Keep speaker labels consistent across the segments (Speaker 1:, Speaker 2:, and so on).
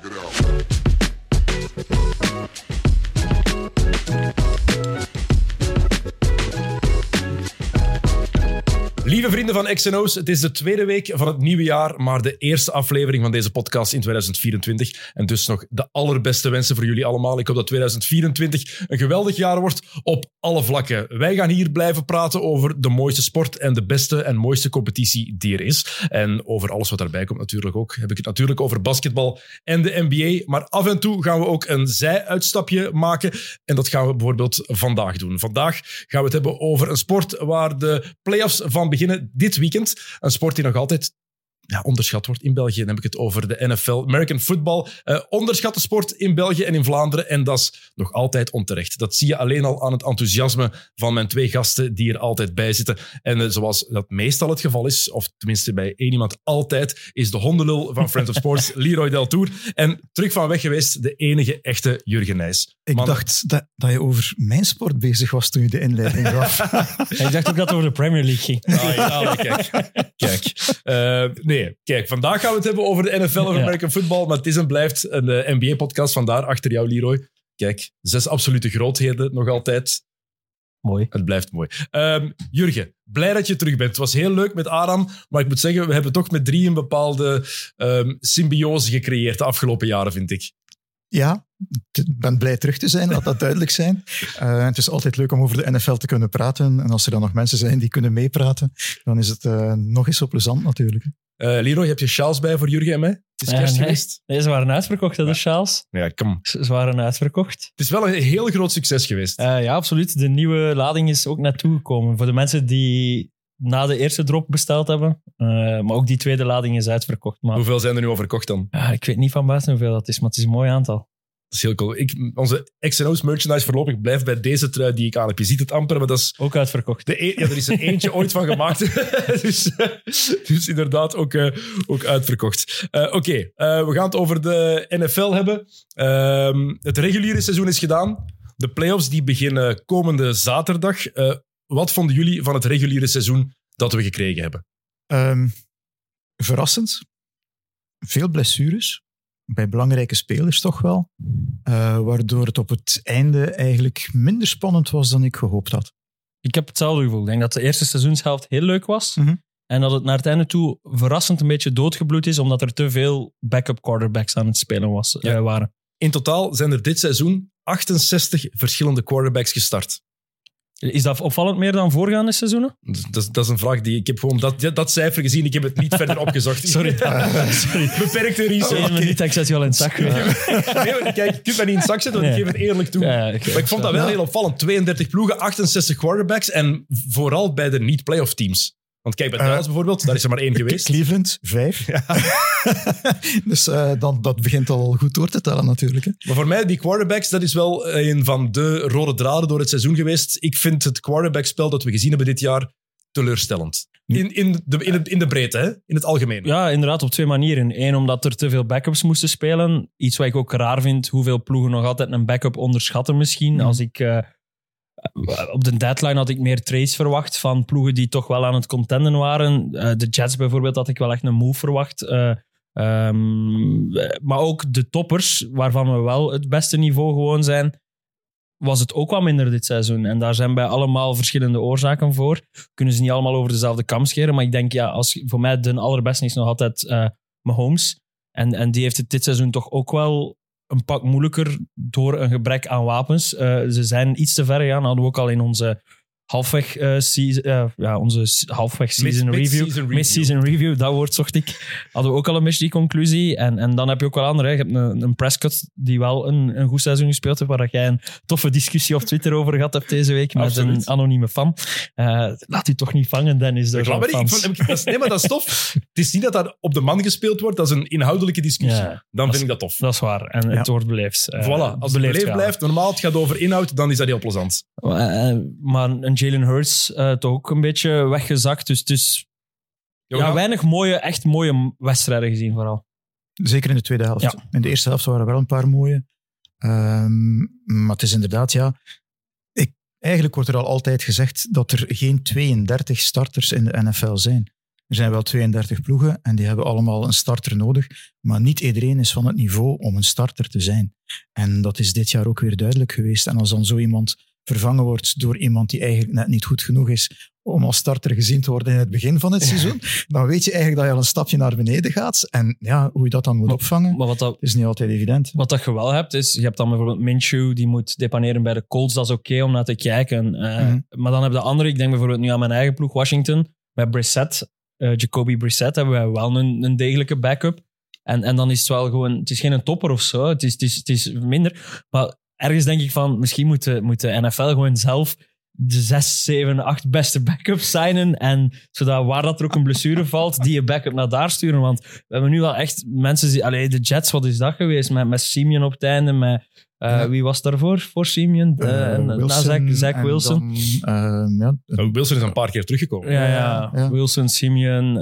Speaker 1: Check it out.
Speaker 2: Van XNO's, het is de tweede week van het nieuwe jaar, maar de eerste aflevering van deze podcast in 2024. En dus nog de allerbeste wensen voor jullie allemaal. Ik hoop dat 2024 een geweldig jaar wordt op alle vlakken. Wij gaan hier blijven praten over de mooiste sport en de beste en mooiste competitie die er is. En over alles wat daarbij komt natuurlijk ook. Heb ik het natuurlijk over basketbal en de NBA. Maar af en toe gaan we ook een zij-uitstapje maken. En dat gaan we bijvoorbeeld vandaag doen. Vandaag gaan we het hebben over een sport waar de playoffs van beginnen dit weekend. Een sport die nog altijd ja, onderschat wordt in België. Dan heb ik het over de NFL, American Football. Eh, onderschatte sport in België en in Vlaanderen. En dat is nog altijd onterecht. Dat zie je alleen al aan het enthousiasme van mijn twee gasten die er altijd bij zitten. En eh, zoals dat meestal het geval is, of tenminste bij één iemand altijd, is de hondenlul van Friends of Sports, Leroy Deltour. En terug van weg geweest, de enige echte Jurgen Nijs.
Speaker 3: Ik
Speaker 2: Mannen,
Speaker 3: dacht dat, dat je over mijn sport bezig was toen je de inleiding gaf.
Speaker 4: Ik dacht ook dat het over de Premier League ging.
Speaker 2: Ah, ja, kijk. kijk. Eh, nee, kijk, vandaag gaan we het hebben over de NFL of
Speaker 4: Ja.
Speaker 2: American Football, maar het is en blijft een eh, NBA-podcast, vandaar achter jou, Leroy. Kijk, zes absolute grootheden nog altijd.
Speaker 4: Mooi.
Speaker 2: Het blijft mooi. Ehm, Jurgen, blij dat je terug bent. Het was heel leuk met Aram, maar ik moet zeggen, we hebben toch met drie een bepaalde ehm, symbiose gecreëerd de afgelopen jaren, vind ik.
Speaker 3: Ja, ik ben blij terug te zijn, laat dat duidelijk zijn. Eh, het is altijd leuk om over de NFL te kunnen praten. En als er dan nog mensen zijn die kunnen meepraten, dan is het eh, nog eens zo plezant natuurlijk.
Speaker 2: Eh, Leroy, heb je sjaals bij voor Jurgen en mij? Het is kerst
Speaker 4: nee.
Speaker 2: geweest.
Speaker 4: Nee, ze waren uitverkocht, hè, de sjaals.
Speaker 2: Ja, kom.
Speaker 4: Ze ze waren uitverkocht.
Speaker 2: Het is wel een heel groot succes geweest.
Speaker 4: Eh, ja, absoluut. De nieuwe lading is ook net toegekomen. Voor de mensen die na de eerste drop besteld hebben. Eh, maar ook die tweede lading is uitverkocht. Maar
Speaker 2: Hoeveel zijn er nu al verkocht dan?
Speaker 4: ja, ik weet niet van buiten hoeveel dat is, maar het is een mooi aantal.
Speaker 2: Dat is heel cool. Ik, onze X&O's merchandise voorlopig blijft bij deze trui die ik aan heb. Je ziet het amper, maar dat is...
Speaker 4: Ook uitverkocht.
Speaker 2: De e- ja, er is er eentje ooit van gemaakt. dus, dus inderdaad ook, eh, ook uitverkocht. Eh, Oké, eh, we gaan het over de NFL hebben. Ehm, het reguliere seizoen is gedaan. De playoffs die beginnen komende zaterdag. Eh, wat vonden jullie van het reguliere seizoen dat we gekregen hebben?
Speaker 3: Ehm, verrassend. Veel blessures. Bij belangrijke spelers toch wel. Eh, waardoor het op het einde eigenlijk minder spannend was dan ik gehoopt had.
Speaker 4: Ik heb hetzelfde gevoel. Ik denk dat de eerste seizoenshelft heel leuk was.
Speaker 3: Mhm.
Speaker 4: En dat het naar het einde toe verrassend een beetje doodgebloed is, omdat er te veel backup quarterbacks aan het spelen was,
Speaker 2: Ja.
Speaker 4: eh, waren.
Speaker 2: In totaal zijn er dit seizoen 68 verschillende quarterbacks gestart.
Speaker 4: Is dat opvallend meer dan voorgaande seizoenen?
Speaker 2: Dat, dat, is- dat is een vraag die ik heb gewoon dat, dat cijfer gezien. Ik heb het niet verder opgezocht.
Speaker 4: Sorry.
Speaker 2: Sorry. Beperkte research.
Speaker 4: Eén minuut, ik zet je al in het zak.
Speaker 2: Nee, maar kijk, je kunt mij niet in het zak zetten, want ik geef het eerlijk toe.
Speaker 4: Ja.
Speaker 2: Maar ik vond dat wel
Speaker 3: Ja.
Speaker 2: heel opvallend. 32 ploegen, 68 quarterbacks en vooral bij de niet-playoff teams. Want kijk, bij Dallas bijvoorbeeld, daar is er maar één geweest.
Speaker 3: Cleveland, vijf. dus eh, dan, dat begint al goed door te tellen natuurlijk. Hè.
Speaker 2: Maar voor mij, die quarterbacks, dat is wel een van de rode draden door het seizoen geweest. Ik vind het quarterbackspel dat we gezien hebben dit jaar teleurstellend. In, in, de, in, het, in de breedte, hè? in het algemeen.
Speaker 4: Ja, inderdaad, op twee manieren. Eén, omdat er te veel backups moesten spelen. Iets wat ik ook raar vind, hoeveel ploegen nog altijd een backup onderschatten misschien.
Speaker 3: Mhm.
Speaker 4: Als ik... eh, op de deadline had ik meer trades verwacht van ploegen die toch wel aan het contenden waren. Eh, de Jets bijvoorbeeld had ik wel echt een move verwacht. Eh, ehm, eh, maar ook de toppers, waarvan we wel het beste niveau gewoon zijn, was het ook wat minder dit seizoen. En daar zijn bij allemaal verschillende oorzaken voor. Kunnen ze niet allemaal over dezelfde kam scheren. Maar ik denk, ja, als, voor mij de allerbeste is nog altijd eh Mahomes. En, en die heeft het dit seizoen toch ook wel een pak moeilijker door een gebrek aan wapens. Eh, ze zijn iets te ver gegaan. Hadden we ook al in onze halfweg, eh, season, eh, ja, onze halfweg season
Speaker 2: Mid-
Speaker 4: review.
Speaker 2: mid-season review.
Speaker 4: Dat woord zocht ik. Hadden we ook al een beetje die conclusie. En, en dan heb je ook wel andere. hè. Je hebt een, een Prescott die wel een, een goed seizoen gespeeld heeft, waar dat jij een toffe discussie op Twitter over gehad hebt deze week met
Speaker 2: Absoluut.
Speaker 4: een anonieme fan. Eh, laat u toch niet vangen, Dennis, door
Speaker 2: niet.
Speaker 4: fans.
Speaker 2: Ik vond- dat is- nee, maar dat is tof. Het is niet dat daar op de man gespeeld wordt, dat is een inhoudelijke discussie.
Speaker 4: Ja,
Speaker 2: Dan
Speaker 4: dat
Speaker 2: vind ik dat tof.
Speaker 4: Dat is waar. En
Speaker 3: Ja.
Speaker 4: het wordt beleefd.
Speaker 2: Voilà, als het
Speaker 4: beleefd
Speaker 2: beleefd blijft, normaal het gaat over inhoud, dan is dat heel plezant.
Speaker 4: Maar een Jalen Hurts eh, toch ook een beetje weggezakt. Dus, dus
Speaker 2: Ja,
Speaker 4: weinig mooie, echt mooie wedstrijden gezien vooral.
Speaker 3: Zeker in de tweede helft.
Speaker 4: Ja.
Speaker 3: In de eerste helft waren er wel een paar mooie. Ehm, maar het is inderdaad, ja... Ik, eigenlijk wordt er al altijd gezegd dat er geen 32 starters in de NFL zijn. Er zijn wel 32 ploegen en die hebben allemaal een starter nodig. Maar niet iedereen is van het niveau om een starter te zijn. En dat is dit jaar ook weer duidelijk geweest. En als dan zo iemand vervangen wordt door iemand die eigenlijk net niet goed genoeg is om als starter gezien te worden in het begin van het seizoen, dan weet je eigenlijk dat je al een stapje naar beneden gaat. En ja, hoe je dat dan moet opvangen,
Speaker 4: Maar wat dat,
Speaker 3: is niet altijd evident.
Speaker 4: Wat dat je wel hebt, is je hebt dan bijvoorbeeld Minshew, die moet depaneren bij de Colts. Dat is oké om naar te kijken. Eh,
Speaker 3: Mhm.
Speaker 4: Maar dan heb je de andere, ik denk bijvoorbeeld nu aan mijn eigen ploeg, Washington. Bij Brissett, eh, Jacoby Brissett, hebben wij wel een, een degelijke backup. En, en dan is het wel gewoon, het is geen topper of zo, het is, het is, het is minder. Maar ergens denk ik van, misschien moet de, moet de NFL gewoon zelf de zes, zeven, acht beste backups signen. En zodat waar dat er ook een blessure valt, die je backup naar daar sturen. Want we hebben nu wel echt mensen die... Allee, de Jets, wat is dat geweest? Met, met Simeon op het einde, met... eh,
Speaker 3: Ja.
Speaker 4: Wie was daarvoor, voor Simeon? Eh,
Speaker 3: Eh,
Speaker 4: na
Speaker 3: Wilson
Speaker 4: Zach, Wilson.
Speaker 3: dan, ehm, ja,
Speaker 2: Nou, Wilson is een paar keer teruggekomen.
Speaker 4: ja, ja,
Speaker 3: Ja.
Speaker 4: Wilson, Simeon...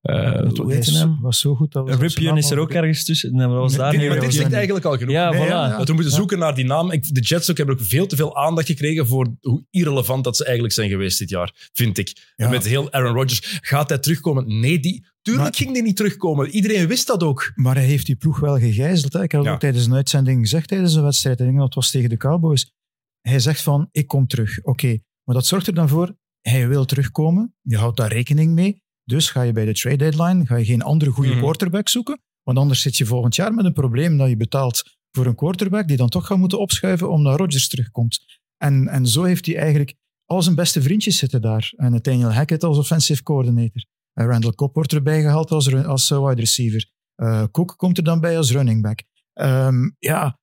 Speaker 3: dat
Speaker 4: hoe
Speaker 3: hij
Speaker 4: heet
Speaker 3: is-
Speaker 4: hem?
Speaker 3: was zo goed. Dat we
Speaker 4: Ripien is er ook ergens tussen. Nee, maar dat was daar
Speaker 3: nee,
Speaker 4: niet.
Speaker 2: Maar dit
Speaker 3: was een-
Speaker 2: eigenlijk al genoeg.
Speaker 4: Ja,
Speaker 3: Nee,
Speaker 4: voilà.
Speaker 3: ja, ja.
Speaker 2: Dat we moeten
Speaker 3: Ja.
Speaker 2: zoeken naar die naam. Ik, de Jets ook hebben ook veel te veel aandacht gekregen voor hoe irrelevant dat ze eigenlijk zijn geweest dit jaar, vind ik.
Speaker 3: Ja.
Speaker 2: Met heel Aaron Rodgers. Gaat hij terugkomen? Nee, die, tuurlijk
Speaker 3: Maar-
Speaker 2: ging die niet terugkomen. Iedereen wist dat ook.
Speaker 3: Maar hij heeft die ploeg wel gegijzeld. Hè. Ik heb het
Speaker 2: Ja.
Speaker 3: ook tijdens een uitzending gezegd tijdens een wedstrijd. Ik denk dat het was tegen de Cowboys. Hij zegt van, ik kom terug. Oké, maar dat zorgt er dan voor, hij wil terugkomen. Je houdt daar rekening mee. Dus ga je bij de trade deadline ga je geen andere goede
Speaker 2: Mhm.
Speaker 3: quarterback zoeken. Want anders zit je volgend jaar met een probleem dat je betaalt voor een quarterback die dan toch gaat moeten opschuiven omdat Rodgers terugkomt. En, en zo heeft hij eigenlijk al zijn beste vriendjes zitten daar. En Nathaniel Hackett als offensive coordinator. En Randall Cobb wordt erbij gehaald als, als eh, wide receiver. Eh, Cook komt er dan bij als running back. Ehm, ja,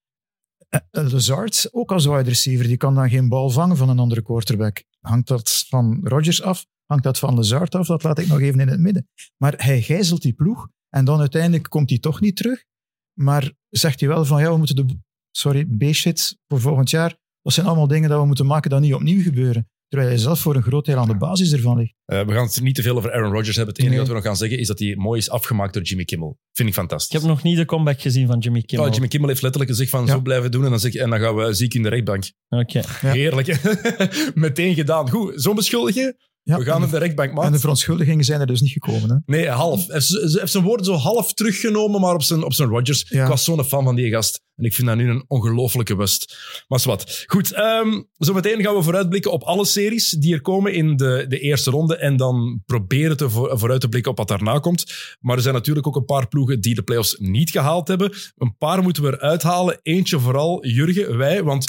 Speaker 3: eh, eh, Lazard ook als wide receiver. Die kan dan geen bal vangen van een andere quarterback. Hangt dat van Rodgers af? Hangt dat van Lazard af? Dat laat ik nog even in het midden. Maar hij gijzelt die ploeg en dan uiteindelijk komt hij toch niet terug. Maar zegt hij wel van ja, we moeten de sorry, B-shit voor volgend jaar. Dat zijn allemaal dingen dat we moeten maken dat niet opnieuw gebeuren. Terwijl hij zelf voor een groot deel aan de basis ervan ligt.
Speaker 2: Eh, we gaan het niet te veel over Aaron Rodgers hebben. Het enige
Speaker 3: Nee.
Speaker 2: wat we nog gaan zeggen is dat hij mooi is afgemaakt door Jimmy Kimmel. Vind ik
Speaker 4: Ik
Speaker 2: fantastisch.
Speaker 4: heb nog niet de comeback gezien van Jimmy Kimmel.
Speaker 2: Oh, Jimmy Kimmel heeft letterlijk gezegd van
Speaker 3: Ja.
Speaker 2: zo blijven doen en dan, zeg, en dan gaan we ziek in de rechtbank.
Speaker 4: Oké.
Speaker 3: Ja.
Speaker 2: Heerlijk. Meteen gedaan. Goed, zo'n beschuldiging.
Speaker 3: Ja,
Speaker 2: We gaan in de rechtbank,
Speaker 3: en de verontschuldigingen zijn er dus niet gekomen. Hè?
Speaker 2: Nee, half. Hij heeft, zijn woorden zo half teruggenomen, maar op zijn, op zijn Rodgers.
Speaker 3: Ja.
Speaker 2: Ik was zo'n fan van die gast. En ik vind dat nu een ongelofelijke wust. Maar wat. Goed, ehm zometeen gaan we vooruitblikken op alle series die er komen in de, de eerste ronde. En dan proberen te voor, vooruit te blikken op wat daarna komt. Maar er zijn natuurlijk ook een paar ploegen die de playoffs niet gehaald hebben. Een paar moeten we eruit halen. Eentje vooral, Jurgen, wij. Want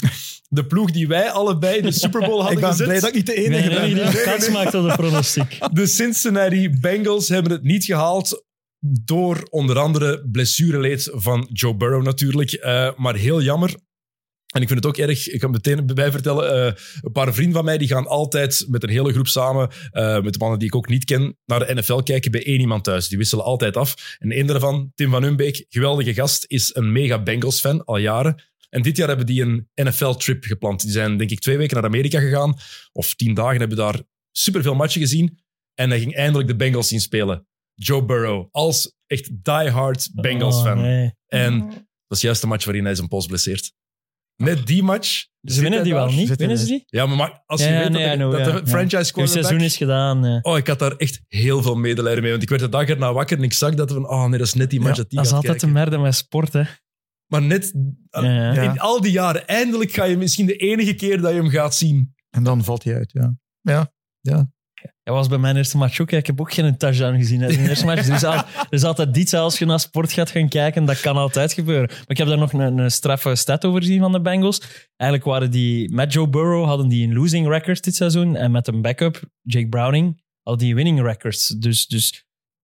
Speaker 2: de ploeg die wij allebei de Super Bowl hadden
Speaker 3: Ik ben
Speaker 2: gezet...
Speaker 3: blij dat ik niet de enige
Speaker 4: ben
Speaker 3: ben.
Speaker 4: degene op de pronostiek.
Speaker 2: De Cincinnati Bengals hebben het niet gehaald. Door onder andere blessureleed van Joe Burrow natuurlijk. Eh, maar heel jammer. En ik vind het ook erg, ik kan meteen bij vertellen, eh, een paar vrienden van mij die gaan altijd met een hele groep samen, eh, met mannen die ik ook niet ken, naar de NFL kijken bij één iemand thuis. Die wisselen altijd af. En een daarvan, Tim van Humbeek, geweldige gast, is een mega Bengals-fan, al jaren. En dit jaar hebben die een NFL-trip gepland. Die zijn denk ik twee weken naar Amerika gegaan, of tien dagen, hebben daar superveel matchen gezien. En hij ging eindelijk de Bengals zien spelen. Joe Burrow, als echt diehard Bengals-fan.
Speaker 4: Oh, nee.
Speaker 2: En dat is juist de match waarin hij zijn pols blesseert. Net die match.
Speaker 4: Ze winnen die
Speaker 2: daar.
Speaker 4: wel niet? Winnen ze die?
Speaker 2: Ja, maar ma- als je
Speaker 4: Ja,
Speaker 2: weet
Speaker 4: nee,
Speaker 2: dat,
Speaker 4: know, ja,
Speaker 2: de
Speaker 4: ja.
Speaker 2: franchise
Speaker 4: Hun seizoen
Speaker 2: quarterback...
Speaker 4: is gedaan. eh.
Speaker 2: Oh, ik had daar echt heel veel medelijden mee. Want ik werd de dag erna wakker en ik zag dat van... Oh nee, dat is net die match
Speaker 3: Ja,
Speaker 2: dat die
Speaker 4: Dat is altijd
Speaker 2: kijken.
Speaker 4: de merde met sport, hè.
Speaker 2: Maar net.
Speaker 4: Ja.
Speaker 2: in al die jaren, eindelijk ga je misschien de enige keer dat je hem gaat zien.
Speaker 3: En dan valt hij uit, ja. Ja, ja.
Speaker 4: Dat was bij mijn eerste match ook. Ik heb ook geen touchdown gezien uit mijn eerste match. Er is, al- er is altijd iets als je naar sport gaat gaan kijken. Dat kan altijd gebeuren. Maar ik heb daar nog een, een straffe stat over gezien van de Bengals. Eigenlijk waren die... Met Joe Burrow hadden die een losing record dit seizoen. En met een backup, Jake Browning, hadden die winning records. Dus, dus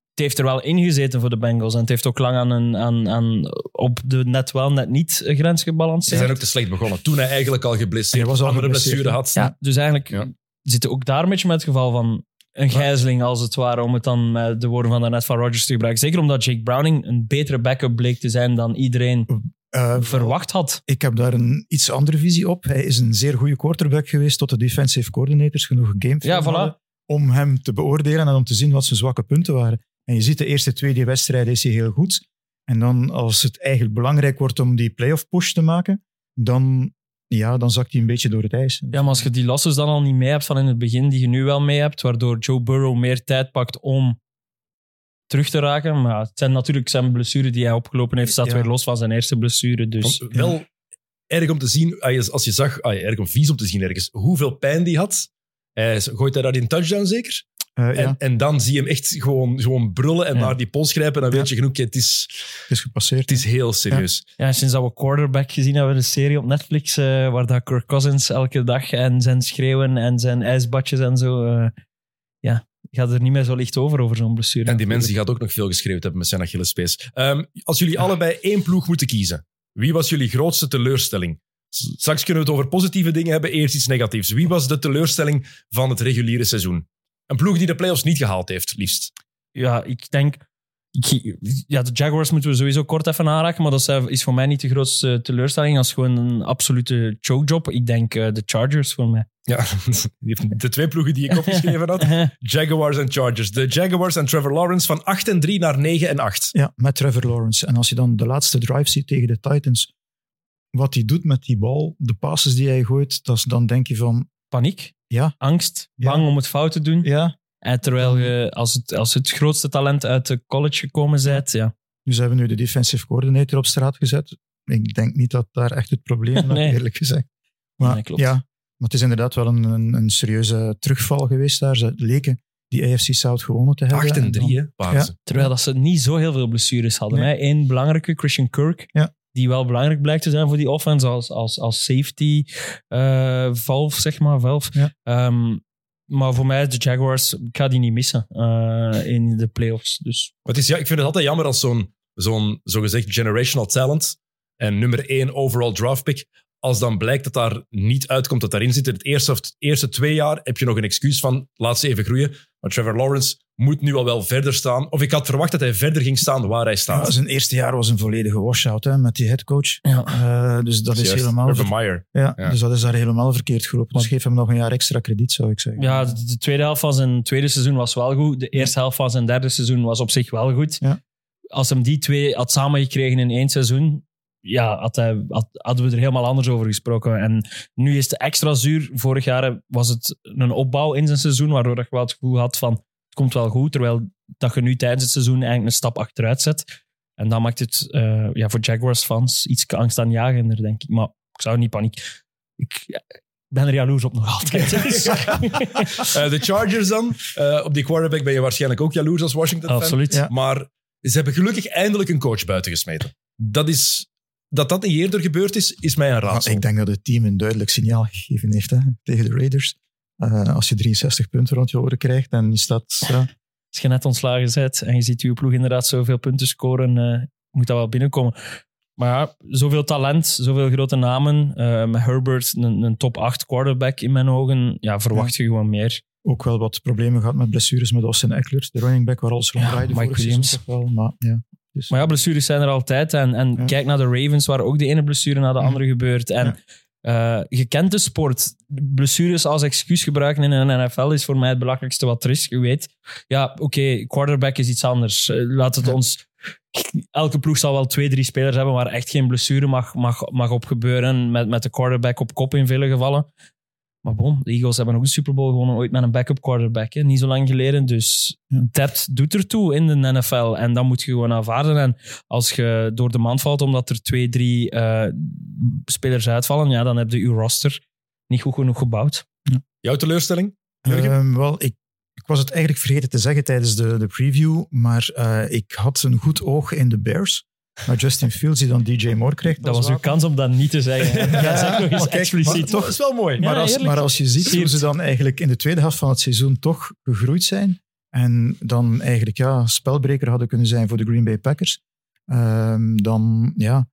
Speaker 4: het heeft er wel ingezeten voor de Bengals. En het heeft ook lang aan, een, aan, aan op de net wel, net niet grens
Speaker 2: Ze
Speaker 4: gebalanceerd.
Speaker 2: zijn ook te slecht begonnen. Toen hij eigenlijk al geblesseerd
Speaker 3: Hij was al
Speaker 2: andere
Speaker 3: geblesseerd,
Speaker 2: blessure had.
Speaker 4: Ja, dus eigenlijk
Speaker 2: Ja.
Speaker 4: Zitten ook daar een beetje met het geval van een gijzeling, als het ware, om het dan met de woorden van daarnet van Rodgers te gebruiken. Zeker omdat Jake Browning een betere backup bleek te zijn dan iedereen
Speaker 3: Eh,
Speaker 4: verwacht had.
Speaker 3: Ik heb daar een iets andere visie op. Hij is een zeer goede quarterback geweest tot de defensive coordinators genoeg games
Speaker 4: Ja, voilà.
Speaker 3: om hem te beoordelen en om te zien wat zijn zwakke punten waren. En je ziet de eerste twee die wedstrijden is hij heel goed. En dan als het eigenlijk belangrijk wordt om die playoff push te maken, dan ja, dan zakt hij een beetje door het ijs.
Speaker 4: Ja, maar als je die losses dan al niet mee hebt van in het begin, die je nu wel mee hebt, waardoor Joe Burrow meer tijd pakt om terug te raken. Maar het zijn natuurlijk zijn blessure die hij opgelopen heeft, staat
Speaker 3: Ja.
Speaker 4: weer los van zijn eerste blessure. Dus
Speaker 2: Vond wel erg om te zien, als je- zag, ah, erg om vies om te zien ergens, hoeveel pijn die had. Hij gooit hij dat in touchdown zeker?
Speaker 3: Eh,
Speaker 2: En,
Speaker 3: ja,
Speaker 2: en dan zie je hem echt gewoon, gewoon brullen en
Speaker 4: Ja.
Speaker 2: naar die pols grijpen. En dan
Speaker 3: Ja.
Speaker 2: weet je genoeg, het is,
Speaker 3: het is gepasseerd.
Speaker 2: het is heel serieus.
Speaker 4: ja, sinds dat we Quarterback gezien hebben, de serie op Netflix, eh, waar dat Kirk Cousins elke dag en zijn schreeuwen en zijn ijsbadjes en zo, eh, ja, gaat er niet meer zo licht over, over zo'n blessure.
Speaker 2: En die mens die gaat ook nog veel geschreeuwd hebben met zijn Achillespees. Ehm als jullie allebei één ploeg moeten kiezen, wie was jullie grootste teleurstelling? Straks kunnen we het over positieve dingen hebben, eerst iets negatiefs. Wie was de teleurstelling van het reguliere seizoen? Een ploeg die de playoffs niet gehaald heeft, liefst.
Speaker 4: ja, ik denk. ik- ja, de Jaguars moeten we sowieso kort even aanraken, maar dat is- voor mij niet de grootste teleurstelling. Dat is gewoon een absolute chokejob. Ik denk eh, de Chargers voor mij.
Speaker 2: Ja, de twee ploegen die ik opgeschreven had. Jaguars en Chargers. De Jaguars en Trevor Lawrence van 8 en 3 naar 9 en 8.
Speaker 3: Ja, met Trevor Lawrence. En als je dan de laatste drive ziet tegen de Titans, wat hij doet met die bal, de passes die hij gooit, dat is, dan denk je van,
Speaker 4: Paniek,
Speaker 3: ja,
Speaker 4: angst,
Speaker 3: Ja.
Speaker 4: bang om het fout te doen.
Speaker 3: ja.
Speaker 4: En terwijl je als het, als het grootste talent uit de college gekomen bent, ja.
Speaker 3: Dus hebben we nu de defensive coordinator op straat gezet. Ik denk niet dat daar echt het probleem lag,
Speaker 4: Nee.
Speaker 3: eerlijk gezegd. Maar
Speaker 4: Nee, klopt.
Speaker 3: ja, maar het is inderdaad wel een, een, een serieuze terugval geweest daar. Ze leken die AFC South gewonnen te hebben.
Speaker 2: 8 en
Speaker 3: dan-
Speaker 2: 3, hè, Paarse.
Speaker 4: Terwijl dat ze niet zo heel veel blessures hadden.
Speaker 3: Nee.
Speaker 4: hè. Eén belangrijke, Christian Kirk,
Speaker 3: Ja.
Speaker 4: Die wel belangrijk blijkt te zijn voor die offense als, als, als safety eh valve, zeg maar. Valve.
Speaker 3: Ja.
Speaker 4: Ehm, maar voor mij, de Jaguars, ik ga die niet missen eh, in de playoffs. Dus
Speaker 2: het is, ja, ik vind het altijd jammer als zo'n zo'n zogezegd generational talent en nummer 1 overall draft pick, als dan blijkt dat daar niet uitkomt dat daarin zit. In het eerste, of het eerste twee jaar heb je nog een excuus van laat ze even groeien. Maar Trevor Lawrence moet nu al wel verder staan. Of ik had verwacht dat hij verder ging staan waar hij
Speaker 3: Ja,
Speaker 2: staat.
Speaker 3: zijn eerste jaar was een volledige washout hè, met die headcoach.
Speaker 4: ja.
Speaker 3: Eh, dus dat is, helemaal
Speaker 2: Urban Meyer.
Speaker 3: ja,
Speaker 2: Ja.
Speaker 3: Dus dat is daar helemaal verkeerd gelopen. Dus geef hem nog een jaar extra krediet, zou ik zeggen.
Speaker 4: ja, de, de tweede helft van zijn tweede seizoen was wel goed. De eerste helft van zijn derde seizoen was op zich wel goed.
Speaker 3: Ja.
Speaker 4: Als hem die twee had samengekregen in één seizoen, ja, had hij, had- hadden we er helemaal anders over gesproken. En nu is het extra zuur. Vorig jaar was het een opbouw in zijn seizoen, waardoor je wel het gevoel had van het komt wel goed, terwijl dat je nu tijdens het seizoen eigenlijk een stap achteruit zet. En dat maakt het eh, ja, voor Jaguars-fans iets angstaanjagender, denk ik. Maar ik zou niet paniek... Ik ben er jaloers op nog altijd. Dus-
Speaker 2: Eh, de Chargers dan. Eh, op die quarterback ben je waarschijnlijk ook jaloers als Washington-fan.
Speaker 4: Absoluut.
Speaker 3: Ja.
Speaker 2: Maar ze hebben gelukkig eindelijk een coach buiten gesmeten. Dat is... Dat dat niet eerder gebeurd is, is mij een
Speaker 3: Maar
Speaker 2: raadsel.
Speaker 3: ik denk dat het team een duidelijk signaal gegeven heeft hè, tegen de Raiders. Eh, als je 63 punten rond je oren krijgt, dan is dat... Ja,
Speaker 4: Als je net ontslagen bent en je ziet je ploeg inderdaad zoveel punten scoren, eh, moet dat wel binnenkomen. Maar ja, zoveel talent, zoveel grote namen. Herbert, een, een top 8 quarterback in mijn ogen. Ja, verwacht je gewoon meer.
Speaker 3: ook wel wat problemen gehad met blessures met Austin Eckler, de running back waar alles
Speaker 4: Ja,
Speaker 3: ronddraaide
Speaker 4: Mike Williams.
Speaker 3: wel. Maar, ja, dus,
Speaker 4: Maar ja, blessures zijn er altijd. En, en
Speaker 3: Ja.
Speaker 4: kijk naar de Ravens, waar ook de ene blessure na de andere gebeurt. En eh, je kent de sport. Blessures als excuus gebruiken in een NFL is voor mij het belangrijkste wat er is. Je weet, ja, oké, quarterback is iets anders. Eh, Laat het
Speaker 3: Ja.
Speaker 4: ons... Elke ploeg zal wel twee, drie spelers hebben waar echt geen blessure mag, mag, mag op gebeuren. Met, met de quarterback op kop in vele gevallen. Maar bon, de Eagles hebben ook een Super Bowl gewonnen ooit met een backup quarterback. Hè? Niet zo lang geleden. Dus
Speaker 3: Ja.
Speaker 4: depth doet ertoe in de NFL. En dat moet je gewoon aanvaarden. En als je door de mand valt omdat er twee, drie eh, spelers uitvallen, ja, dan heb je je roster niet goed genoeg gebouwd.
Speaker 2: Jouw teleurstelling?
Speaker 3: Ehm, wel, ik, ik was het eigenlijk vergeten te zeggen tijdens de, de preview, maar eh, ik had een goed oog in de Bears. Maar Justin Fields die dan DJ Moore krijgt.
Speaker 4: Dat was uw
Speaker 3: wapen.
Speaker 4: kans om dat niet te zeggen. Ja, zeg nog eens
Speaker 3: kijk,
Speaker 4: expliciet.
Speaker 3: maar toch-
Speaker 2: Dat is wel mooi.
Speaker 3: Maar,
Speaker 4: Ja,
Speaker 3: als, maar als je ziet hoe ze dan eigenlijk in de tweede helft van het seizoen toch gegroeid zijn en dan eigenlijk ja, spelbreker hadden kunnen zijn voor de Green Bay Packers, ehm, dan, ja,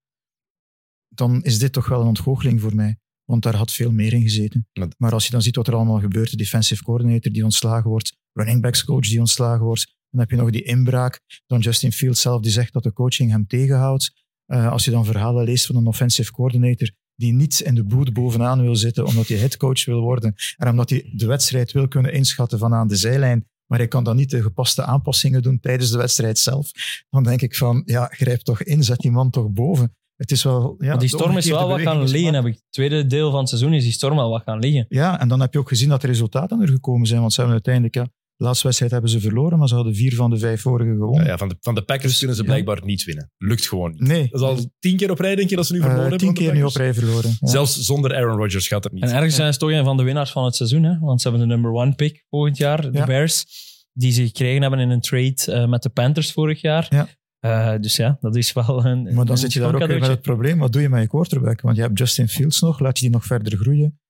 Speaker 3: dan is dit toch wel een ontgoocheling voor mij. Want daar had veel meer in gezeten.
Speaker 2: Maar-
Speaker 3: Maar als je dan ziet wat er allemaal gebeurt, de defensive coordinator die ontslagen wordt, running backs coach die ontslagen wordt, dan heb je nog die inbraak, dan Justin Fields zelf die zegt dat de coaching hem tegenhoudt. Eh, als je dan verhalen leest van een offensive coordinator die niet in de boot bovenaan wil zitten omdat hij headcoach wil worden en omdat hij de wedstrijd wil kunnen inschatten van aan de zijlijn, maar hij kan dan niet de gepaste aanpassingen doen tijdens de wedstrijd zelf, dan denk ik van, ja, grijp toch in, zet die man toch boven. Het is wel... Ja,
Speaker 4: die storm is wel wat gaan liggen, heb ik. Het tweede deel van het seizoen is die storm wel wat gaan liggen.
Speaker 3: Ja, en dan heb je ook gezien dat de resultaten er gekomen zijn. Want ze hebben uiteindelijk... Ja, de laatste wedstrijd hebben ze verloren, maar ze hadden vier van de vijf vorige gewonnen.
Speaker 2: Ja, van, de, van de Packers kunnen ze
Speaker 3: ja.
Speaker 2: blijkbaar niet winnen. Lukt gewoon niet.
Speaker 3: Nee,
Speaker 2: Dat is al tien keer op rij, denk je, dat ze nu
Speaker 3: eh,
Speaker 2: verloren hebben.
Speaker 3: tien keer nu op rij verloren. Ja.
Speaker 2: Zelfs zonder Aaron Rodgers gaat het niet.
Speaker 4: En ergens zijn ze toch een van de winnaars van het seizoen, hè? want ze hebben de number one pick volgend jaar, de
Speaker 3: Ja.
Speaker 4: Bears, die ze gekregen hebben in een trade eh, met de Panthers vorig jaar.
Speaker 3: Ja.
Speaker 4: Eh, dus ja, dat is wel een.
Speaker 3: Maar dan
Speaker 4: een
Speaker 3: zit je daar ook weer met het probleem. Wat doe je met je quarterback? Want je hebt Justin Fields nog. Laat je die nog verder groeien?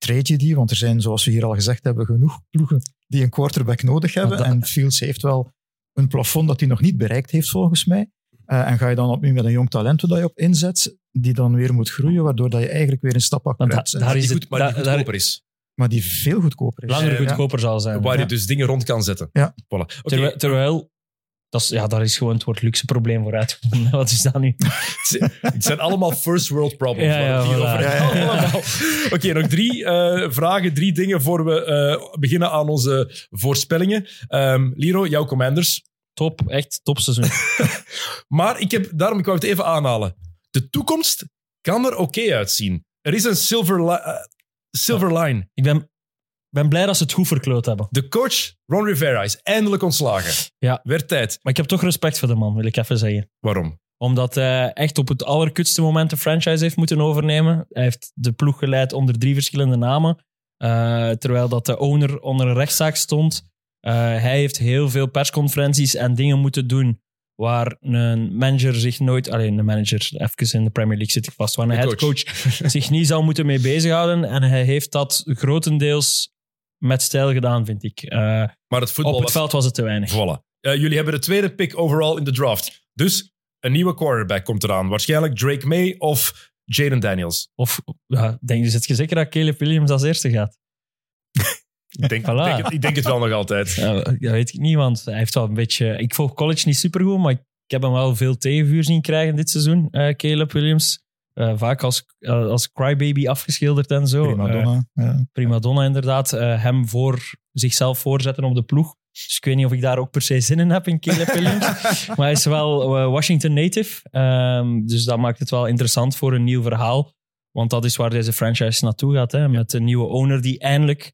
Speaker 3: Trade je die? Want er zijn, zoals we hier al gezegd hebben, genoeg ploegen die een quarterback nodig hebben.
Speaker 4: dat-
Speaker 3: En Fields heeft wel een plafond dat hij nog niet bereikt heeft, volgens mij. Eh, en ga je dan opnieuw met een jong talent waar je op inzet, die dan weer moet groeien, waardoor dat je eigenlijk weer een stap achteruit
Speaker 4: da-
Speaker 3: bent.
Speaker 4: daar is het-
Speaker 2: maar die
Speaker 4: daar-
Speaker 2: goedkoper is.
Speaker 3: Maar die veel goedkoper is.
Speaker 4: langer
Speaker 2: ja.
Speaker 4: goedkoper zal zijn.
Speaker 2: Waar
Speaker 3: Ja.
Speaker 2: je dus dingen rond kan zetten.
Speaker 3: Ja.
Speaker 2: Voilà.
Speaker 4: Terwijl dat is, ja, daar is gewoon het woord luxe probleem voor uitgevonden. Wat is dat nu?
Speaker 2: Het zijn allemaal first world problems.
Speaker 4: Ja, voilà.
Speaker 2: Oké, nog drie eh, vragen, drie dingen voor we eh, beginnen aan onze voorspellingen. Ehm, Liro, jouw commanders.
Speaker 4: Top, echt top seizoen.
Speaker 2: Maar ik heb, daarom ik wou het even aanhalen. De toekomst kan er oké uitzien. Er is een silver, li- eh, silver line.
Speaker 4: Ik ben, ben blij dat ze het goed verkloot hebben.
Speaker 2: De coach, Ron Rivera, is eindelijk ontslagen.
Speaker 4: Ja.
Speaker 2: Werd tijd.
Speaker 4: Maar ik heb toch respect voor de man, wil ik even zeggen.
Speaker 2: Waarom?
Speaker 4: Omdat hij echt op het allerkutste moment de franchise heeft moeten overnemen. Hij heeft de ploeg geleid onder drie verschillende namen. Eh, terwijl dat de owner onder een rechtszaak stond. Eh, hij heeft heel veel persconferenties en dingen moeten doen waar een manager zich nooit... Alleen een manager, even in de Premier League zit ik vast. Waar een headcoach zich niet zou moeten mee bezighouden. En hij heeft dat grotendeels met stijl gedaan, vind ik. Eh,
Speaker 2: Maar het voetbal
Speaker 4: op het
Speaker 2: was...
Speaker 4: veld was het te weinig.
Speaker 2: Voilà. Eh, jullie hebben de tweede pick overall in de draft. Dus een nieuwe quarterback komt eraan. Waarschijnlijk Drake May of Jaden Daniels.
Speaker 4: Of ja, denk je, zit je zeker dat Caleb Williams als eerste gaat?
Speaker 2: Ik denk,
Speaker 4: Voilà.
Speaker 2: ik denk, het, ik denk het wel nog altijd.
Speaker 4: Ja, dat weet ik niet, want hij heeft wel een beetje... Ik volg college niet supergoed, maar ik heb hem wel veel tegenvuur zien krijgen dit seizoen, eh, Caleb Williams. Eh, vaak als, eh, als crybaby afgeschilderd en zo.
Speaker 3: Prima
Speaker 4: Eh,
Speaker 3: donna. ja.
Speaker 4: prima donna, inderdaad. Hem voor zichzelf voorzetten op de ploeg. Dus ik weet niet of ik daar ook per se zin in heb in Caleb Williams. maar hij is wel Washington native. Ehm, dus dat maakt het wel interessant voor een nieuw verhaal. Want dat is waar deze franchise naartoe gaat. Hè, met een nieuwe owner die eindelijk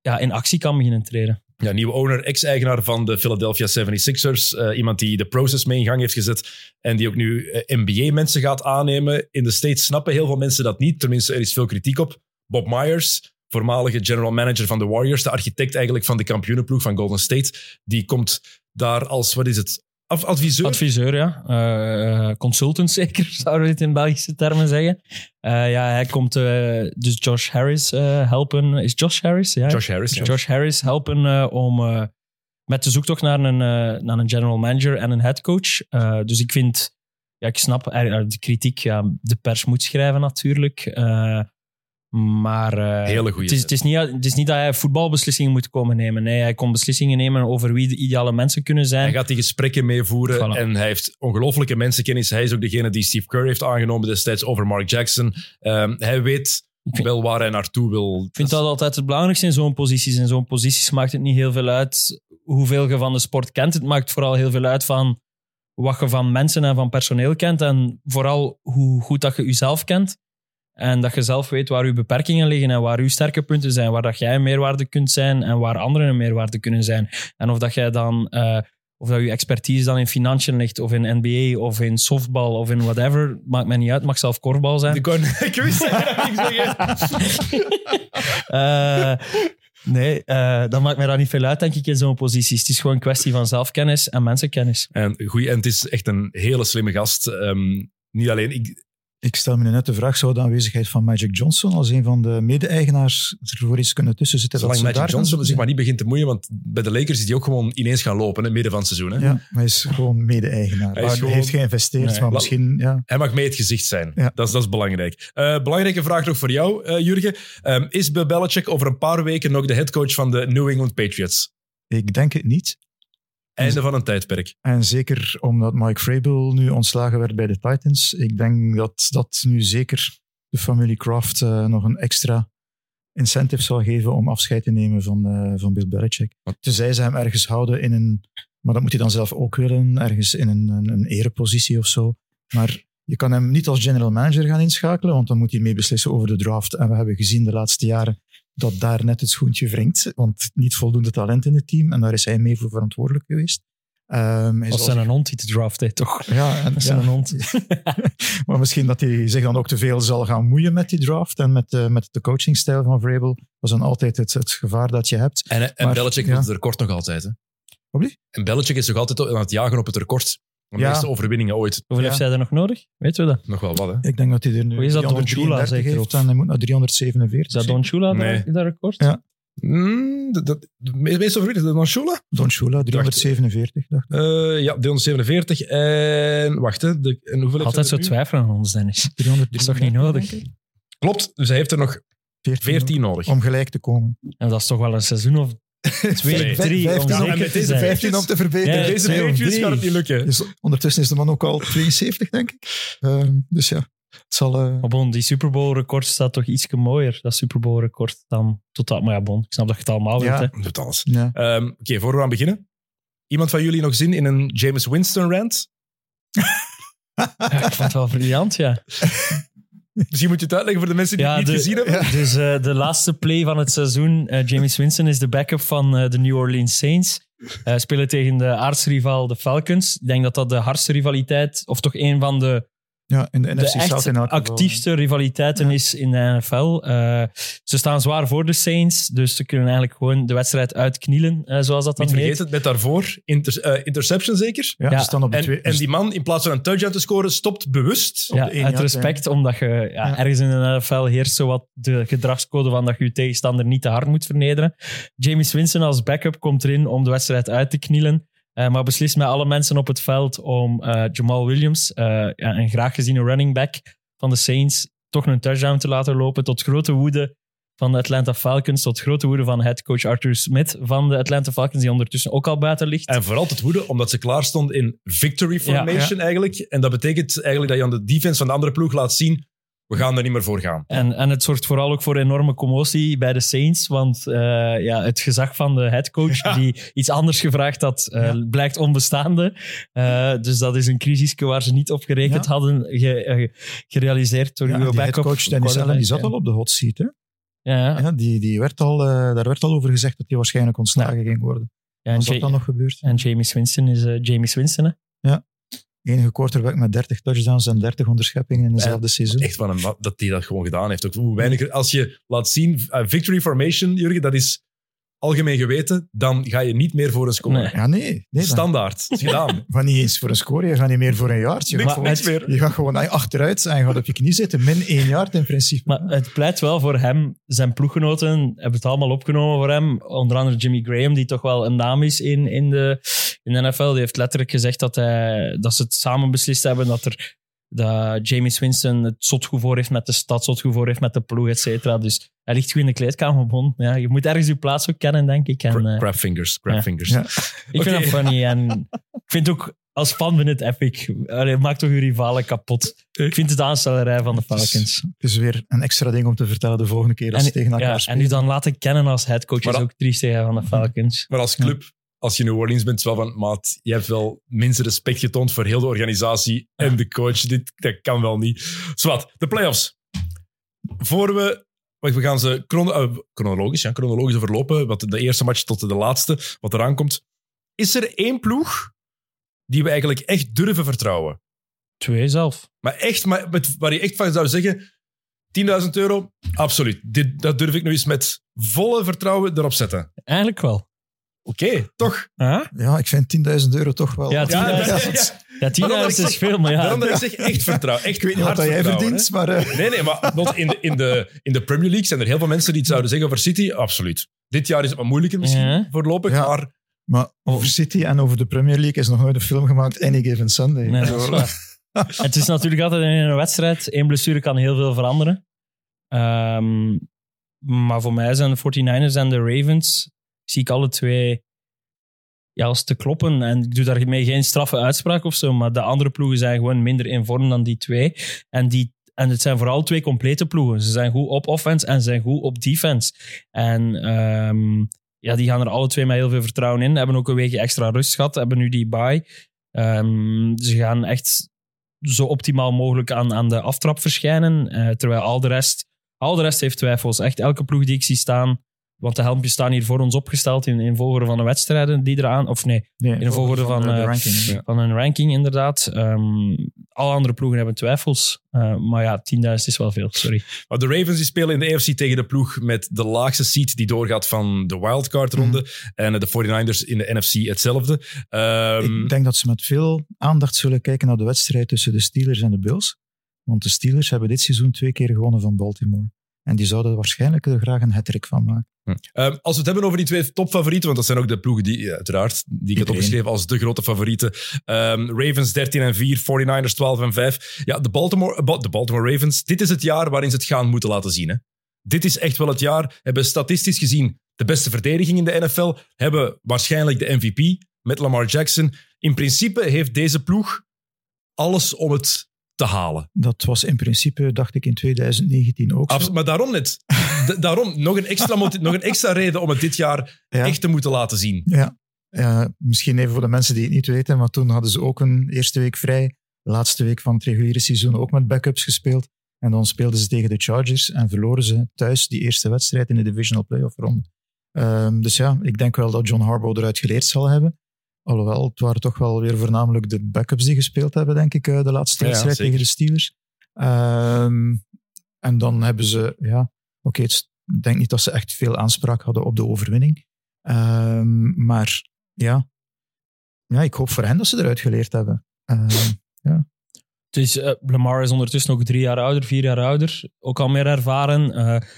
Speaker 4: ja, in actie kan beginnen treden.
Speaker 2: Ja, nieuwe owner, ex-eigenaar van de Philadelphia 76ers. eh, iemand die de process mee in gang heeft gezet en die ook nu eh, NBA-mensen gaat aannemen. In de States snappen heel veel mensen dat niet. Tenminste, er is veel kritiek op. Bob Myers, voormalige general manager van de Warriors, de architect eigenlijk van de kampioenenploeg van Golden State, die komt daar als, wat is het, Af- adviseur?
Speaker 4: Adviseur, ja. Eh, consultant zeker, zouden we het in Belgische termen zeggen. Eh, ja, hij komt eh, dus Josh Harris eh, helpen. Is Josh Harris? Ja.
Speaker 2: Josh Harris. ja.
Speaker 4: Josh Harris helpen eh, om eh, met de zoektocht naar een, eh, naar een general manager en een headcoach. Eh, dus ik vind, ja, ik snap eh, de kritiek. Ja, de pers moet schrijven natuurlijk. Maar eh,
Speaker 2: Hele
Speaker 4: het, is, het, is niet, het is niet dat hij voetbalbeslissingen moet komen nemen. Nee, hij komt beslissingen nemen over wie de ideale mensen kunnen zijn.
Speaker 2: Hij gaat die gesprekken meevoeren
Speaker 4: Voilà.
Speaker 2: en hij heeft ongelofelijke mensenkennis. Hij is ook degene die Steve Kerr heeft aangenomen destijds over Mark Jackson. Ehm, hij weet wel waar hij naartoe wil.
Speaker 4: Ik vind dat altijd het belangrijkste in zo'n posities. In zo'n posities maakt het niet heel veel uit hoeveel je van de sport kent. Het maakt vooral heel veel uit van wat je van mensen en van personeel kent. En vooral hoe goed dat je jezelf kent. En dat je zelf weet waar je beperkingen liggen en waar je sterke punten zijn. Waar dat jij een meerwaarde kunt zijn en waar anderen een meerwaarde kunnen zijn. En of dat jij dan... eh, of dat je expertise dan in financiën ligt, of in NBA, of in softbal, of in whatever, maakt mij niet uit. Het mag zelf korfbal zijn.
Speaker 2: Ik, wist zeggen.
Speaker 4: Eh, nee, eh dat maakt mij daar niet veel uit, denk ik, in zo'n posities. Het is gewoon een kwestie van zelfkennis en mensenkennis.
Speaker 2: En, goeie, en het is echt een hele slimme gast. Ehm, niet alleen... Ik,
Speaker 3: Ik stel me net de vraag, zou de aanwezigheid van Magic Johnson als een van de mede-eigenaars ervoor iets kunnen tussen zitten?
Speaker 2: zolang Magic
Speaker 3: daar
Speaker 2: Johnson zich maar niet begint te moeien, want bij de Lakers is die ook gewoon ineens gaan lopen, in het midden van het seizoen. Hè?
Speaker 3: Ja, maar hij is gewoon mede-eigenaar.
Speaker 2: Hij
Speaker 3: Hij heeft geïnvesteerd,
Speaker 4: Nee.
Speaker 3: maar misschien... Ja.
Speaker 2: Hij mag mee het gezicht zijn.
Speaker 3: Ja.
Speaker 2: Dat, is, dat is belangrijk. Eh, belangrijke vraag nog voor jou, eh, Jurgen. Ehm, is Bill Belichick over een paar weken nog de headcoach van de New England Patriots?
Speaker 3: Ik denk het niet.
Speaker 2: Einde van een tijdperk.
Speaker 3: En zeker omdat Mike Vrabel nu ontslagen werd bij de Titans. Ik denk dat dat nu zeker de familie Kraft eh, nog een extra incentive zal geven om afscheid te nemen van, eh, van Bill Belichick. Tenzij ze hem ergens houden in een... Maar dat moet hij dan zelf ook willen, ergens in een, een, een erepositie of zo. Maar Je kan hem niet als general manager gaan inschakelen, want dan moet hij mee beslissen over de draft. En we hebben gezien de laatste jaren dat daar net het schoentje wringt, want niet voldoende talent in het team. En daar is hij mee voor verantwoordelijk geweest. Ehm, hij
Speaker 4: Dat is
Speaker 3: zal
Speaker 4: een hond die te draften, toch?
Speaker 3: ja, en,
Speaker 4: Dat is
Speaker 3: ja.
Speaker 4: een hond.
Speaker 3: maar misschien dat hij zich dan ook te veel zal gaan moeien met die draft en met, eh, met de coachingstijl van Vrabel. Dat is dan altijd het, het gevaar dat je hebt.
Speaker 2: En, en
Speaker 3: Maar,
Speaker 2: Belichick
Speaker 3: ja.
Speaker 2: doet het record nog altijd. Hè? En Belichick is nog altijd aan het jagen op het record. De
Speaker 3: Ja.
Speaker 2: meeste overwinningen ooit.
Speaker 4: Hoeveel
Speaker 3: Ja.
Speaker 4: heeft hij er nog nodig? Weten we dat?
Speaker 2: Nog wel wat, hè?
Speaker 3: Ik denk dat hij er nu
Speaker 4: Hoe is dat, Don Shula
Speaker 3: 333
Speaker 4: zeker,
Speaker 3: heeft
Speaker 4: of-
Speaker 3: en hij moet naar 347.
Speaker 4: Is dat Don Shula,
Speaker 2: Nee.
Speaker 4: dat, dat record?
Speaker 3: Ja.
Speaker 2: Mm, de, de, de meeste overwinningen, is dat dan Shula?
Speaker 3: Don Shula, 347, dacht ik.
Speaker 2: Eh, ja, 347. En wacht, hè. De, en hoeveel heeft
Speaker 4: Altijd zo twijfelen aan ons, Dennis.
Speaker 3: 333,
Speaker 4: Dat is toch niet nodig?
Speaker 2: Klopt, dus hij heeft er nog 14 nodig.
Speaker 3: Om gelijk te komen.
Speaker 4: En dat is toch wel een seizoen of twee, drie, om
Speaker 3: 15
Speaker 2: om-
Speaker 4: zeker
Speaker 2: en met
Speaker 4: te
Speaker 2: deze
Speaker 4: zijn.
Speaker 3: 15 om te verbeteren.
Speaker 4: Ja,
Speaker 2: Deze Patriots gaat het niet lukken.
Speaker 3: Dus ondertussen is de man ook al 72, denk ik. Ehm, dus ja, het zal... eh,
Speaker 4: Maar bon, die Super Bowl record staat toch iets mooier, dat Super Bowl record, dan totaal. Maar ja, bon, ik snap dat je het allemaal
Speaker 3: Ja.
Speaker 4: wilt. Hè.
Speaker 2: Doet alles.
Speaker 3: ja.
Speaker 2: Ehm, Oké, voor we aan beginnen. Iemand van jullie nog zin in een James Winston rant?
Speaker 4: Ja, ik vond het wel briljant, ja.
Speaker 2: Misschien moet je het uitleggen voor de mensen die
Speaker 4: Ja,
Speaker 2: het niet
Speaker 4: de-
Speaker 2: gezien hebben.
Speaker 4: Dus eh, de laatste play van het seizoen, eh, James Winston is de backup van eh, de New Orleans Saints. Spelen tegen de aardsrivaal, de Falcons. Ik denk dat dat de hardste rivaliteit, of toch een van de
Speaker 3: ja, in de,
Speaker 4: de
Speaker 3: NFC South
Speaker 4: echt
Speaker 3: in elk geval.
Speaker 4: actiefste rivaliteiten is in de NFL. Eh, ze staan zwaar voor de Saints, dus ze kunnen eigenlijk gewoon de wedstrijd uitknielen, eh, zoals dat dan
Speaker 2: Niet
Speaker 4: heet.
Speaker 2: vergeten, met daarvoor inter, eh, interception zeker.
Speaker 3: Ja,
Speaker 4: Ja,
Speaker 3: ze staan op de
Speaker 2: En,
Speaker 3: twee...
Speaker 2: en die man, in plaats van een touchdown te scoren, stopt bewust.
Speaker 4: Ja, uit respect, omdat je ja,
Speaker 3: Ja.
Speaker 4: ergens in de NFL heerst zo wat de gedragscode van dat je je tegenstander niet te hard moet vernederen. James Winston als backup komt erin om de wedstrijd uit te knielen. Eh, maar beslist met alle mensen op het veld om eh, Jamal Williams, eh, ja, een graag geziene running back van de Saints, toch een touchdown te laten lopen. Tot grote woede van de Atlanta Falcons, tot grote woede van headcoach Arthur Smith van de Atlanta Falcons, die ondertussen ook al buiten ligt.
Speaker 2: En vooral het woede, omdat ze klaar stond in victory formation eigenlijk. En dat betekent eigenlijk dat je aan de defense van de andere ploeg laat zien, we gaan er niet meer voor gaan.
Speaker 4: En, en het zorgt vooral ook voor enorme commotie bij de Saints. Want eh, ja, het gezag van de headcoach,
Speaker 2: Ja.
Speaker 4: die iets anders gevraagd had, eh,
Speaker 3: Ja.
Speaker 4: blijkt onbestaande. Eh, dus dat is een crisisje waar ze niet op gerekend
Speaker 3: Ja.
Speaker 4: hadden, ge- gerealiseerd door
Speaker 3: Ja,
Speaker 4: uw
Speaker 3: die
Speaker 4: backup.
Speaker 3: headcoach Dennis Allen die zat al op de hot seat. Hè?
Speaker 4: Ja, ja.
Speaker 3: Ja, die, die werd al, daar werd al over gezegd dat hij waarschijnlijk ontslagen ging worden.
Speaker 4: Ja, en,
Speaker 3: Als dat
Speaker 4: Ja-
Speaker 3: dan nog gebeurt.
Speaker 4: en James Winston is James Winston. Hè?
Speaker 3: Enige quarterback met 30 touchdowns en 30 onderscheppingen in dezelfde seizoen.
Speaker 2: Echt van hem, dat hij dat gewoon gedaan heeft. Ook hoe weinig, als je laat zien, eh, victory formation, Jurgen, dat is algemeen geweten, dan ga je niet meer voor een score.
Speaker 4: Nee.
Speaker 3: Ja, nee. nee
Speaker 2: Standaard. Is gedaan.
Speaker 3: van niet eens voor een score, je gaat niet meer voor een yard. Je,
Speaker 2: Niks,
Speaker 3: gaat,
Speaker 2: meer.
Speaker 3: je gaat gewoon achteruit en je gaat op je knie zitten. Min één yard in principe.
Speaker 4: Maar het pleit wel voor hem. Zijn ploeggenoten hebben het allemaal opgenomen voor hem. Onder andere Jimmy Graham, die toch wel een naam is in, in, de, in de NFL. Die heeft letterlijk gezegd dat, hij, dat ze het samen beslist hebben. Dat, er, dat James Winston het zotgoed voor heeft met de stad, zotgoed voor heeft met de ploeg, et cetera. Dus hij ligt goed in de kleedkamer. Bon, ja, je moet ergens je plaats ook kennen, denk ik. En,
Speaker 2: Cra-
Speaker 4: eh,
Speaker 2: Crab fingers, crab
Speaker 4: ja.
Speaker 2: fingers.
Speaker 3: Ja.
Speaker 4: ik vind dat funny. En ik vind ook, als fan vind ik het epic. Allee, maakt toch je rivalen kapot. Ik vind het de aanstellerij van de Falcons.
Speaker 3: Het is weer een extra ding om te vertellen de volgende keer als ze tegen elkaar
Speaker 4: ja, en
Speaker 3: spelen.
Speaker 4: nu dan laten kennen als headcoach is ook triest tegen van de Falcons.
Speaker 2: Maar als club, als je New Orleans bent, wel van, maat, je hebt wel minste respect getoond voor heel de organisatie en de coach. Dit dat kan wel niet. Zwat, de playoffs. Voor we... We gaan ze chrono- eh, chronologisch, ja, chronologisch overlopen, wat de eerste match tot de laatste, wat eraan komt. Is er één ploeg die we eigenlijk echt durven vertrouwen?
Speaker 4: Twee zelf.
Speaker 2: Maar echt, maar met, waar je echt van zou zeggen, 10.000 euro, absoluut. Dit, dat durf ik nu eens met volle vertrouwen erop zetten.
Speaker 4: Eigenlijk wel.
Speaker 2: Oké, toch?
Speaker 4: Huh?
Speaker 3: Ja, ik vind 10.000 euro toch wel...
Speaker 4: Ja, 10.000
Speaker 2: Ja,
Speaker 3: ja,
Speaker 2: ja,
Speaker 3: dat-
Speaker 4: Ja, 10.000
Speaker 2: Daarom dat ik
Speaker 4: is veel, maar ja.
Speaker 2: Daarom dat ik zeg echt vertrouwen. Echt
Speaker 3: Ik weet niet wat jij verdient, maar... eh.
Speaker 2: Nee, nee, maar in, de, in, de, in de Premier League zijn er heel veel mensen die het zouden zeggen over City. Absoluut. Dit jaar is het wat moeilijker misschien voorlopig,
Speaker 3: Ja.
Speaker 2: maar
Speaker 3: Maar over City en over de Premier League is nog nooit een film gemaakt, Any Given Sunday.
Speaker 4: Nee, dat is waar. Het is natuurlijk altijd in een wedstrijd. Eén blessure kan heel veel veranderen. Ehm, maar voor mij zijn de 49ers en de Ravens, zie ik alle twee ja, als te kloppen. En ik doe daarmee geen straffe uitspraak of zo, maar de andere ploegen zijn gewoon minder in vorm dan die twee. En, die, en het zijn vooral twee complete ploegen. Ze zijn goed op offense en zijn goed op defense. En ehm, ja, die gaan er alle twee met heel veel vertrouwen in. Hebben ook een weekje extra rust gehad, hebben nu die bye. Ehm, ze gaan echt zo optimaal mogelijk aan, aan de aftrap verschijnen. Eh, terwijl al de, rest, al de rest heeft twijfels. Echt elke ploeg die ik zie staan, want de helmpjes staan hier voor ons opgesteld in, in volgorde van de wedstrijden die eraan, of nee,
Speaker 3: Nee,
Speaker 4: in de volgorde van,
Speaker 3: de
Speaker 4: eh,
Speaker 3: ranking.
Speaker 2: ja.
Speaker 4: van een ranking inderdaad. Ehm, alle andere ploegen hebben twijfels. Eh, maar ja, 10.000 is wel veel, sorry.
Speaker 2: Maar de Ravens die spelen in de AFC tegen de ploeg met de laagste seed die doorgaat van de wildcard-ronde. En eh, de 49ers in de NFC hetzelfde. Ehm,
Speaker 3: Ik denk dat ze met veel aandacht zullen kijken naar de wedstrijd tussen de Steelers en de Bills. Want de Steelers hebben dit seizoen twee keer gewonnen van Baltimore. En die zouden er waarschijnlijk er graag een hat van maken.
Speaker 2: Ehm, als we het hebben over die twee topfavorieten, want dat zijn ook de ploegen die, ja, uiteraard, die ik had
Speaker 3: Iedereen.
Speaker 2: opgeschreven als de grote favorieten. Ehm, Ravens 13 en 4, 49ers 12 en 5. Ja, de Baltimore, eh, de Baltimore Ravens, dit is het jaar waarin ze het gaan moeten laten zien. Hè? Dit is echt wel het jaar. Hebben statistisch gezien de beste verdediging in de NFL. Hebben waarschijnlijk de MVP met Lamar Jackson. In principe heeft deze ploeg alles om het te halen.
Speaker 3: Dat was in principe, dacht ik, in 2019 ook
Speaker 2: maar daarom net. Daarom nog een, extra nog een extra reden om het dit jaar
Speaker 3: Ja.
Speaker 2: echt te moeten laten zien.
Speaker 3: Ja, ja, misschien even voor de mensen die het niet weten, maar toen hadden ze ook een eerste week vrij. Laatste week van het reguliere seizoen ook met backups gespeeld. En dan speelden ze tegen de Chargers en verloren ze thuis die eerste wedstrijd in de divisional playoff ronde. Ehm, dus ja, ik denk wel dat John Harbaugh eruit geleerd zal hebben. Alhoewel, het waren toch wel weer voornamelijk de backups die gespeeld hebben, denk ik, eh, de laatste
Speaker 2: Ja,
Speaker 3: wedstrijd tegen de Steelers. Ehm, en dan hebben ze, ja, oké, ik denk niet dat ze echt veel aanspraak hadden op de overwinning. Ehm, maar ja. ja, ik hoop voor hen dat ze eruit geleerd hebben. Ehm,
Speaker 4: Het is, eh, Lamar is ondertussen ook drie jaar ouder, vier jaar ouder. Ook al meer ervaren. Eh,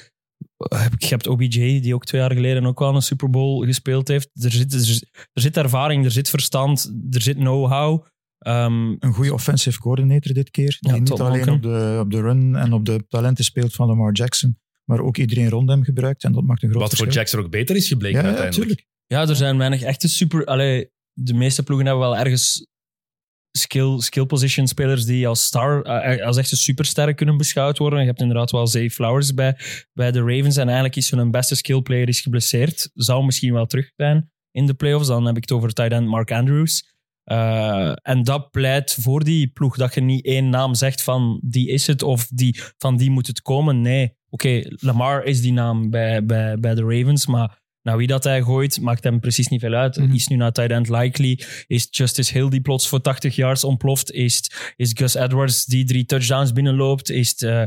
Speaker 4: je hebt OBJ, die ook twee jaar geleden ook wel een Super Bowl gespeeld heeft. Er zit, er, zit- er zit ervaring, er zit verstand, er zit know-how. Ehm,
Speaker 3: een goede offensive coordinator dit keer. Die
Speaker 4: Ja,
Speaker 3: niet alleen op de, op de run en op de talenten speelt van Lamar Jackson, maar ook iedereen rond hem gebruikt. En dat maakt een groot
Speaker 2: Wat voor. Jackson ook beter is gebleken
Speaker 3: Ja,
Speaker 2: uiteindelijk.
Speaker 4: ja, er zijn weinig echte super... Allee, de meeste ploegen hebben wel ergens skill, skill position spelers die als star, eh, als echte supersterren kunnen beschouwd worden. Je hebt inderdaad wel Zay Flowers bij, bij de Ravens en eigenlijk is hun beste skill player is geblesseerd. Zou misschien wel terug zijn in de playoffs. Dan heb ik het over tight end Mark Andrews. Eh, en dat pleit voor die ploeg dat je niet één naam zegt van die is het of die, van die moet het komen. Nee, oké, Lamar is die naam bij, bij, bij de Ravens, maar nou, wie dat hij gooit, maakt hem precies niet veel uit.
Speaker 3: Mhm.
Speaker 4: Is nu naar tight end likely? Is Justice Hill die plots voor 80 yards ontploft? Is, is Gus Edwards die drie touchdowns binnenloopt? Is het, eh,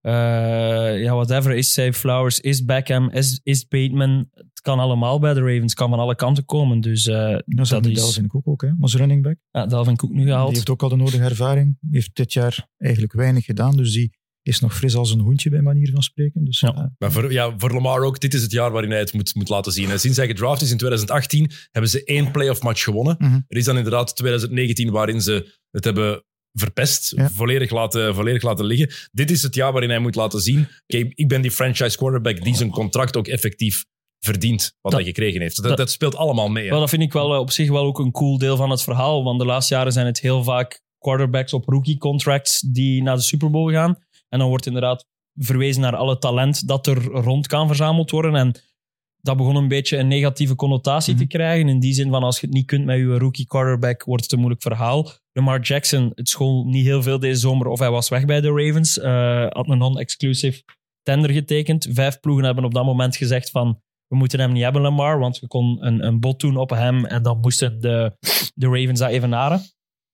Speaker 4: eh, ja, whatever. Is Save Flowers? Is Beckham? Is, is Bateman? Het kan allemaal bij de Ravens. Het kan van alle kanten komen. Dus eh,
Speaker 3: Dat is
Speaker 4: dat
Speaker 3: Dalvin
Speaker 4: is...
Speaker 3: Delvin Cook ook, hè, als running back.
Speaker 4: Ja, Dalvin Cook nu
Speaker 3: Die
Speaker 4: gehaald.
Speaker 3: heeft ook al de nodige ervaring. Heeft dit jaar eigenlijk weinig gedaan, dus die is nog fris als een hoentje bij manier van spreken. Dus,
Speaker 4: Ja.
Speaker 3: eh,
Speaker 2: Maar voor, ja, voor Lamar ook, dit is het jaar waarin hij het moet, moet laten zien. En sinds hij gedraft is in 2018, hebben ze één playoff match gewonnen.
Speaker 3: Mhm.
Speaker 2: Er is dan inderdaad 2019 waarin ze het hebben verpest,
Speaker 3: Ja.
Speaker 2: volledig, laten, volledig laten liggen. Dit is het jaar waarin hij moet laten zien, oké, ik ben die franchise quarterback die zijn contract ook effectief verdient, wat
Speaker 4: Dat-
Speaker 2: hij gekregen heeft. Dat,
Speaker 4: dat-
Speaker 2: dat speelt allemaal mee. hè.
Speaker 4: Wel, dat vind ik wel eh, op zich wel ook een cool deel van het verhaal. Want de laatste jaren zijn het heel vaak quarterbacks op rookie contracts die naar de Super Bowl gaan. En dan wordt inderdaad verwezen naar alle talent dat er rond kan verzameld worden. En dat begon een beetje een negatieve connotatie te
Speaker 3: Mhm.
Speaker 4: krijgen. In die zin van als je het niet kunt met je rookie quarterback, wordt het een moeilijk verhaal. Lamar Jackson, het school niet heel veel deze zomer of hij was weg bij de Ravens. eh, had een non-exclusive tender getekend. Vijf ploegen hebben op dat moment gezegd van we moeten hem niet hebben, Lamar, want je kon een, een bod doen op hem en dan moesten de, de Ravens dat evenaren.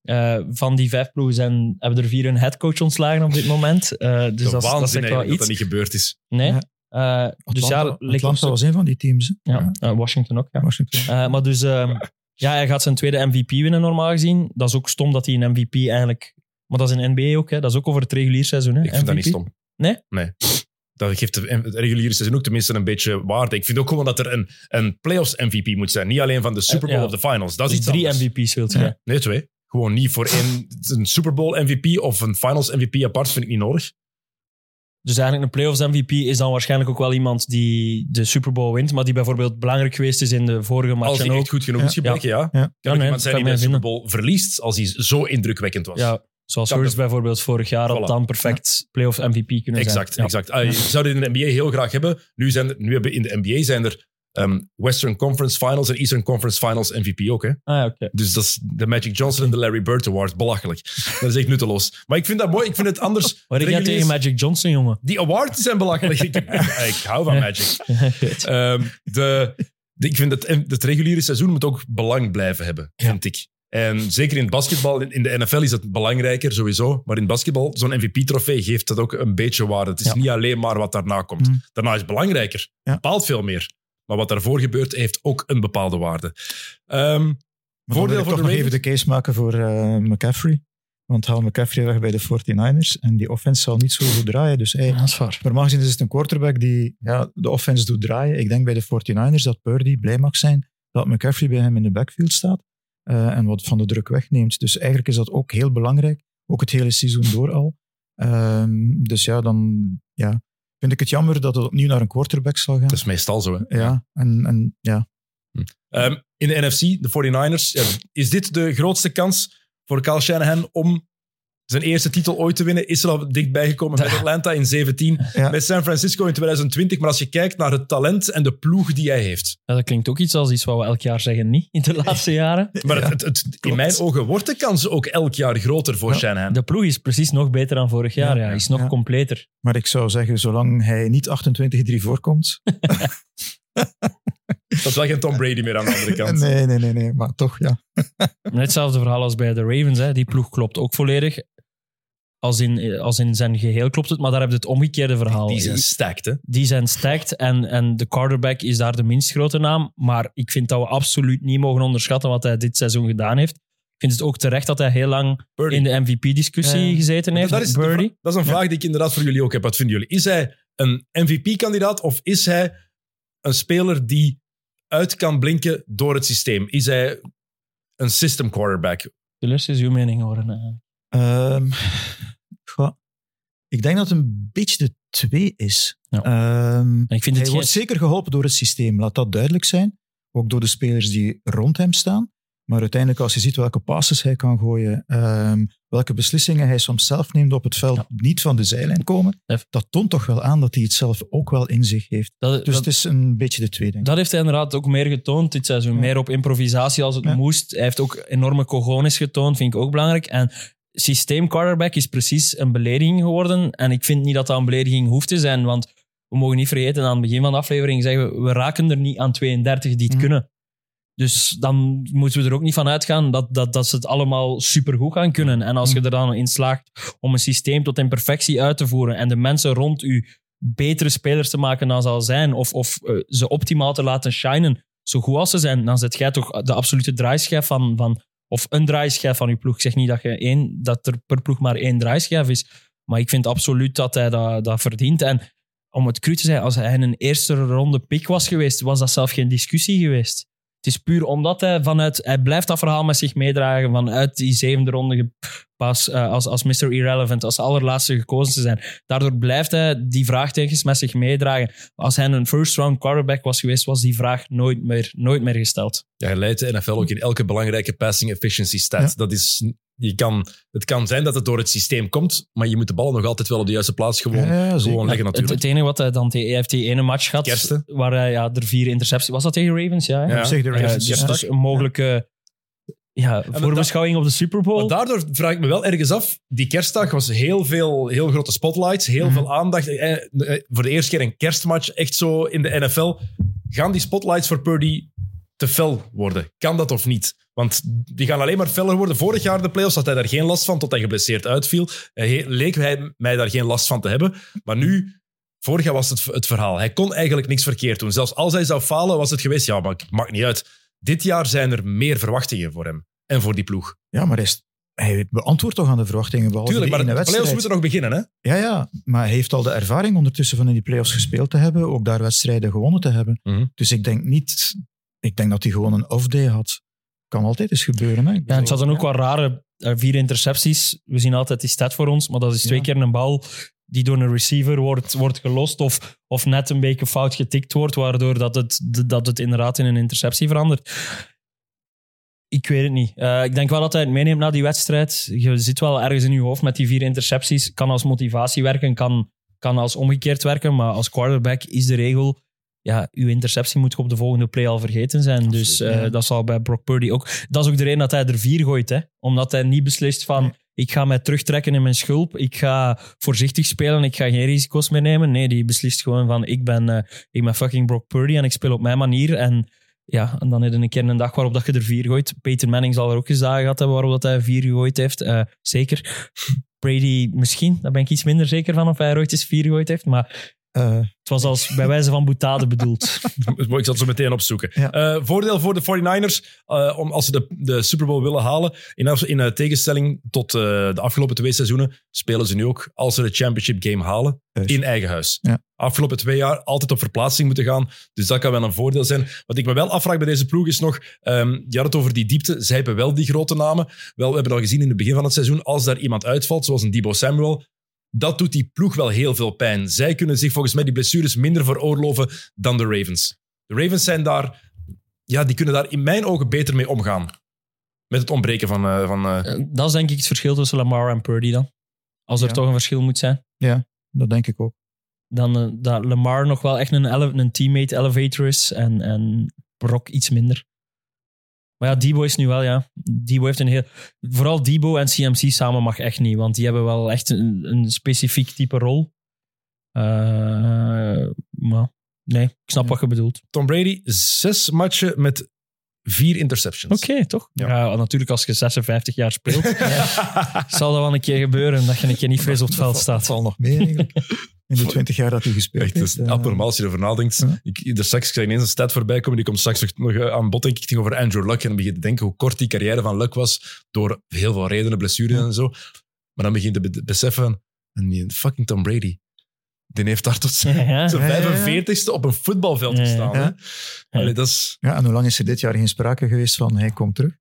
Speaker 4: Eh, van die vijf ploegen zijn, hebben er vier een headcoach ontslagen op dit moment. Eh, dus
Speaker 2: De
Speaker 4: dat, is- dat zegt wel
Speaker 2: dat
Speaker 4: iets.
Speaker 2: dat niet gebeurd is.
Speaker 4: Nee.
Speaker 3: Ja.
Speaker 4: Eh, dus ja,
Speaker 3: Atlanta, Atlanta was een van die teams. hè.
Speaker 4: ja, Washington ook. Ja.
Speaker 3: Washington.
Speaker 4: Eh, maar dus, ehm, ja, hij gaat zijn tweede MVP winnen, normaal gezien. Dat is ook stom dat hij een MVP eigenlijk. Maar dat is in NBA ook, hè. dat is ook over het regulier seizoen. Hè,
Speaker 2: Ik vind dat niet stom.
Speaker 4: Nee?
Speaker 2: Nee. Dat geeft de- het reguliere seizoen ook tenminste een beetje waarde. Ik vind ook gewoon dat er een, een playoffs MVP moet zijn. Niet alleen van de Super Bowl
Speaker 4: ja.
Speaker 2: of de finals. Dat is
Speaker 4: Dus
Speaker 2: iets
Speaker 4: drie
Speaker 2: anders.
Speaker 4: MVP's wilt je.
Speaker 3: Ja.
Speaker 2: Nee, twee. Gewoon niet voor één, een Super Bowl MVP of een finals MVP apart vind ik niet nodig.
Speaker 4: Dus eigenlijk een playoffs MVP is dan waarschijnlijk ook wel iemand die de Super Bowl wint, maar die bijvoorbeeld belangrijk geweest is in de vorige
Speaker 2: Als
Speaker 4: matchen
Speaker 2: hij
Speaker 4: ook.
Speaker 2: echt goed genoeg is
Speaker 3: Ja.
Speaker 2: gebleken, ja.
Speaker 3: Ja.
Speaker 2: Kan
Speaker 4: Ja, nee,
Speaker 2: iemand zijn die de Super Bowl verliest als hij zo indrukwekkend was.
Speaker 4: Ja, zoals
Speaker 2: dat-
Speaker 4: bijvoorbeeld vorig jaar had
Speaker 2: Voilà.
Speaker 4: dan perfect playoff MVP kunnen
Speaker 2: exact,
Speaker 4: zijn.
Speaker 2: exact. Ah, je zou dit in de NBA heel graag hebben. Nu, zijn er, nu hebben in de NBA zijn er ehm, Western Conference Finals en Eastern Conference Finals MVP ook. Hè?
Speaker 4: Ah, ja, oké.
Speaker 2: Dus dat is de Magic Johnson en de Larry Bird Award. Belachelijk. Dat is echt nutteloos. Maar ik vind dat mooi. Ik vind het anders.
Speaker 4: Wat
Speaker 2: Regulier-
Speaker 4: tegen Magic Johnson, jongen?
Speaker 2: Die awards zijn belachelijk. ik, ik hou van Magic. Ehm, de, de- ik vind dat het reguliere seizoen moet ook belang blijven hebben, vind ik. En zeker in het basketbal, in in de NFL is dat belangrijker sowieso. Maar in het basketbal, zo'n MVP-trofee geeft dat ook een beetje waarde. Het is
Speaker 3: Ja.
Speaker 2: niet alleen maar wat daarna komt.
Speaker 3: Mm.
Speaker 2: Daarna is het belangrijker.
Speaker 3: Ja.
Speaker 2: Bepaalt veel meer. Maar wat daarvoor gebeurt, heeft ook een bepaalde waarde. Ehm,
Speaker 3: dan
Speaker 2: Voordeel voor de
Speaker 3: nog even
Speaker 2: Ravens?
Speaker 3: de case maken voor eh, McCaffrey. Want haal McCaffrey weg bij de 49ers en die offense zal niet zo goed draaien. Dus hey,
Speaker 4: waar.
Speaker 3: normaal gezien is het een quarterback die ja, de offense doet draaien. Ik denk bij de 49ers dat Purdy blij mag zijn dat McCaffrey bij hem in de backfield staat eh, en wat van de druk wegneemt. Dus eigenlijk is dat ook heel belangrijk. Ook het hele seizoen door al. Ehm, dus ja, dan ja, vind ik het jammer dat het opnieuw naar een quarterback zal gaan.
Speaker 2: dat is meestal zo. Hè?
Speaker 3: ja, en, en ja,
Speaker 2: Ehm, in de NFC, de 49ers, ja, is dit de grootste kans voor Kyle Shanahan om zijn eerste titel ooit te winnen? Is er al dichtbij gekomen met Atlanta in 17,
Speaker 3: Ja.
Speaker 2: met San Francisco in 2020. Maar als je kijkt naar het talent en de ploeg die hij heeft.
Speaker 4: Ja, dat klinkt ook iets als iets wat we elk jaar zeggen, niet? In de laatste jaren.
Speaker 2: Maar
Speaker 3: Ja,
Speaker 2: het, het, het- in mijn ogen wordt de kans ook elk jaar groter voor
Speaker 3: Ja.
Speaker 2: Shanahan.
Speaker 4: De ploeg is precies nog beter dan vorig jaar.
Speaker 3: Ja,
Speaker 4: Ja, is nog
Speaker 3: ja.
Speaker 4: completer.
Speaker 3: Maar ik zou zeggen, zolang hij niet 28-3 voorkomt.
Speaker 2: Dat is wel geen Tom Brady meer aan de andere kant.
Speaker 3: Nee, nee, nee, nee. Maar toch, ja.
Speaker 4: Net hetzelfde verhaal als bij de Ravens. Hè. Die ploeg klopt ook volledig. Als in, als in zijn geheel klopt het, maar daar heb je het omgekeerde verhaal.
Speaker 2: Die zijn stacked, hè?
Speaker 4: Die zijn stacked en, en de quarterback is daar de minst grote naam. Maar ik vind dat we absoluut niet mogen onderschatten wat hij dit seizoen gedaan heeft. Ik vind het ook terecht dat hij heel lang
Speaker 2: Birdie.
Speaker 4: in de MVP-discussie gezeten heeft.
Speaker 2: dat, is de
Speaker 4: Birdie.
Speaker 2: dat is een vraag die ik inderdaad voor jullie ook heb. Wat vinden jullie? Is hij een MVP-kandidaat of is hij een speler die uit kan blinken door het systeem? Is hij een system quarterback?
Speaker 4: Tullers is uw mening horen. eh.
Speaker 3: Goh, ik denk dat het een beetje de twee is.
Speaker 4: Ja.
Speaker 3: Ehm,
Speaker 4: Ik vind
Speaker 3: hij
Speaker 4: het
Speaker 3: wordt zeker geholpen door het systeem, laat dat duidelijk zijn. Ook door de spelers die rond hem staan. Maar uiteindelijk, als je ziet welke passes hij kan gooien, ehm, welke beslissingen hij soms zelf neemt op het veld,
Speaker 4: Ja.
Speaker 3: niet van de zijlijn komen, dat toont toch wel aan dat hij het zelf ook wel in zich heeft.
Speaker 4: dat,
Speaker 3: Dus
Speaker 4: dat,
Speaker 3: het is een beetje de twee, denk ik.
Speaker 4: dat heeft hij inderdaad ook meer getoond dit seizoen.
Speaker 3: Ja.
Speaker 4: Meer op improvisatie als het
Speaker 3: Ja.
Speaker 4: moest. Hij heeft ook enorme cojones getoond, vind ik ook belangrijk. En systeem quarterback is precies een belediging geworden. En ik vind niet dat dat een belediging hoeft te zijn, want we mogen niet vergeten, aan het begin van de aflevering zeggen we, we raken er niet aan 32 die het
Speaker 3: Mhm.
Speaker 4: kunnen. Dus dan moeten we er ook niet van uitgaan dat, dat, dat ze het allemaal supergoed gaan kunnen. En als je er dan in slaagt om een systeem tot in perfectie uit te voeren en de mensen rond u betere spelers te maken dan ze al zijn, of, of eh, ze optimaal te laten shinen, zo goed als ze zijn, dan zet jij toch de absolute draaischijf van, van of een draaischijf van je ploeg. Ik zeg niet dat, je één, dat er per ploeg maar één draaischijf is, maar ik vind absoluut dat hij dat, dat verdient. En om het cru te zijn, als hij een eerste ronde pick was geweest, was dat zelf geen discussie geweest. Het is puur omdat hij vanuit... Hij blijft dat verhaal met zich meedragen vanuit die zevende ronde pas eh, als, als Mr. Irrelevant, als allerlaatste gekozen te zijn. Daardoor blijft hij die vraagtekens met zich meedragen. Als hij een first-round quarterback was geweest, was die vraag nooit meer, nooit meer gesteld.
Speaker 2: Ja, hij leidt de NFL ook in elke belangrijke passing efficiency stat.
Speaker 3: Ja.
Speaker 2: Dat is, je kan, het kan zijn dat het door het systeem komt, maar je moet de ballen nog altijd wel op de juiste plaats gewoon,
Speaker 3: Ja,
Speaker 2: leggen
Speaker 4: Het,
Speaker 2: natuurlijk.
Speaker 4: het enige wat hij dan... te- Hij heeft die ene match gehad
Speaker 2: Kersten.
Speaker 4: waar hij ja, er vier intercepties... Was dat tegen Ravens? Ja?
Speaker 2: Ja.
Speaker 3: Op zich de
Speaker 4: Ja,
Speaker 3: Ravens,
Speaker 4: dus,
Speaker 3: ja.
Speaker 4: dus een mogelijke ja,
Speaker 2: maar
Speaker 4: voorbeschouwing op de Super Bowl.
Speaker 2: Maar daardoor vraag ik me wel ergens af. Die kerstdag was heel veel, heel grote spotlights, heel
Speaker 3: Mhm.
Speaker 2: veel aandacht. Eh, eh, voor de eerste keer een kerstmatch, echt zo in de NFL. Gaan die spotlights voor Purdy te fel worden? Kan dat of niet? Want die gaan alleen maar feller worden. Vorig jaar de playoffs had hij daar geen last van, tot hij geblesseerd uitviel. He- leek hij mij daar geen last van te hebben. Maar nu, vorig jaar was het het verhaal. Hij kon eigenlijk niks verkeerd doen. Zelfs als hij zou falen, was het geweest, ja, maar het maakt niet uit. Dit jaar zijn er meer verwachtingen voor hem en voor die ploeg.
Speaker 3: Ja, maar hij, is- hij beantwoordt toch aan de verwachtingen. behalve
Speaker 2: Tuurlijk, maar de playoffs moeten nog beginnen, hè?
Speaker 3: Ja, ja, maar hij heeft al de ervaring ondertussen van in die playoffs gespeeld te hebben, ook daar wedstrijden gewonnen te hebben.
Speaker 2: Mhm.
Speaker 3: Dus ik denk niet, ik denk dat hij gewoon een off-day had. Kan altijd eens gebeuren. Hè?
Speaker 4: Ja, en het zat dan ook wel rare eh, vier intercepties. We zien altijd die stat voor ons, maar dat is twee
Speaker 3: Ja.
Speaker 4: keer een bal die door een receiver wordt, wordt gelost of, of net een beetje fout getikt wordt, waardoor dat het, dat het inderdaad in een interceptie verandert. Ik weet het niet. Eh, ik denk wel dat hij het meeneemt na die wedstrijd. Je zit wel ergens in je hoofd met die vier intercepties. Kan als motivatie werken, kan, kan als omgekeerd werken, maar als quarterback is de regel ja, uw interceptie moet je op de volgende play al vergeten zijn. Dus eh,
Speaker 3: ja.
Speaker 4: dat zal bij Brock Purdy ook. Dat is ook de reden dat hij er vier gooit. Hè? Omdat hij niet beslist van.
Speaker 3: Nee.
Speaker 4: Ik ga mij terugtrekken in mijn schulp. Ik ga voorzichtig spelen. Ik ga geen risico's meer nemen. Nee, die beslist gewoon van: ik ben, eh, ik ben fucking Brock Purdy en ik speel op mijn manier. En ja, en dan heb je een keer een dag waarop dat je er vier gooit. Peter Manning zal er ook eens dagen gehad hebben waarop dat hij vier gegooid heeft. Eh, zeker. Brady misschien, daar ben ik iets minder zeker van of hij er ooit eens vier gegooid heeft. Maar
Speaker 3: Eh,
Speaker 4: het was als bij wijze van boutade bedoeld.
Speaker 2: Ik zal het zo meteen opzoeken.
Speaker 3: Ja.
Speaker 2: Eh, voordeel voor de 49ers, eh, om, als ze de, de Super Bowl willen halen, in, in tegenstelling tot eh, de afgelopen twee seizoenen, spelen ze nu ook als ze de championship game halen in eigen huis.
Speaker 3: Ja.
Speaker 2: Afgelopen twee jaar altijd op verplaatsing moeten gaan, dus dat kan wel een voordeel zijn. Wat ik me wel afvraag bij deze ploeg is nog, ehm, je had het over die diepte, zij hebben wel die grote namen. Wel, we hebben al gezien in het begin van het seizoen, als daar iemand uitvalt, zoals een Debo Samuel, dat doet die ploeg wel heel veel pijn. Zij kunnen zich volgens mij die blessures minder veroorloven dan de Ravens. De Ravens zijn daar, ja, die kunnen daar in mijn ogen beter mee omgaan. Met het ontbreken van. eh, van eh,
Speaker 4: Eh, Dat is denk ik het verschil tussen Lamar en Purdy dan. Als er
Speaker 3: Ja.
Speaker 4: toch een verschil moet zijn.
Speaker 3: dat denk ik ook.
Speaker 4: Dan dat Lamar nog wel echt een, ele- een teammate elevator is en, en Brock iets minder. Maar ja, Debo is nu wel, ja. Debo heeft een heel... Vooral Debo en CMC samen mag echt niet, want die hebben wel echt een, een specifiek type rol. Eh, maar nee, ik snap
Speaker 3: Ja.
Speaker 4: wat je bedoelt.
Speaker 2: Tom Brady, zes matchen met vier interceptions.
Speaker 4: Oké, toch?
Speaker 2: Ja.
Speaker 4: Ja. natuurlijk als je 56 jaar speelt, zal dat wel een keer gebeuren dat je een keer niet fris op het veld
Speaker 3: Dat
Speaker 4: staat.
Speaker 3: valt nog mee eigenlijk. In de twintig jaar dat hij gespeeld heeft.
Speaker 2: is
Speaker 3: eh,
Speaker 2: abnormaal als je erover nadenkt. Ik, er straks, ineens een stat voorbij komen, die komt straks nog- eh, aan bod, denk ik. Het ging over Andrew Luck. En dan begin je te denken hoe kort die carrière van Luck was, door heel veel redenen, blessures en zo. Maar dan begin je te be- beseffen van, en die fucking Tom Brady, die heeft daar tot zijn,
Speaker 4: Ja,
Speaker 2: zijn
Speaker 3: Ja, ja, ja.
Speaker 2: 45ste op een voetbalveld gestaan. Allee, dat, is,
Speaker 3: Ja, en hoe lang is er dit jaar geen sprake geweest van hij komt terug?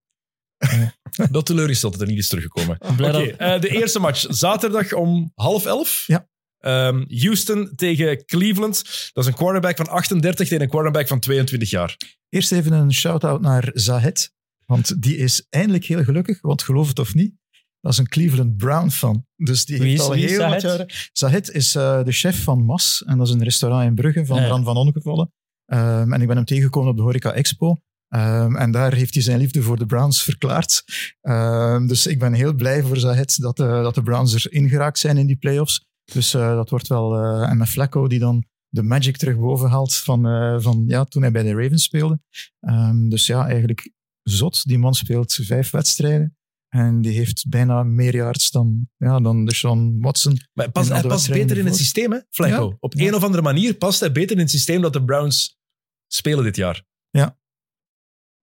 Speaker 2: dat teleurgesteld dat er niet is teruggekomen. Oké,
Speaker 4: dat-
Speaker 2: eh, de eerste match, zaterdag om half elf.
Speaker 3: Ja.
Speaker 2: Ehm, Houston tegen Cleveland. Dat is een quarterback van 38 tegen een quarterback van 22 jaar.
Speaker 3: Eerst even een shout-out naar Zahed. Want die is eindelijk heel gelukkig, want geloof het of niet, dat is een Cleveland Brown fan. Dus die
Speaker 4: Wie
Speaker 3: heeft
Speaker 4: is-
Speaker 3: al heel wat jaren... Zahed is eh, de chef van Mas, en dat is een restaurant in Brugge van
Speaker 4: Ja,
Speaker 3: van Ongevallen. Ehm, en ik ben hem tegengekomen op de Horeca Expo. Ehm, en daar heeft hij zijn liefde voor de Browns verklaard. Ehm, dus ik ben heel blij voor Zahed dat, eh, dat de Browns erin geraakt zijn in die playoffs. Dus eh, dat wordt wel... eh, en met Flacco die dan de magic terug boven haalt van, eh, van ja, toen hij bij de Ravens speelde. Ehm, dus ja, eigenlijk zot. Die man speelt vijf wedstrijden. En die heeft bijna meer yards dan, ja, dan Deshaun Watson.
Speaker 2: Maar pas,
Speaker 3: En al
Speaker 2: hij past beter in het systeem, hè, Flacco.
Speaker 3: Ja.
Speaker 2: Op
Speaker 3: Ja.
Speaker 2: een of andere manier past hij beter in het systeem dat de Browns spelen dit jaar.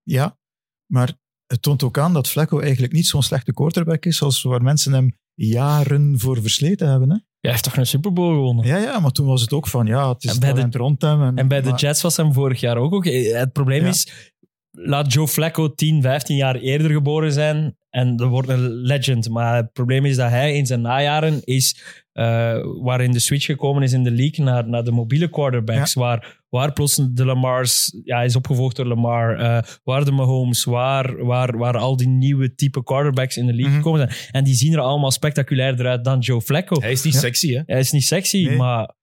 Speaker 3: Ja, maar het toont ook aan dat Flacco eigenlijk niet zo'n slechte quarterback is als waar mensen hem jaren voor versleten hebben. Hè?
Speaker 4: Hij heeft toch een Super Bowl gewonnen?
Speaker 3: Ja, ja, maar toen was het ook van, ja, het is
Speaker 4: En bij de-
Speaker 3: rond hem. En,
Speaker 4: En bij de Jets was hem vorig jaar ook. ook. Het probleem
Speaker 3: Ja.
Speaker 4: is, laat Joe Flacco 10, 15 jaar eerder geboren zijn en er wordt een legend. Maar het probleem is dat hij in zijn najaren is, eh, waarin de switch gekomen is in de league naar, naar de mobiele quarterbacks, waar, waar plots de Lamar's, ja, hij is opgevolgd door Lamar, eh, waar de Mahomes, waar, waar, waar al die nieuwe type quarterbacks in de league
Speaker 3: Mhm.
Speaker 4: gekomen zijn. En die zien er allemaal spectaculairder uit dan Joe Flacco.
Speaker 2: Hij is niet
Speaker 3: Ja.
Speaker 2: sexy, hè?
Speaker 4: Hij is niet sexy,
Speaker 3: Nee.
Speaker 4: maar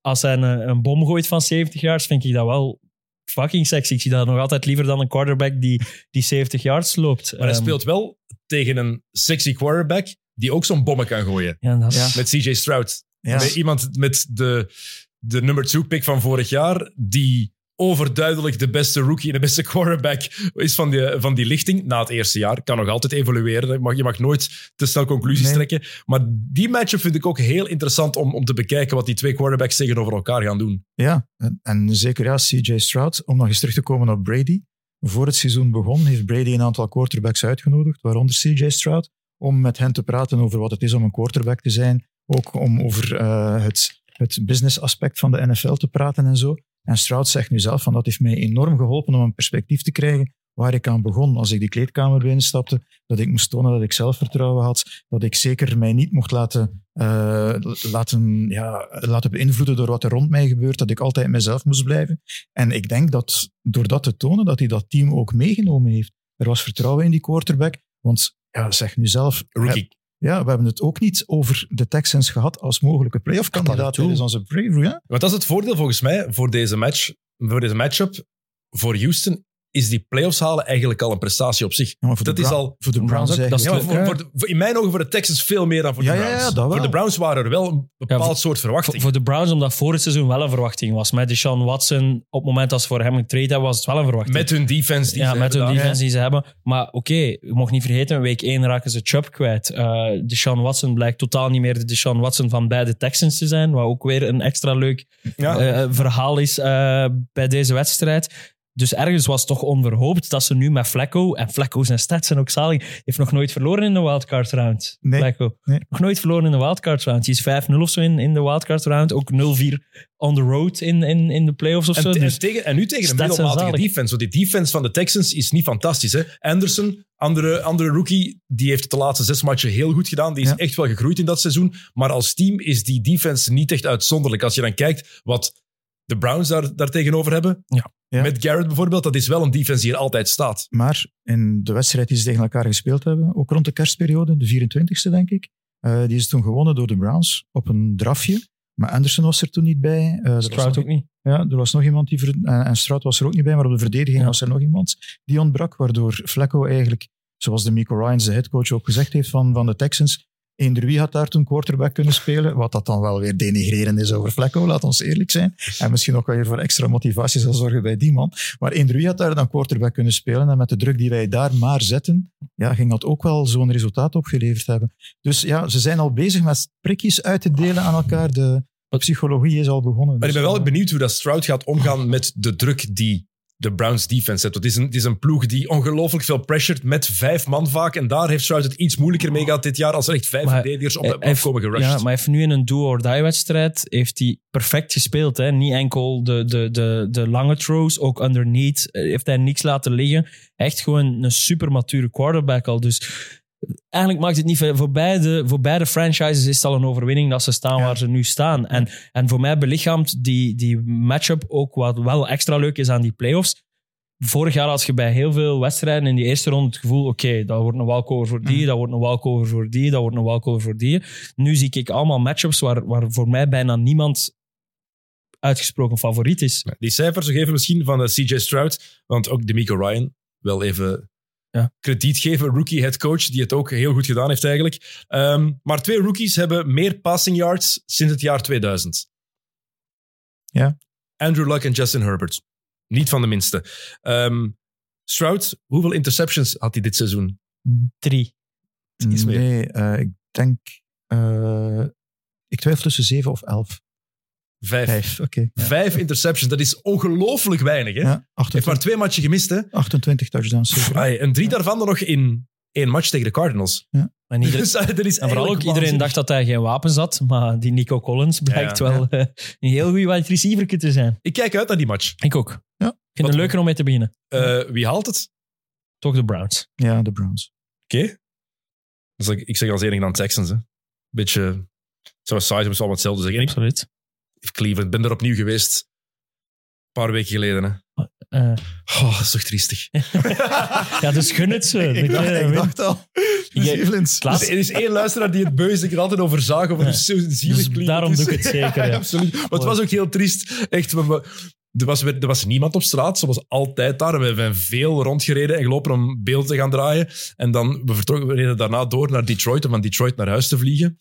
Speaker 4: als hij een, een bom gooit van 70 yards, vind ik dat wel fucking sexy. Ik zie dat nog altijd liever dan een quarterback die, die 70 yards loopt.
Speaker 2: Maar hij
Speaker 4: Ehm,
Speaker 2: speelt wel tegen een sexy quarterback die ook zo'n bommen kan gooien.
Speaker 4: Ja, dat is-
Speaker 3: Ja.
Speaker 2: Met CJ Stroud. iemand met de, de nummer 2 pick van vorig jaar, die overduidelijk de beste rookie en de beste quarterback is van die, van die lichting na het eerste jaar. Kan nog altijd evolueren. Je mag, je mag nooit te snel conclusies
Speaker 3: Nee.
Speaker 2: trekken. Maar die matchup vind ik ook heel interessant om, om te bekijken wat die twee quarterbacks tegenover elkaar gaan doen.
Speaker 3: Ja, en, en zeker ja, CJ Stroud. Om nog eens terug te komen op Brady. Voor het seizoen begon, heeft Brady een aantal quarterbacks uitgenodigd, waaronder CJ Stroud, om met hen te praten over wat het is om een quarterback te zijn. Ook om over eh, het, het business aspect van de NFL te praten en zo. En Stroud zegt nu zelf van dat heeft mij enorm geholpen om een perspectief te krijgen waar ik aan begon. Als ik die kleedkamer binnenstapte, dat ik moest tonen dat ik zelfvertrouwen had, dat ik zeker mij niet mocht laten, eh, laten, ja, laten beïnvloeden door wat er rond mij gebeurt, dat ik altijd mezelf moest blijven. En ik denk dat door dat te tonen, dat hij dat team ook meegenomen heeft. Er was vertrouwen in die quarterback, want ja, zeg nu zelf,
Speaker 2: Rookie.
Speaker 3: ja, we hebben het ook niet over de Texans gehad als mogelijke playoff-kandidaat tijdens onze preview. Ja?
Speaker 2: Want dat is het voordeel volgens mij voor deze match. voor deze matchup, voor Houston, is die playoffs halen eigenlijk al een prestatie op zich.
Speaker 3: Ja, maar voor
Speaker 2: Dat
Speaker 3: de
Speaker 2: is al-
Speaker 3: Voor de Browns
Speaker 4: ook, dat is
Speaker 2: Ja, voor, voor de- voor- in mijn ogen voor de Texans veel meer dan voor
Speaker 3: Ja,
Speaker 2: de
Speaker 3: ja, ja,
Speaker 2: Browns.
Speaker 3: dat wel.
Speaker 2: Voor de Browns waren er wel een bepaald
Speaker 4: voor-
Speaker 2: soort verwachting.
Speaker 4: Voor, voor de Browns, omdat voor het seizoen wel een verwachting was. Met Deshaun Watson, op het moment dat ze voor hem getraind hebben, was het wel een verwachting.
Speaker 2: met hun defense die
Speaker 4: ja,
Speaker 2: ze
Speaker 4: met hun
Speaker 2: hebben
Speaker 4: defense die ze hebben. Maar oké, je mag niet vergeten, week 1 raken ze Chubb kwijt. Eh Deshaun Watson blijkt totaal niet meer de Deshaun Watson van beide Texans te zijn. Wat ook weer een extra leuk
Speaker 2: Ja.
Speaker 4: eh, verhaal is eh, bij deze wedstrijd. Dus ergens was het toch onverhoopt dat ze nu met Flacco, en Flacco zijn stats zijn ook zalig, heeft nog nooit verloren in de wildcard round.
Speaker 3: Nee.
Speaker 4: Flacco.
Speaker 3: Nee.
Speaker 4: Nog nooit verloren in de wildcard round. Die is 5-0 of zo in, in de wildcard round. Ook 0-4 on the road in, in, in de playoffs of
Speaker 2: En,
Speaker 4: zo.
Speaker 2: te-
Speaker 4: Dus
Speaker 2: en, tegen, en nu tegen een middelmatige defense. Want die defense van de Texans is niet fantastisch. Hè? Anderson, andere, andere rookie, die heeft het de laatste zes matchen heel goed gedaan. Die is
Speaker 3: Ja.
Speaker 2: echt wel gegroeid in dat seizoen. Maar als team is die defense niet echt uitzonderlijk. Als je dan kijkt wat de Browns daar, daar tegenover hebben.
Speaker 4: Ja.
Speaker 3: Ja.
Speaker 2: Met Garrett bijvoorbeeld, dat is wel een defense die er altijd staat.
Speaker 3: Maar in de wedstrijd die ze tegen elkaar gespeeld hebben, ook rond de kerstperiode, de 24e denk ik, eh, die is toen gewonnen door de Browns op een drafje. Maar Anderson was er toen niet bij. Eh, was
Speaker 4: Stroud
Speaker 3: nog-
Speaker 4: ook niet.
Speaker 3: Ja, er was nog iemand die... ver- en, en Stroud was er ook niet bij, maar op de verdediging
Speaker 4: Ja.
Speaker 3: was er nog iemand die ontbrak, waardoor Flacco eigenlijk, zoals de Miko Ryans, de headcoach, ook gezegd heeft van, van de Texans, eender wie had daar toen quarterback kunnen spelen, wat dat dan wel weer denigrerend is over Flacco, laat ons eerlijk zijn. En misschien ook wel weer voor extra motivatie zal zorgen bij die man. Maar eender wie had daar dan quarterback kunnen spelen en met de druk die wij daar maar zetten, ja, ging dat ook wel zo'n resultaat opgeleverd hebben. Dus ja, ze zijn al bezig met prikjes uit te delen aan elkaar. De psychologie is al begonnen.
Speaker 2: Maar ik ben
Speaker 3: Dus,
Speaker 2: wel
Speaker 3: eh,
Speaker 2: benieuwd hoe dat Stroud gaat omgaan met de druk die de Browns defense. Want het is een, het is een ploeg die ongelooflijk veel pressured met vijf man vaak. En daar heeft Stroud het iets moeilijker mee gehad dit jaar als er echt vijf verdedigers op hem afkomen gerushed.
Speaker 4: Ja, maar hij heeft nu in een do-or-die-wedstrijd heeft hij perfect gespeeld. Hè? Niet enkel de, de, de, de lange throws, ook underneath eh, heeft hij niks laten liggen. Echt gewoon een super mature quarterback al. Dus eigenlijk maakt het niet veel. Voor beide, voor beide franchises is het al een overwinning dat ze staan
Speaker 3: Ja.
Speaker 4: waar ze nu staan. En, en voor mij belichaamt die, die matchup ook wat wel extra leuk is aan die playoffs. Vorig jaar had je bij heel veel wedstrijden in die eerste ronde het gevoel, oké, dat wordt een walkover voor die,
Speaker 3: Mhm.
Speaker 4: dat wordt een walkover voor die, dat wordt een walkover voor die. Nu zie ik allemaal matchups waar, waar voor mij bijna niemand uitgesproken favoriet is.
Speaker 2: Die cijfers geven misschien van de CJ Stroud, want ook Demico Ryan, wel even
Speaker 4: Ja.
Speaker 2: krediet geven. Rookie head coach, die het ook heel goed gedaan heeft eigenlijk. Ehm, maar twee rookies hebben meer passing yards sinds het jaar 2000.
Speaker 3: Ja.
Speaker 2: Andrew Luck en Justin Herbert. Niet van de minste. Ehm, Stroud, hoeveel interceptions had hij dit seizoen?
Speaker 4: Drie.
Speaker 2: Iets meer.
Speaker 3: Nee, eh, ik denk... eh, ik twijfel tussen zeven of elf.
Speaker 2: Vijf.
Speaker 3: Vijf, oké. Ja.
Speaker 2: Vijf interceptions, dat is ongelooflijk weinig. Hè?
Speaker 3: Ja,
Speaker 2: Heeft
Speaker 3: 28,
Speaker 2: maar twee matchen gemist. Hè?
Speaker 3: 28 touchdowns.
Speaker 2: Ai, en drie daarvan dan nog in één match tegen de Cardinals.
Speaker 4: En, ieder-
Speaker 2: Dus, eh, dat is
Speaker 4: en vooral ook iedereen dacht dat hij geen wapens had, maar die Nico Collins blijkt
Speaker 2: Ja,
Speaker 4: wel eh, een heel goede wide receiver te zijn.
Speaker 2: Ik kijk uit naar die match.
Speaker 4: Ik ook.
Speaker 3: Ja.
Speaker 4: Ik vind
Speaker 2: Wat-
Speaker 4: het leuker om mee te beginnen.
Speaker 2: Eh, wie haalt het?
Speaker 4: Toch de Browns.
Speaker 3: Ja, de Browns.
Speaker 2: Oké. Dus ik, ik zeg als enige dan Texans. Hè. Beetje, zoals Size zal wat hetzelfde zeggen. Ik,
Speaker 4: Absoluut.
Speaker 2: Cleveland, ben er opnieuw geweest. Een paar weken geleden. Hè.
Speaker 4: Eh,
Speaker 2: Oh, dat is toch triestig.
Speaker 4: ja, dus gun het ze.
Speaker 3: Ik dacht, ik dacht al. Cleveland.
Speaker 2: Dus er is één luisteraar die het beu is. Ik er altijd over zagen. Over
Speaker 4: Ja.
Speaker 2: hoe zo zielig
Speaker 4: Dus daarom doe ik het zeker, ja.
Speaker 2: absoluut. Maar het was ook heel triest. Echt, we- we- er was, er was niemand op straat, zoals altijd daar. We hebben veel rondgereden en gelopen om beeld te gaan draaien. En dan, we, vertrokken, we reden daarna door naar Detroit, om van Detroit naar huis te vliegen.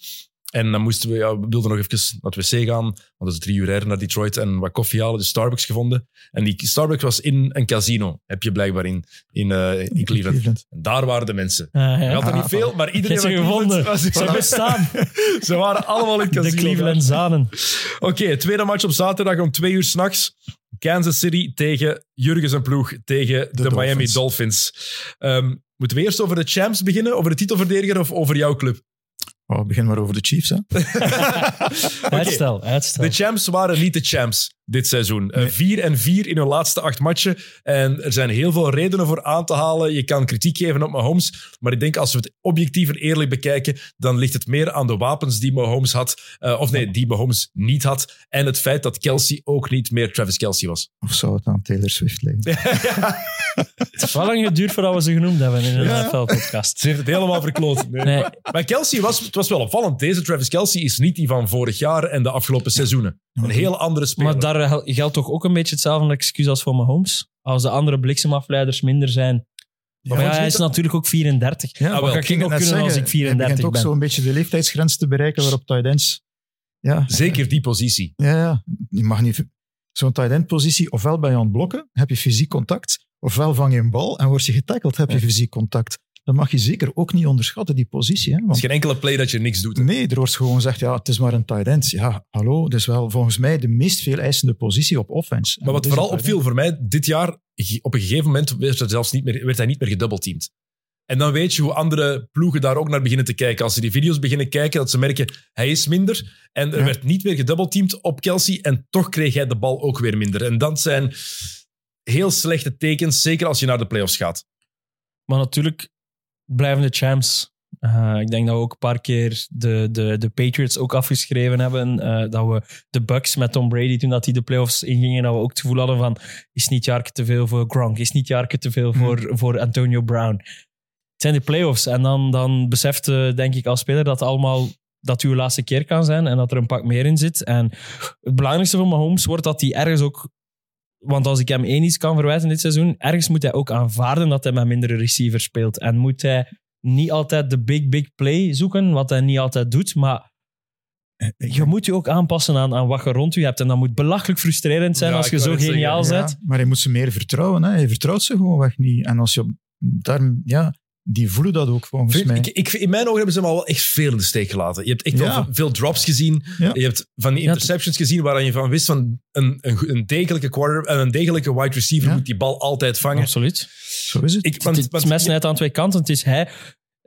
Speaker 2: En dan moesten we, ja, we wilden nog even naar het wc gaan, want dat is drie uur rijden naar Detroit, en wat koffie halen, de Starbucks gevonden. En die Starbucks was in een casino, heb je blijkbaar in, in, eh, in Cleveland. En daar waren de mensen.
Speaker 4: Ah,
Speaker 2: Je
Speaker 4: ja.
Speaker 2: had er niet veel, maar iedereen
Speaker 4: ze gevonden.
Speaker 2: was-
Speaker 4: Ze bestaan.
Speaker 2: Ze waren allemaal in het casino.
Speaker 4: De Cleveland Zanen.
Speaker 2: Oké, tweede match op zaterdag om twee uur s'nachts. Kansas City tegen Jurgens en ploeg tegen de,
Speaker 3: Dolphins.
Speaker 2: Miami Dolphins. Ehm, moeten we eerst over de champs beginnen? Over de titelverdediger of over jouw club?
Speaker 3: Oh, begin maar over de Chiefs. Hè.
Speaker 4: Uitstel, uitstel.
Speaker 2: De champs waren niet de champs dit seizoen. Eh, 4 en 4 in hun laatste acht matchen. En er zijn heel veel redenen voor aan te halen. Je kan kritiek geven op Mahomes. Maar ik denk als we het objectief en eerlijk bekijken, dan ligt het meer aan de wapens die Mahomes had. Eh, of nee, die Mahomes niet had. En het feit dat Kelsey ook niet meer Travis Kelsey was.
Speaker 3: Of zou het aan Taylor Swift liggen?
Speaker 4: Het heeft wel lang geduurd voordat we ze genoemd hebben in een
Speaker 3: Ja.
Speaker 4: NFL-podcast.
Speaker 2: Ze heeft het helemaal verkloot. Nee.
Speaker 4: Nee.
Speaker 2: Maar Kelsey was, het was wel opvallend. Deze Travis Kelsey is niet die van vorig jaar en de afgelopen seizoenen. Een heel andere speler.
Speaker 4: Maar daar gel- geldt toch ook een beetje hetzelfde excuus als voor Mahomes? Als de andere bliksemafleiders minder zijn. Maar ja, hij is natuurlijk ook 34.
Speaker 3: Ja,
Speaker 2: Ah, wel.
Speaker 4: Wat ga
Speaker 3: ik
Speaker 4: ook kunnen als
Speaker 3: zeggen,
Speaker 4: ik
Speaker 3: Hij begint
Speaker 4: 34
Speaker 3: ook
Speaker 4: ben?
Speaker 3: zo'n beetje de leeftijdsgrens te bereiken waarop tight ends... Ja,
Speaker 2: Zeker die positie.
Speaker 3: ja, ja. Je mag niet... Zo'n tight end positie, ofwel ben je aan het blokken, heb je fysiek contact, ofwel vang je een bal en word je getackeld, heb je fysiek contact. Dat mag je zeker ook niet onderschatten, die positie. Hè?
Speaker 2: Het is
Speaker 3: Want
Speaker 2: geen enkele play dat je niks doet.
Speaker 3: nee, er wordt gewoon gezegd, ja, het is maar een tight end. Ja, hallo, dat is wel volgens mij de meest veel eisende positie op offense.
Speaker 2: Maar wat vooral opviel voor mij dit jaar, op een gegeven moment werd, er zelfs niet meer, werd hij niet meer gedoubleteamd. En dan weet je hoe andere ploegen daar ook naar beginnen te kijken. Als ze die video's beginnen kijken, dat ze merken, hij is minder. En er
Speaker 3: Ja.
Speaker 2: werd niet meer gedoubleteamd op Kelsey. En toch kreeg hij de bal ook weer minder. En dat zijn heel slechte tekens, zeker als je naar de playoffs gaat.
Speaker 4: Maar natuurlijk blijven de champs. Eh, ik denk dat we ook een paar keer de, de, de Patriots ook afgeschreven hebben. eh, dat we de Bucks met Tom Brady, toen dat die de playoffs ingingen, dat we ook het gevoel hadden van is niet Jarke te veel voor Gronk? Is niet Jarke te veel voor, voor Antonio Brown? Het zijn de playoffs. En dan, dan beseft eh, denk ik als speler dat allemaal dat uw laatste keer kan zijn en dat er een pak meer in zit. En het belangrijkste voor Mahomes wordt dat hij ergens ook want als ik hem één iets kan verwijten dit seizoen, ergens moet hij ook aanvaarden dat hij met mindere receivers speelt. En moet hij niet altijd de big, big play zoeken, wat hij niet altijd doet. Maar
Speaker 3: Ik-
Speaker 4: je moet je ook aanpassen aan, aan wat je rond je hebt. En dat moet belachelijk frustrerend zijn
Speaker 2: Ja,
Speaker 4: als je zo geniaal
Speaker 2: zeggen,
Speaker 4: bent.
Speaker 3: Ja, maar hij moet ze meer vertrouwen. Hè. Hij vertrouwt ze gewoonweg niet. En als je op- daar, ja, die voelen dat ook volgens
Speaker 2: Vind-
Speaker 3: mij.
Speaker 2: ik, ik, in mijn ogen hebben ze hem al wel echt veel in de steek gelaten. Je hebt echt
Speaker 3: Ja.
Speaker 2: wel veel drops gezien.
Speaker 3: Ja.
Speaker 2: Je hebt van die
Speaker 4: Ja,
Speaker 2: interceptions gezien waar je van wist van een, een, een, degelijke, quarter, een degelijke wide receiver
Speaker 3: Ja.
Speaker 2: moet die bal altijd vangen.
Speaker 4: Absoluut.
Speaker 3: Zo is het.
Speaker 2: Ik, want,
Speaker 4: het, het
Speaker 2: want-
Speaker 4: mes snijdt aan twee kanten. Het is hij.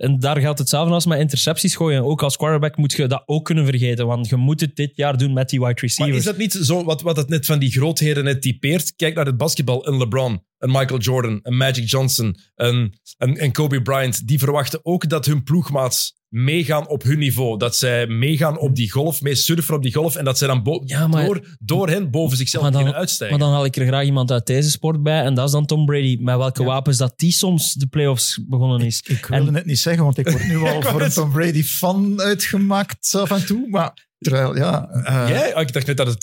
Speaker 4: En daar geldt hetzelfde als met intercepties gooien. Ook als quarterback moet je dat ook kunnen vergeten. Want je moet het dit jaar doen met die wide
Speaker 2: Maar
Speaker 4: receivers.
Speaker 2: is dat niet zo wat, wat het net van die grootheden net typeert? Kijk naar het basketbal. Een LeBron, een Michael Jordan, een Magic Johnson, een, een, een Kobe Bryant. Die verwachten ook dat hun ploegmaats meegaan op hun niveau. Dat zij meegaan op die golf, mee surfen op die golf. En dat zij dan bo-
Speaker 4: Ja, maar-
Speaker 2: door, door hen boven zichzelf
Speaker 4: Maar dan-
Speaker 2: kunnen uitstijgen.
Speaker 4: Maar dan haal ik er graag iemand uit deze sport bij. En dat is dan Tom Brady. Met welke
Speaker 3: Ja.
Speaker 4: wapens dat die soms de playoffs begonnen is.
Speaker 3: Ik wilde
Speaker 4: En-
Speaker 3: het niet zeggen, want ik word nu al voor een
Speaker 2: net
Speaker 3: Tom Brady fan uitgemaakt af en toe. Maar terwijl, ja... eh,
Speaker 2: Jij? Ah, ik dacht net dat het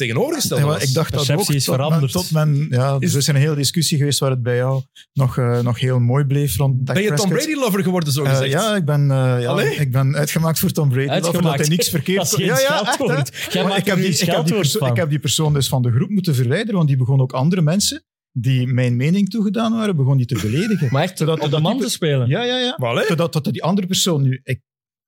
Speaker 3: maar
Speaker 2: was.
Speaker 3: ik dacht dat ook
Speaker 4: is
Speaker 3: tot
Speaker 4: veranderd.
Speaker 3: Men, tot men, ja,
Speaker 2: Is-
Speaker 3: er is een hele discussie geweest waar het bij jou nog, eh, nog heel mooi bleef rond Dak
Speaker 2: ben je Tom. Brady-lover geworden, zo
Speaker 3: Eh,
Speaker 2: gezegd?
Speaker 3: ja, ik ben, eh, ja, ik ben uitgemaakt voor Tom Brady.
Speaker 4: Uitgemaakt.
Speaker 3: Dat hij niks verkeerd
Speaker 4: Dat is geen
Speaker 3: ja, ja, echt, ik, heb die, ik, heb die persoon,
Speaker 4: van.
Speaker 3: ik heb die persoon dus van de groep moeten verwijderen, want die begon ook andere mensen die mijn mening toegedaan waren, begon die te beledigen.
Speaker 4: Maar echt
Speaker 3: Zodat-
Speaker 4: op de
Speaker 3: dat
Speaker 4: man
Speaker 3: die-
Speaker 4: te spelen.
Speaker 3: Ja, ja, ja. Zodat dat die andere persoon nu... Ik,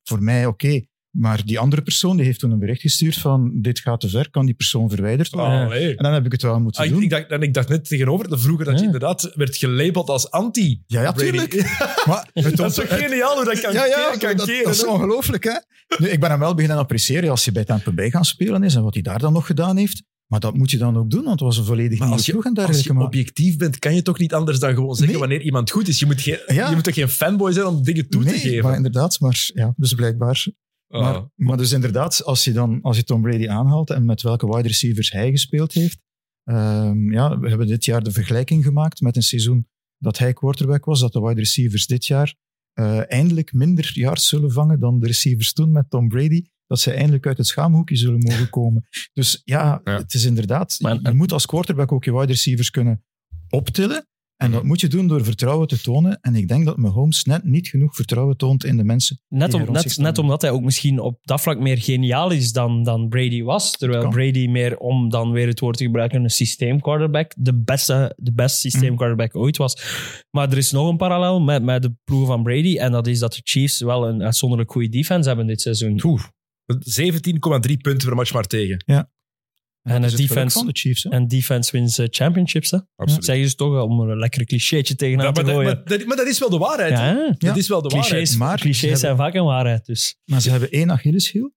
Speaker 3: voor mij oké, maar die andere persoon die heeft toen een bericht gestuurd van dit gaat te ver, kan die persoon verwijderd worden?
Speaker 2: Ah.
Speaker 3: En dan heb ik het wel moeten
Speaker 2: Ah,
Speaker 3: doen.
Speaker 2: ik, dacht, en ik dacht net tegenover, dat vroeger dat je
Speaker 4: Ja.
Speaker 2: inderdaad werd gelabeld als anti.
Speaker 3: ja, ja, tuurlijk. Maar het
Speaker 2: Dat is toch
Speaker 3: het-
Speaker 2: geniaal hoe dat kan,
Speaker 3: ja, ja,
Speaker 2: keren, kan
Speaker 3: dat,
Speaker 2: keren,
Speaker 3: dat is ongelooflijk, hè? Nu, ik ben hem wel beginnen appreciëren als hij bij Tampa Bay gaan spelen is en wat hij daar dan nog gedaan heeft. Maar dat moet je dan ook doen, want het was een volledig
Speaker 2: Maar
Speaker 3: nieuwe
Speaker 2: als je,
Speaker 3: ploeg en
Speaker 2: als
Speaker 3: dergelijke.
Speaker 2: je
Speaker 3: maar-
Speaker 2: objectief bent, kan je toch niet anders dan gewoon zeggen
Speaker 3: Nee.
Speaker 2: wanneer iemand goed is. Je moet, geen,
Speaker 3: Ja.
Speaker 2: je moet toch geen fanboy zijn om dingen toe
Speaker 3: nee,
Speaker 2: te geven?
Speaker 3: maar inderdaad, maar ja, dus blijkbaar.
Speaker 2: Ah.
Speaker 3: Maar, maar dus inderdaad, als je dan als je Tom Brady aanhaalt en met welke wide receivers hij gespeeld heeft. ehm, ja, we hebben dit jaar de vergelijking gemaakt met een seizoen dat hij quarterback was, dat de wide receivers dit jaar eh, eindelijk minder yards zullen vangen dan de receivers toen met Tom Brady. Dat ze eindelijk uit het schaamhoekje zullen mogen komen. Dus ja,
Speaker 2: Ja.
Speaker 3: het is inderdaad,
Speaker 4: Maar-
Speaker 3: je moet als quarterback ook je wide receivers kunnen optillen. En dat moet je doen door vertrouwen te tonen. En ik denk dat Mahomes net niet genoeg vertrouwen toont in de mensen.
Speaker 4: Net, om, net, net omdat hij ook misschien op dat vlak meer geniaal is dan, dan Brady was. Terwijl. Brady meer, om dan weer het woord te gebruiken, een systeemquarterback, de beste, de beste
Speaker 3: Mhm.
Speaker 4: systeemquarterback ooit was. Maar er is nog een parallel met, met de ploegen van Brady. En dat is dat de Chiefs wel een uitzonderlijk goede defense hebben dit seizoen.
Speaker 2: Oeh, 17,3 punten per match maar tegen.
Speaker 4: En
Speaker 3: het geluk
Speaker 4: defense,
Speaker 3: de Chiefs.
Speaker 4: En defense wins eh, championships. Hè?
Speaker 2: Absoluut.
Speaker 4: Zeggen ze toch, om een lekker clichétje tegenaan
Speaker 2: Ja,
Speaker 4: te
Speaker 2: maar, dat,
Speaker 4: gooien.
Speaker 2: maar, dat, maar dat is wel de waarheid. hè?
Speaker 4: ja?
Speaker 3: Ja.
Speaker 2: Dat is wel de waarheid.
Speaker 4: clichés,
Speaker 3: Maar ze
Speaker 4: clichés zijn vaak een waarheid. Dus.
Speaker 3: Maar ze hebben één Achilleshiel.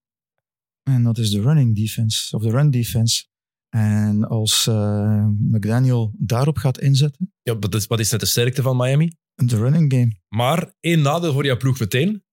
Speaker 3: En dat is de running defense, of de run defense. En als eh, McDaniel daarop gaat inzetten,
Speaker 2: Ja, wat, is, wat is net de sterkte van Miami?
Speaker 3: de running game.
Speaker 2: Maar één nadeel voor jouw ploeg meteen.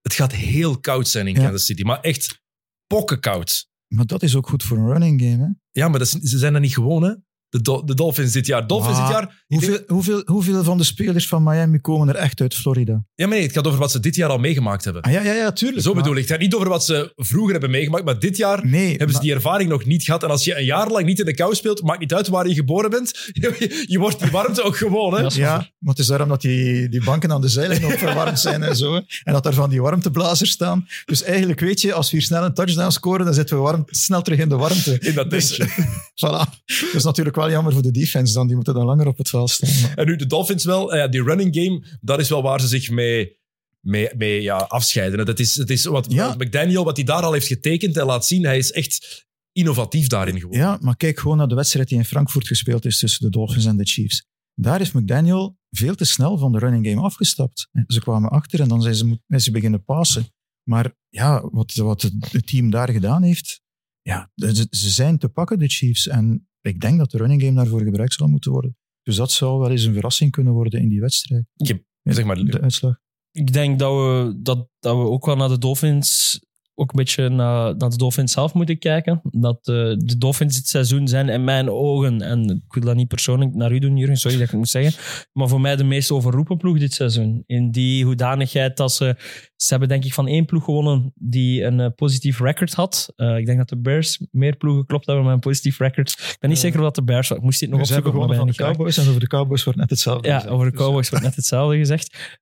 Speaker 2: Het gaat heel koud zijn in
Speaker 3: Ja.
Speaker 2: Kansas City. Maar echt pokkenkoud.
Speaker 3: Maar dat is ook goed voor een running game. Hè?
Speaker 2: Ja, maar dat ze zijn dat niet gewoon, hè? De, de Dolphins dit jaar. Dolphins dit jaar... denk-
Speaker 3: Hoeveel, hoeveel, hoeveel van de spelers van Miami komen er echt uit Florida?
Speaker 2: ja, maar nee, het gaat over wat ze dit jaar al meegemaakt hebben.
Speaker 3: Ah, ja, ja, ja, tuurlijk.
Speaker 2: Zo
Speaker 3: maar-
Speaker 2: bedoel ik. Het gaat niet over wat ze vroeger hebben meegemaakt, maar dit jaar
Speaker 3: Nee,
Speaker 2: hebben ze
Speaker 3: maar-
Speaker 2: die ervaring nog niet gehad. En als je een jaar lang niet in de kou speelt, maakt niet uit waar je geboren bent, je, je wordt die warmte ook gewoon. Hè?
Speaker 4: Ja,
Speaker 3: Ja, maar het is daarom dat die, die banken aan de zijlijn ook verwarmd zijn en zo. hè. En dat er van die warmteblazers staan. Dus eigenlijk weet je, als we hier snel een touchdown scoren, dan zitten we warm, snel terug in de warmte.
Speaker 2: In dat
Speaker 3: Dus,
Speaker 2: tentje.
Speaker 3: voilà. Dat is natuurlijk wel jammer voor de defense dan. Die moeten dan langer op het veld staan. Maar-
Speaker 2: En nu de Dolphins wel, eh, die running game, dat is wel waar ze zich mee, mee, mee ja, afscheiden. Dat is, het is wat
Speaker 3: Ja.
Speaker 2: McDaniel, wat hij daar al heeft getekend en laat zien, hij is echt innovatief daarin geworden.
Speaker 3: Ja, maar kijk gewoon naar de wedstrijd die in Frankfurt gespeeld is tussen de Dolphins en de Chiefs. Daar is McDaniel veel te snel van de running game afgestapt. Ze kwamen achter en dan zijn ze, moet- zijn ze beginnen passen. Maar ja, wat, wat het team daar gedaan heeft, ja, ze, ze zijn te pakken, de Chiefs. En ik denk dat de running game daarvoor gebruikt zal moeten worden. Dus dat zou wel eens een verrassing kunnen worden in die wedstrijd.
Speaker 2: Je- zeg maar,
Speaker 3: de uitslag.
Speaker 4: Ik denk dat we, dat, dat we ook wel naar de Dolphins ook een beetje naar, naar de Dolphins zelf moeten kijken. Dat eh, de Dolphins dit seizoen zijn in mijn ogen, en ik wil dat niet persoonlijk naar u doen, Jurgen, sorry dat ik het moet zeggen, maar voor mij de meest overroepen ploeg dit seizoen. In die hoedanigheid dat ze... Ze hebben denk ik van één ploeg gewonnen die een eh, positief record had. Eh, ik denk dat de Bears meer ploegen klopt hebben met een positief record. Ik ben niet zeker wat de Bears... Ik moest dit nog
Speaker 3: Ze hebben
Speaker 4: opzoeken, maar
Speaker 3: gewonnen van
Speaker 4: ben
Speaker 3: de. Cowboys en over de Cowboys wordt net hetzelfde.
Speaker 4: Ja,
Speaker 3: gezegd.
Speaker 4: over de
Speaker 3: Dus,
Speaker 4: Cowboys wordt net hetzelfde gezegd.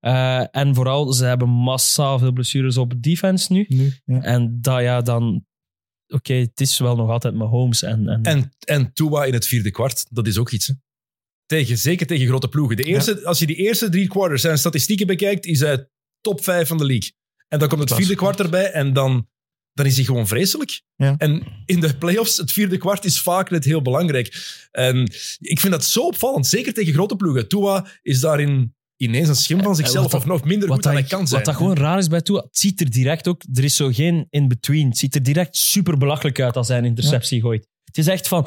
Speaker 4: En vooral, ze hebben massaal veel blessures op defense nu.
Speaker 3: Nu, ja.
Speaker 4: En dat ja, dan... Oké, het is wel nog altijd Mahomes. En, en,
Speaker 2: En, en Tua in het vierde kwart, dat is ook iets. Hè? Tegen, zeker tegen grote ploegen. De eerste, Als je die eerste drie quarters zijn statistieken bekijkt, is hij top vijf van de league. En dan komt het vierde kwart erbij en dan, dan is hij gewoon vreselijk.
Speaker 3: Ja.
Speaker 2: En in de playoffs, het vierde kwart is vaak net heel belangrijk. En ik vind dat zo opvallend, zeker tegen grote ploegen. Tua is daarin ineens een schim van zichzelf,
Speaker 4: wat dat-
Speaker 2: of nog minder
Speaker 4: wat
Speaker 2: goed dan
Speaker 4: dat,
Speaker 2: hij kan zijn.
Speaker 4: wat dat gewoon raar is bij Tua, het ziet er direct ook... Er is zo geen in-between. Het ziet er direct super belachelijk uit als hij een interceptie gooit. Het is echt van...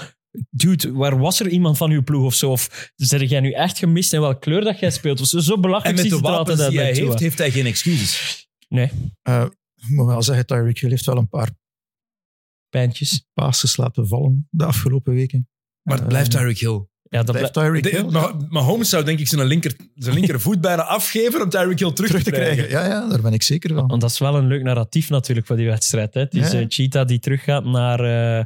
Speaker 4: Dude, waar was er iemand van uw ploeg of zo? Of zeg jij nu echt gemist in welke kleur dat jij speelt? Of zo, zo
Speaker 2: en
Speaker 4: belachelijk
Speaker 2: met
Speaker 4: ziet
Speaker 2: de
Speaker 4: het er altijd
Speaker 2: wapens die hij heeft, heeft hij geen excuses.
Speaker 4: Nee,
Speaker 3: Eh, ik moet wel zeggen, Tyreek Hill heeft wel een paar
Speaker 4: pijntjes.
Speaker 3: passes laten vallen de afgelopen weken.
Speaker 2: Maar het
Speaker 3: Eh,
Speaker 2: blijft Tyreek Hill.
Speaker 4: Ja, dat
Speaker 3: blijft
Speaker 4: blij-
Speaker 3: Tyreek Hill
Speaker 2: maar Mahomes zou denk ik zijn, linker, zijn linkervoet bijna afgeven om Tyreek Hill terug,
Speaker 3: terug te krijgen. Ja, ja, daar ben ik zeker van.
Speaker 4: Want dat is wel een leuk narratief natuurlijk voor die wedstrijd. Hè? Het is
Speaker 3: Ja.
Speaker 4: eh, Cheetah die teruggaat naar, eh,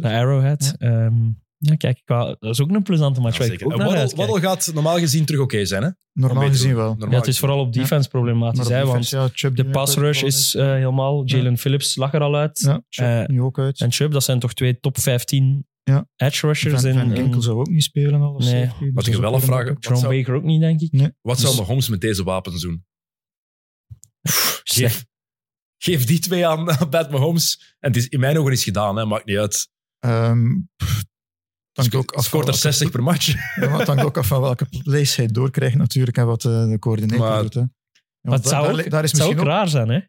Speaker 4: naar Arrowhead. Ja. ja, kijk, dat is ook een plezante match.
Speaker 2: Ja, Waddle, gaat normaal gezien terug oké zijn, hè?
Speaker 3: Normaal gezien wel.
Speaker 2: Normaal
Speaker 4: Ja, het is vooral op defense problematisch. Hè,
Speaker 3: defense,
Speaker 4: want
Speaker 3: ja, Chubb
Speaker 4: de pass rush is eh, helemaal... Jalen Phillips lag er al uit.
Speaker 3: Ja, Chubb nu ook uit.
Speaker 4: En Chubb, dat zijn toch twee top 15
Speaker 3: Ja.
Speaker 4: edge rushers.
Speaker 3: Van, Ginkel zou ook niet spelen. Al, of
Speaker 4: Nee.
Speaker 3: safety, dus
Speaker 2: Wat ik wel Wat zou-
Speaker 4: Baker ook niet, denk ik.
Speaker 3: Nee.
Speaker 2: Wat
Speaker 4: Dus-
Speaker 2: zou Mahomes met deze wapens doen? Geef, geef die twee aan, Pat Mahomes. En het is in mijn ogen is gedaan, hè? maakt niet uit.
Speaker 3: Ehm, hangt ook af
Speaker 2: Scoort er
Speaker 3: van
Speaker 2: 60 per match.
Speaker 3: Ja, maar het hangt ook af van welke plays hij doorkrijgt natuurlijk en wat eh, de coördinator
Speaker 2: Maar-
Speaker 3: doet. Hè. Ja,
Speaker 4: Maar het
Speaker 3: daar-
Speaker 4: zou
Speaker 3: daar,
Speaker 4: ook,
Speaker 3: li- daar is
Speaker 4: het zou ook
Speaker 3: misschien ook...
Speaker 4: raar zijn, hè?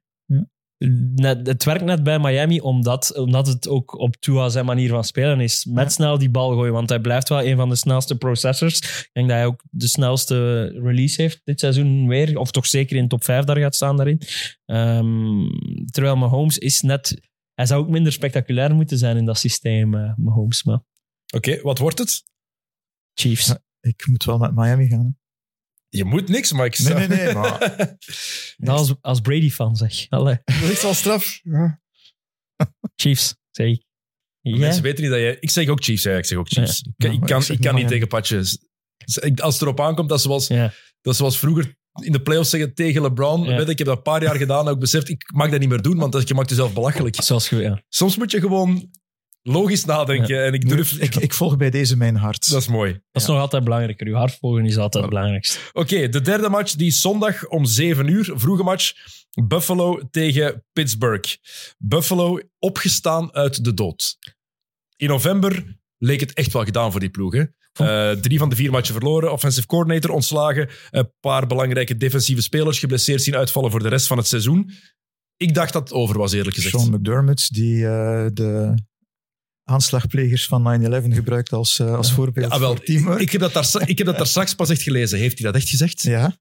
Speaker 4: Net, het werkt net bij Miami omdat, omdat het ook op Tua zijn manier van spelen is. Met
Speaker 3: Ja.
Speaker 4: snel die bal gooien, want hij blijft wel een van de snelste processors. Ik denk dat hij ook de snelste release heeft dit seizoen weer. Of toch zeker in top 5 daar gaat staan daarin. Ehm, terwijl Mahomes is net... Hij zou ook minder spectaculair moeten zijn in dat systeem, eh, Mahomes. Maar
Speaker 2: Oké, wat wordt het?
Speaker 4: Chiefs.
Speaker 3: Ja. Ik moet wel met Miami gaan. hè.
Speaker 2: Je moet niks, maar ik
Speaker 3: Nee,
Speaker 2: zou...
Speaker 3: nee, nee. Maar,
Speaker 4: als, als Brady-fan zeg. Allee.
Speaker 3: dat is wel straf. Ja.
Speaker 4: Chiefs, zeg ik. Ja.
Speaker 2: Mensen weten niet dat je... Ik zeg ook Chiefs, ja, ik zeg ook Chiefs. Ik,
Speaker 3: Ja,
Speaker 2: ik
Speaker 3: maar
Speaker 2: kan,
Speaker 3: ik zeg
Speaker 2: ik kan niet tegen patjes. Dus Als het erop aankomt, dat zoals,
Speaker 4: Ja.
Speaker 2: dat zoals vroeger in de playoffs zeggen tegen LeBron.
Speaker 4: Ja.
Speaker 2: Weet ik heb dat een paar jaar gedaan en ook beseft, ik mag dat niet meer doen, want dat- je maakt jezelf belachelijk.
Speaker 4: Zoals ja.
Speaker 2: Soms moet je gewoon logisch nadenken. En ik durf...
Speaker 3: Ik, ik volg bij deze mijn hart.
Speaker 2: dat is mooi.
Speaker 4: Dat is nog altijd belangrijker. Uw hart volgen is altijd het belangrijkste.
Speaker 2: Oké, de derde match, die is zondag om 7 uur. Vroege match. Buffalo tegen Pittsburgh. Buffalo opgestaan uit de dood. In november leek het echt wel gedaan voor die ploeg. Hè? Eh, drie van de vier matchen verloren. Offensive coordinator ontslagen. Een paar belangrijke defensieve spelers geblesseerd zien uitvallen voor de rest van het seizoen. Ik dacht dat het over was, eerlijk gezegd.
Speaker 3: Sean McDermott, die eh, de aanslagplegers van 9-11 gebruikt als, eh, als voorbeeld
Speaker 2: Ah, wel,
Speaker 3: voor teamwork.
Speaker 2: ik, heb dat daar, ik heb dat daar straks pas echt gelezen. Heeft hij dat echt gezegd?
Speaker 3: ja,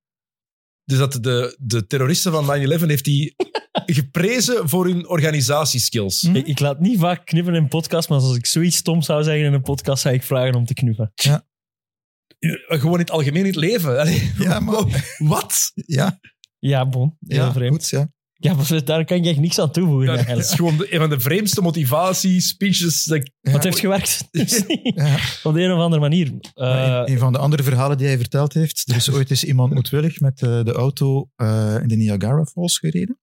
Speaker 2: Dus dat de, de terroristen van 9-11 heeft hij geprezen voor hun organisatieskills.
Speaker 3: Hm?
Speaker 4: Ik, ik laat niet vaak knippen in podcast, maar als ik zoiets stom zou zeggen in een podcast, zou ik vragen om te knuffen.
Speaker 2: Eh, Gewoon in het algemeen in het leven. Allee,
Speaker 3: Ja, maar-
Speaker 2: Wat?
Speaker 3: Ja,
Speaker 4: Ja, bon. Heel
Speaker 3: ja
Speaker 4: vreemd.
Speaker 3: goed. Ja.
Speaker 4: Ja, maar daar kan ik echt niks aan toevoegen.
Speaker 2: Dat
Speaker 4: eigenlijk.
Speaker 2: is gewoon de- een van de vreemdste motivatie-speeches. dat ik-
Speaker 3: Ja.
Speaker 4: Maar het heeft gewerkt.
Speaker 3: Ja.
Speaker 4: Op de een of andere manier. Eh,
Speaker 3: een, een van de andere verhalen die hij verteld heeft, er is ooit eens iemand moedwillig met eh, de auto eh, in de Niagara Falls gereden.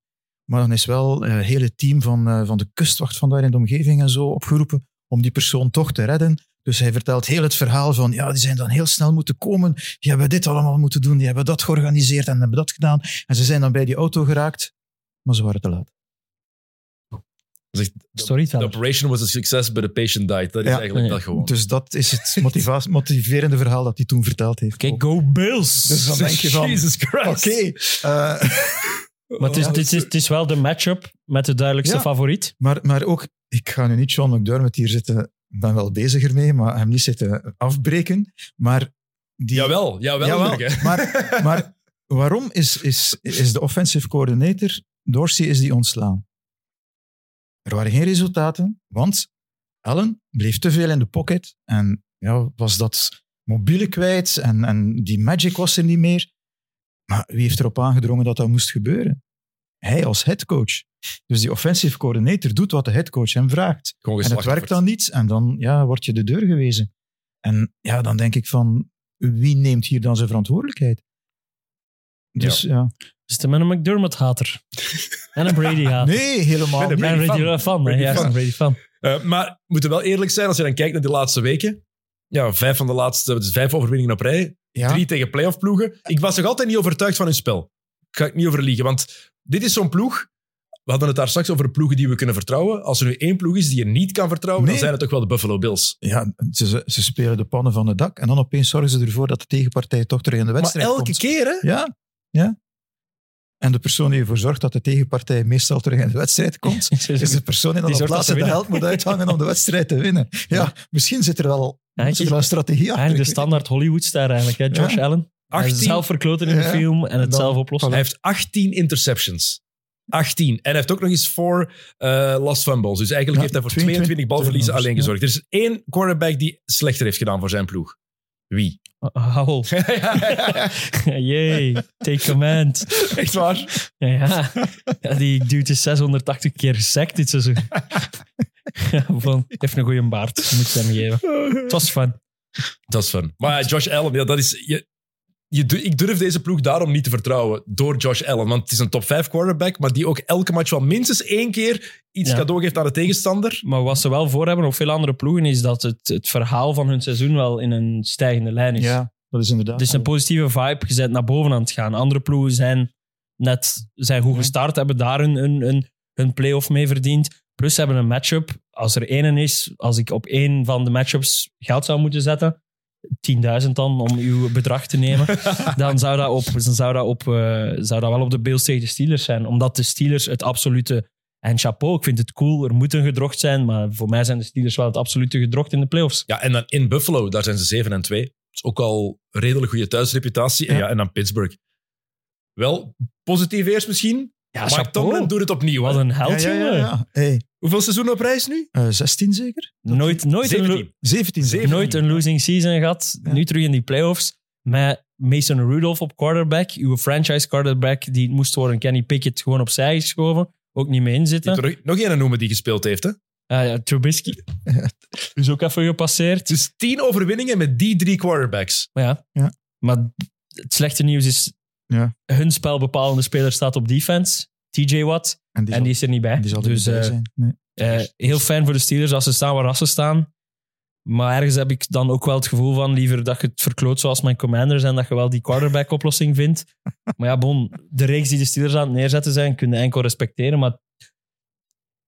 Speaker 3: Maar dan is wel eh, het hele team van, eh, van de kustwacht van daar in de omgeving en zo opgeroepen om die persoon toch te redden. Dus hij vertelt heel het verhaal van, ja, die zijn dan heel snel moeten komen. Die hebben dit allemaal moeten doen, die hebben dat georganiseerd en hebben dat gedaan. En ze zijn dan bij die auto geraakt, maar ze waren te laat.
Speaker 2: Zegt, The operation was a success, but the patient died. Dat is
Speaker 3: Ja.
Speaker 2: eigenlijk dat gewoon.
Speaker 3: Dus dat is het motiverende verhaal dat hij toen verteld heeft.
Speaker 4: Kijk, go Bills!
Speaker 3: Dus dan denk je van,
Speaker 2: Jesus Christ.
Speaker 3: Oké, eh,
Speaker 4: maar het is, het, is, het is wel de matchup met de duidelijkste
Speaker 3: Ja.
Speaker 4: favoriet.
Speaker 3: Maar, maar ook, ik ga nu niet Sean McDermott hier zitten, ik ben wel bezig ermee, maar hem niet zitten afbreken. Maar die,
Speaker 2: Jawel, jawel.
Speaker 3: Jawel, maar, maar waarom is, is, is de offensive coordinator, Dorsey, is die ontslaan? Er waren geen resultaten, want Allen bleef te veel in de pocket en ja, was dat mobiele kwijt en, en die magic was er niet meer. Maar wie heeft erop aangedrongen dat dat moest gebeuren? Hij als headcoach. Dus die offensive coordinator doet wat de headcoach hem vraagt. En het werkt dan niet en dan ja, word je de deur gewezen. En ja, dan denk ik van, wie neemt hier dan zijn verantwoordelijkheid? Dus ja.
Speaker 4: Is de man een McDermott-hater? en een Brady-hater.
Speaker 3: Nee, helemaal niet.
Speaker 2: nee,
Speaker 4: En een
Speaker 2: Brady
Speaker 4: fan.
Speaker 2: Brady
Speaker 4: Ja, Brady-fan.
Speaker 2: Eh, maar we moeten wel eerlijk zijn, als je dan kijkt naar de laatste weken. Ja, vijf van de laatste, het is vijf overwinningen op rij.
Speaker 3: Ja,
Speaker 2: Drie tegen playoff ploegen. Ik was nog altijd niet overtuigd van hun spel. Ga ik niet over liegen. Want dit is zo'n ploeg. We hadden het daar straks over de ploegen die we kunnen vertrouwen. Als er nu één ploeg is die je niet kan vertrouwen, dan zijn het toch wel de Buffalo Bills.
Speaker 3: ja ze, ze- spelen de pannen van het dak en dan opeens zorgen ze ervoor dat de tegenpartij toch terug in de
Speaker 2: Maar
Speaker 3: wedstrijd
Speaker 2: elke
Speaker 3: komt.
Speaker 2: keer, hè?
Speaker 3: Ja, ja. En de persoon die ervoor zorgt dat de tegenpartij meestal terug in de wedstrijd komt, is de persoon die dan
Speaker 4: Die
Speaker 3: op in de held moet uithangen om de wedstrijd te winnen. Ja, misschien zit er wel,
Speaker 4: Ja,
Speaker 3: zit er wel een strategie achter.
Speaker 4: Eigenlijk de standaard Hollywood-ster eigenlijk, hè? Josh
Speaker 3: Ja.
Speaker 4: Allen. Hij is
Speaker 2: 18,
Speaker 4: zelf verkloten in de
Speaker 3: Ja.
Speaker 4: film en het
Speaker 3: Dan-
Speaker 4: zelf oplossen.
Speaker 2: hij heeft 18 interceptions. 18. En hij heeft ook nog eens voor eh lost fumbles. Dus eigenlijk
Speaker 3: Ja,
Speaker 2: heeft hij voor
Speaker 3: 22
Speaker 2: 22 balverliezen alleen gezorgd. Er is één quarterback die slechter heeft gedaan voor zijn ploeg. Wie?
Speaker 4: Howell. Jee, take command.
Speaker 2: Echt waar?
Speaker 4: Ja, ja. ja die dude is 680 keer gesekt dit seizoen. ja, van, heeft een goede baard, moet hem geven. Het was fun.
Speaker 2: Dat is fun. Maar Josh Allen, ja, dat is... Je, je, ik durf deze ploeg daarom niet te vertrouwen door Josh Allen. Want het is een top 5 quarterback, maar die ook elke match wel minstens één keer iets
Speaker 4: Ja.
Speaker 2: cadeau geeft aan de tegenstander.
Speaker 4: Maar wat ze wel voor hebben op veel andere ploegen is dat het, het verhaal van hun seizoen wel in een stijgende lijn is.
Speaker 3: Ja, dat is inderdaad.
Speaker 4: Het is een positieve vibe. Je bent naar boven aan het gaan. Andere ploegen zijn net zijn goed
Speaker 3: Ja.
Speaker 4: gestart, hebben daar hun, hun, hun, hun play-off mee verdiend. Plus ze hebben een matchup. Als er één is, als ik op één van de matchups geld zou moeten zetten, 10.000 dan om uw bedrag te nemen, dan zou dat, op, dan zou, dat op, eh, zou dat wel op de Bills tegen de Steelers zijn. Omdat de Steelers het absolute... En chapeau, ik vind het cool, er moet een gedrocht zijn, maar voor mij zijn de Steelers wel het absolute gedrocht in de playoffs.
Speaker 2: Ja, en dan in Buffalo, daar zijn ze 7 en 2. Dat is ook al een redelijk goede thuisreputatie. En,
Speaker 3: Ja.
Speaker 2: ja, en dan Pittsburgh. Wel, positief eerst misschien.
Speaker 4: Ja,
Speaker 2: Mike
Speaker 4: chapeau.
Speaker 2: Tomlin doet het opnieuw.
Speaker 4: Wat een held,
Speaker 3: ja, ja, ja. Hey,
Speaker 2: Hoeveel seizoenen op reis nu?
Speaker 3: eh, 16 zeker?
Speaker 4: Nooit, nooit, een, lo-
Speaker 2: 17.
Speaker 3: 17.
Speaker 2: Zeven.
Speaker 4: nooit een losing season gehad.
Speaker 3: Ja.
Speaker 4: Nu terug in die playoffs. Met Mason Rudolph op quarterback. Uw franchise quarterback die moest worden. Kenny Pickett gewoon opzij geschoven. Ook niet mee inzitten.
Speaker 2: er nog één noemen die gespeeld heeft. Hè?
Speaker 4: Ah ja, Trubisky. Is ook even gepasseerd.
Speaker 2: Dus tien overwinningen met die drie quarterbacks.
Speaker 4: Maar ja.
Speaker 3: Ja.
Speaker 4: Maar het slechte nieuws is...
Speaker 3: Ja.
Speaker 4: Hun spelbepalende speler staat op defense. TJ Watt.
Speaker 3: En die,
Speaker 4: en die is er niet bij.
Speaker 3: zal, die zal er
Speaker 4: dus
Speaker 3: niet bij
Speaker 4: eh,
Speaker 3: zijn. Nee.
Speaker 4: Eh, heel fijn voor de Steelers als ze staan waar ze staan. Maar ergens heb ik dan ook wel het gevoel van liever dat je het verkloot zoals mijn commanders en dat je wel die quarterback-oplossing vindt. Maar ja, bon, de reeks die de Steelers aan het neerzetten zijn, kun je enkel respecteren. Maar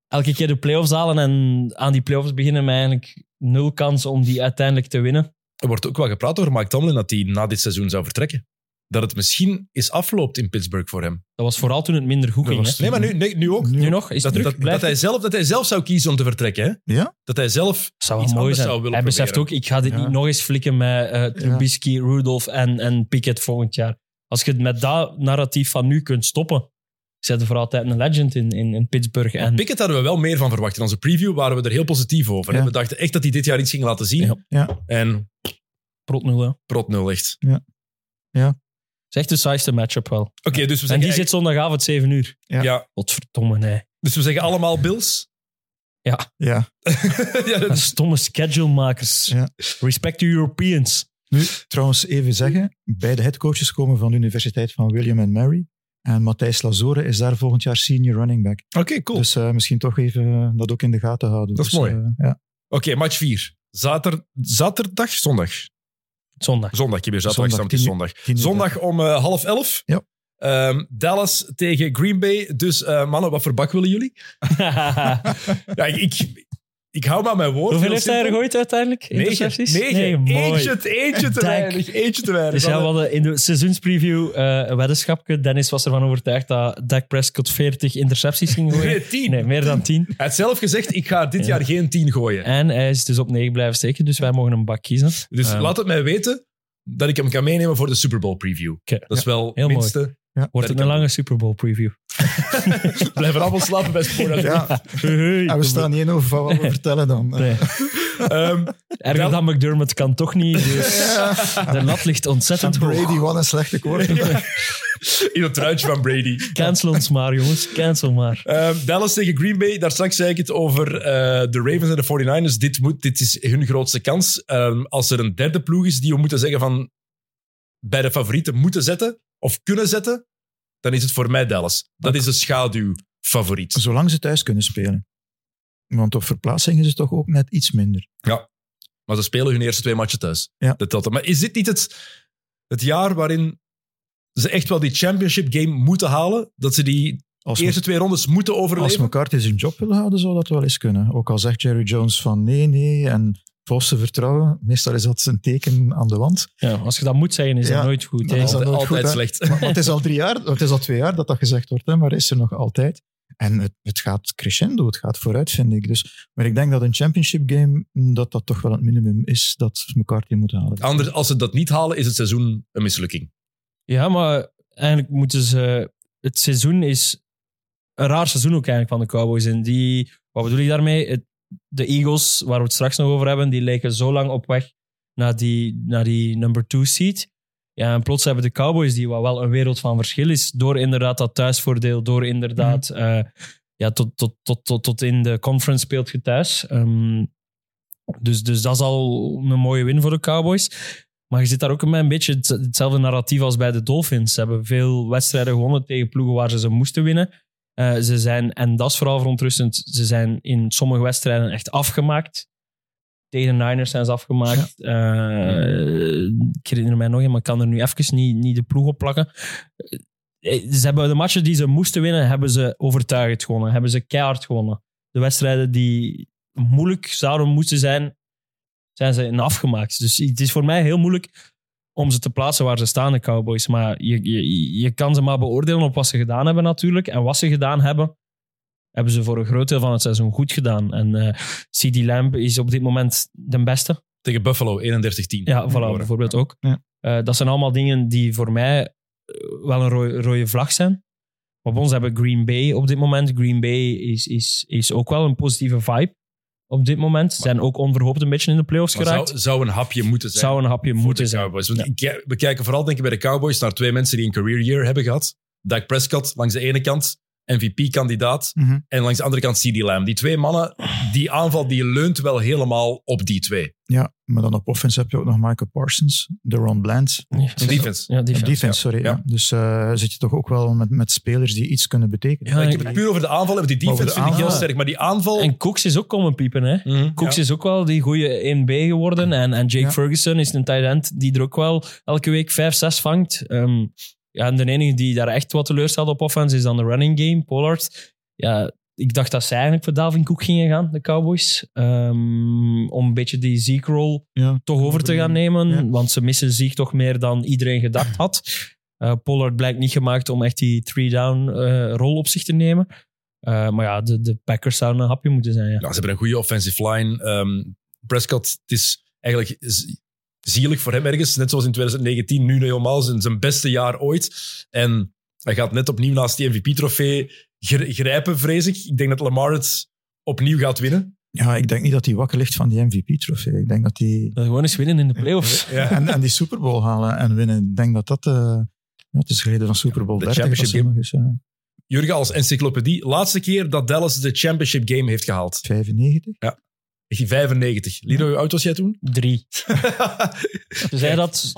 Speaker 4: elke keer de playoffs halen en aan die playoffs beginnen met eigenlijk nul kans om die uiteindelijk te winnen.
Speaker 2: Er wordt ook wel gepraat over Mike Tomlin dat hij na dit seizoen zou vertrekken. Dat het misschien is afloopt in Pittsburgh voor hem.
Speaker 4: Dat was vooral toen het minder goed
Speaker 3: Dat
Speaker 4: ging.
Speaker 3: was.
Speaker 2: Nee, maar nu, nee, nu ook.
Speaker 4: Nu nog? Is
Speaker 2: Dat,
Speaker 4: het
Speaker 2: dat, hij zelf, dat hij zelf zou kiezen om te vertrekken. Hè?
Speaker 3: Ja?
Speaker 2: Dat hij zelf
Speaker 4: zou
Speaker 2: iets
Speaker 4: mooi
Speaker 2: anders
Speaker 4: zijn.
Speaker 2: zou willen
Speaker 4: Hij beseft ook, ik ga dit
Speaker 3: Ja.
Speaker 4: niet nog eens flikken met eh Trubisky, Rudolph en, en Pickett volgend jaar. Als je het met dat narratief van nu kunt stoppen zetten voor altijd een legend in, in, in Pittsburgh. En
Speaker 2: Pickett hadden we wel meer van verwacht. In onze preview waren we er heel positief over.
Speaker 3: Ja.
Speaker 2: We dachten echt dat hij dit jaar iets ging laten zien.
Speaker 4: Ja.
Speaker 3: Ja.
Speaker 2: En
Speaker 4: prot nul, hè.
Speaker 2: prot nul echt.
Speaker 4: Het is echt de saaiste matchup wel.
Speaker 2: Oké, dus we
Speaker 4: En
Speaker 2: zeggen...
Speaker 4: die zit zondagavond 7 uur.
Speaker 3: Ja.
Speaker 2: ja,
Speaker 4: Godverdomme, nee.
Speaker 2: dus we zeggen allemaal Bills.
Speaker 3: Ja.
Speaker 2: ja, dat is-
Speaker 4: Stomme schedulemakers.
Speaker 3: Ja.
Speaker 4: Respect to Europeans.
Speaker 3: Nu, trouwens, even zeggen, beide headcoaches komen van de Universiteit van William and Mary. En Matthijs Lazore is daar volgend jaar senior running back.
Speaker 2: Oké, cool.
Speaker 3: Dus eh, misschien toch even eh, dat ook in de gaten houden.
Speaker 2: Dat is
Speaker 3: Dus,
Speaker 2: mooi.
Speaker 3: eh, ja.
Speaker 2: Oké, match 4. Zater, zaterdag? Zondag.
Speaker 4: Zondag.
Speaker 2: Zondag, ik heb weer zaterdag
Speaker 3: Zondag, tien
Speaker 2: zondag.
Speaker 3: Tien uur.
Speaker 2: Zondag om eh, half elf.
Speaker 3: Ja.
Speaker 2: Ehm, Dallas tegen Green Bay. Dus eh, mannen, wat voor bak willen jullie? Ja, ik, ik, hou me aan mijn woord.
Speaker 4: Hoeveel heeft hij er gegooid uiteindelijk?
Speaker 2: Negen.
Speaker 4: Nee, mooi.
Speaker 2: eentje, te- eentje te weinig. Eentje te weinig.
Speaker 4: Dus ja, we hadden in de seizoenspreview eh, een weddenschapje. Dennis was ervan overtuigd dat Dak Prescott 40 intercepties ging gooien.
Speaker 2: Nee, tien.
Speaker 4: Nee, meer dan 10.
Speaker 2: Hij heeft zelf gezegd, ik ga dit
Speaker 4: Ja.
Speaker 2: jaar geen tien gooien.
Speaker 4: En hij is dus op 9 blijven steken, dus wij mogen een bak kiezen.
Speaker 2: Dus
Speaker 4: Ehm,
Speaker 2: laat het mij weten dat ik hem kan meenemen voor de Super Bowl preview. Dat is wel het minste.
Speaker 4: Wordt het een lange Super Bowl preview?
Speaker 2: Blijven allemaal slapen bij Sport.
Speaker 3: Ja, en we staan niet in over van wat we vertellen dan.
Speaker 4: Nee.
Speaker 2: Ehm,
Speaker 4: Erger dan McDermott kan toch niet, dus de lat ligt ontzettend hoog.
Speaker 3: Brady, wat een slechte quarterback.
Speaker 2: in het truitje van Brady.
Speaker 4: Cancel ons maar, jongens. Cancel maar.
Speaker 2: Ehm, Dallas tegen Green Bay. Daar straks zei ik het over eh, de Ravens en de 49ers. Dit, moet, dit is hun grootste kans. Ehm, als er een derde ploeg is die we moeten zeggen van bij de favorieten moeten zetten of kunnen zetten, dan is het voor mij Dallas. Dat is een schaduwfavoriet.
Speaker 3: Zolang ze thuis kunnen spelen. Want op verplaatsing is het toch ook net iets minder.
Speaker 2: Maar ze spelen hun eerste twee matchen thuis.
Speaker 3: Ja.
Speaker 2: Dat telt. Maar is dit niet het, het jaar waarin ze echt wel die championship game moeten halen? Dat ze die
Speaker 3: Als,
Speaker 2: eerste twee rondes moeten
Speaker 3: als
Speaker 2: overleven?
Speaker 3: McCarthy zijn job wil houden, zou dat wel eens kunnen. Ook al zegt Jerry Jones van nee, nee en volste vertrouwen. Meestal is dat een teken aan de wand.
Speaker 4: Ja, als je dat moet zeggen, is dat
Speaker 3: Ja,
Speaker 4: nooit goed.
Speaker 3: is dat
Speaker 2: altijd
Speaker 3: goed,
Speaker 2: slecht.
Speaker 3: Maar, maar het is al drie jaar, het is al twee jaar dat dat gezegd wordt, hè, maar is er nog altijd. En het, het gaat crescendo, het gaat vooruit, vind ik. Dus, maar ik denk dat een championship game, dat dat toch wel het minimum is dat McCarthy moet halen.
Speaker 2: Anders, als ze dat niet halen, is het seizoen een mislukking.
Speaker 4: Ja, maar eigenlijk moeten ze... Het seizoen is een raar seizoen ook eigenlijk van de Cowboys. En die... Wat bedoel ik daarmee? Het- de Eagles, waar we het straks nog over hebben, die lijken zo lang op weg naar die, naar die number two seed. Ja, en plots hebben de Cowboys, die wat wel een wereld van verschil is, door inderdaad dat thuisvoordeel, door inderdaad... eh, ja, tot, tot, tot, tot, tot in de conference speelt je thuis. Ehm, dus, dus dat is al een mooie win voor de Cowboys. Maar je zit daar ook een beetje het- hetzelfde narratief als bij de Dolphins. Ze hebben veel wedstrijden gewonnen tegen ploegen waar ze ze moesten winnen. Eh, ze zijn, en dat is vooral verontrustend, ze zijn in sommige wedstrijden echt afgemaakt. Tegen de Niners zijn ze afgemaakt. Eh, ik herinner mij nog, maar ik kan er nu even niet, niet de ploeg op plakken. Eh, Ze hebben de matchen die ze moesten winnen, hebben ze overtuigend gewonnen. Hebben ze keihard gewonnen. De wedstrijden die moeilijk zouden moeten zijn, zijn ze in afgemaakt. Dus het is voor mij heel moeilijk om ze te plaatsen waar ze staan, de Cowboys. Maar je, je, je kan ze maar beoordelen op wat ze gedaan hebben natuurlijk. En wat ze gedaan hebben, hebben ze voor een groot deel van het seizoen goed gedaan. En eh CD Lamb is op dit moment de beste.
Speaker 2: Tegen Buffalo, 31-10.
Speaker 4: Ja, voilà, bijvoorbeeld ook.
Speaker 3: Ja.
Speaker 4: Eh, dat zijn allemaal dingen die voor mij eh, wel een rode, rode vlag zijn. Maar bij ons hebben Green Bay op dit moment. Green Bay is, is, is ook wel een positieve vibe op dit moment. Ze zijn ook onverhoopt een beetje in de playoffs
Speaker 2: Maar
Speaker 4: geraakt.
Speaker 2: zou, zou een hapje moeten zijn.
Speaker 4: Zou een hapje moeten
Speaker 2: de
Speaker 4: zijn.
Speaker 2: Cowboys. Want
Speaker 4: Ja.
Speaker 2: we kijken vooral denk ik, bij de Cowboys naar twee mensen die een career year hebben gehad. Dak Prescott langs de ene kant, MVP-kandidaat.
Speaker 3: Mhm.
Speaker 2: En langs de andere kant CD Lamb. Die twee mannen, die aanval die leunt wel helemaal op die twee.
Speaker 3: Ja, maar dan op offense heb je ook nog Michael Parsons, Deron Bland.
Speaker 4: Ja,
Speaker 2: In defense.
Speaker 4: Ja, defense.
Speaker 3: defense, sorry.
Speaker 2: Ja.
Speaker 3: Ja. Dus eh, zit je toch ook wel met, met spelers die iets kunnen betekenen.
Speaker 4: Ja,
Speaker 2: ik heb het puur over de aanval. en Die defense
Speaker 3: de
Speaker 2: vind ik heel sterk. Maar die aanval...
Speaker 4: En Cooks is ook komen piepen. Hè?
Speaker 2: Mhm,
Speaker 4: Cooks
Speaker 2: ja.
Speaker 4: is ook wel die goede 1B geworden. En, en Jake
Speaker 3: Ja.
Speaker 4: Ferguson is een tight end die er ook wel elke week 5, 6 vangt. Ehm, ja, en de enige die daar echt wat teleurstelt op offense is dan de running game, Pollard. Ja, ik dacht dat zij eigenlijk voor Dalvin Cook gingen gaan, de Cowboys. Ehm, om een beetje die Zeke-rol
Speaker 3: Ja,
Speaker 4: toch over te gaan nemen.
Speaker 3: Ja.
Speaker 4: Want ze missen Zeke toch meer dan iedereen gedacht had. Eh, Pollard blijkt niet gemaakt om echt die three-down eh, rol op zich te nemen. Eh, maar ja, de, de Packers zouden een hapje moeten zijn. Ja.
Speaker 2: Ja, ze hebben een goede offensive line. Ehm, Prescott, het is eigenlijk zielig voor hem ergens. Net zoals in 2019, nu helemaal zijn, zijn beste jaar ooit. En Hij gaat net opnieuw naast die MVP-trofee gr- grijpen, vrees ik. Ik denk dat Lamar het opnieuw gaat winnen.
Speaker 3: Ja, ik denk niet dat hij wakker ligt van die MVP-trofee. Ik denk dat hij...
Speaker 4: Dat gewoon eens winnen in de playoffs.
Speaker 2: Ja.
Speaker 3: En, en die Super Bowl halen en winnen. Ik denk dat dat... eh ja, het is gereden van Super Bowl
Speaker 2: De
Speaker 3: 30.
Speaker 2: championship
Speaker 3: als het nog is, eh,
Speaker 2: Jurgen, als encyclopedie, laatste keer dat Dallas de championship game heeft gehaald.
Speaker 3: 95.
Speaker 2: 1995. Lino, hoe oud was jij toen?
Speaker 4: Drie. Dus hij dat...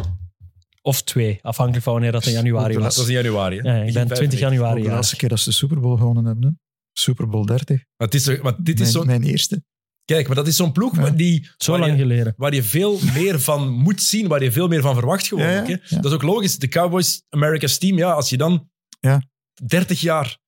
Speaker 4: Of twee, afhankelijk van wanneer dat in januari
Speaker 2: dat
Speaker 4: was.
Speaker 2: was in januari. Hè?
Speaker 4: Ja, ik ben 20 januari.
Speaker 3: Ook de laatste keer dat ze de Super Bowl gewonnen hebben. Hè. Super Bowl 30.
Speaker 2: Maar, het is, maar dit is
Speaker 3: Mijn, mijn eerste.
Speaker 2: Kijk, maar dat is zo'n ploeg
Speaker 3: Ja.
Speaker 2: waar die,
Speaker 4: Zo
Speaker 2: waar,
Speaker 4: lang
Speaker 2: je,
Speaker 4: geleden.
Speaker 2: waar je veel meer van moet zien, waar je veel meer van verwacht gewoon.
Speaker 3: Ja, ja,
Speaker 2: ook, hè?
Speaker 3: ja.
Speaker 2: Dat is ook logisch. De Cowboys, America's team, ja, als je dan
Speaker 3: Ja.
Speaker 2: 30 jaar...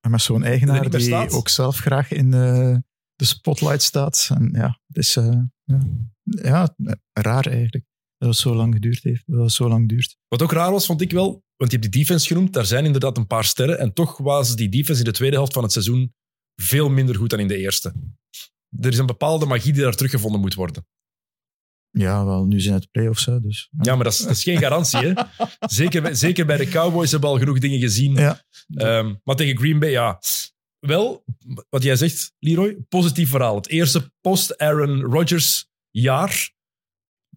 Speaker 3: En met zo'n eigenaar die
Speaker 2: staat.
Speaker 3: ook zelf graag in de, de spotlight staat. En ja, het is eh, ja. ja, raar eigenlijk. Dat het zo lang geduurd heeft. Dat het zo lang duurt.
Speaker 2: Wat ook raar was, vond ik wel, want je hebt die defense genoemd, daar zijn inderdaad een paar sterren, en toch was die defense in de tweede helft van het seizoen veel minder goed dan in de eerste. Er is een bepaalde magie die daar teruggevonden moet worden.
Speaker 3: Ja, wel, nu zijn het playoffs, hè, dus.
Speaker 2: Ja, maar dat is, dat is geen garantie. Hè? Zeker, bij- zeker bij de Cowboys hebben we al genoeg dingen gezien.
Speaker 3: Ja.
Speaker 2: Ehm, maar tegen Green Bay, ja. Wel, wat jij zegt, Leroy, positief verhaal. Het eerste post-Aaron Rodgers jaar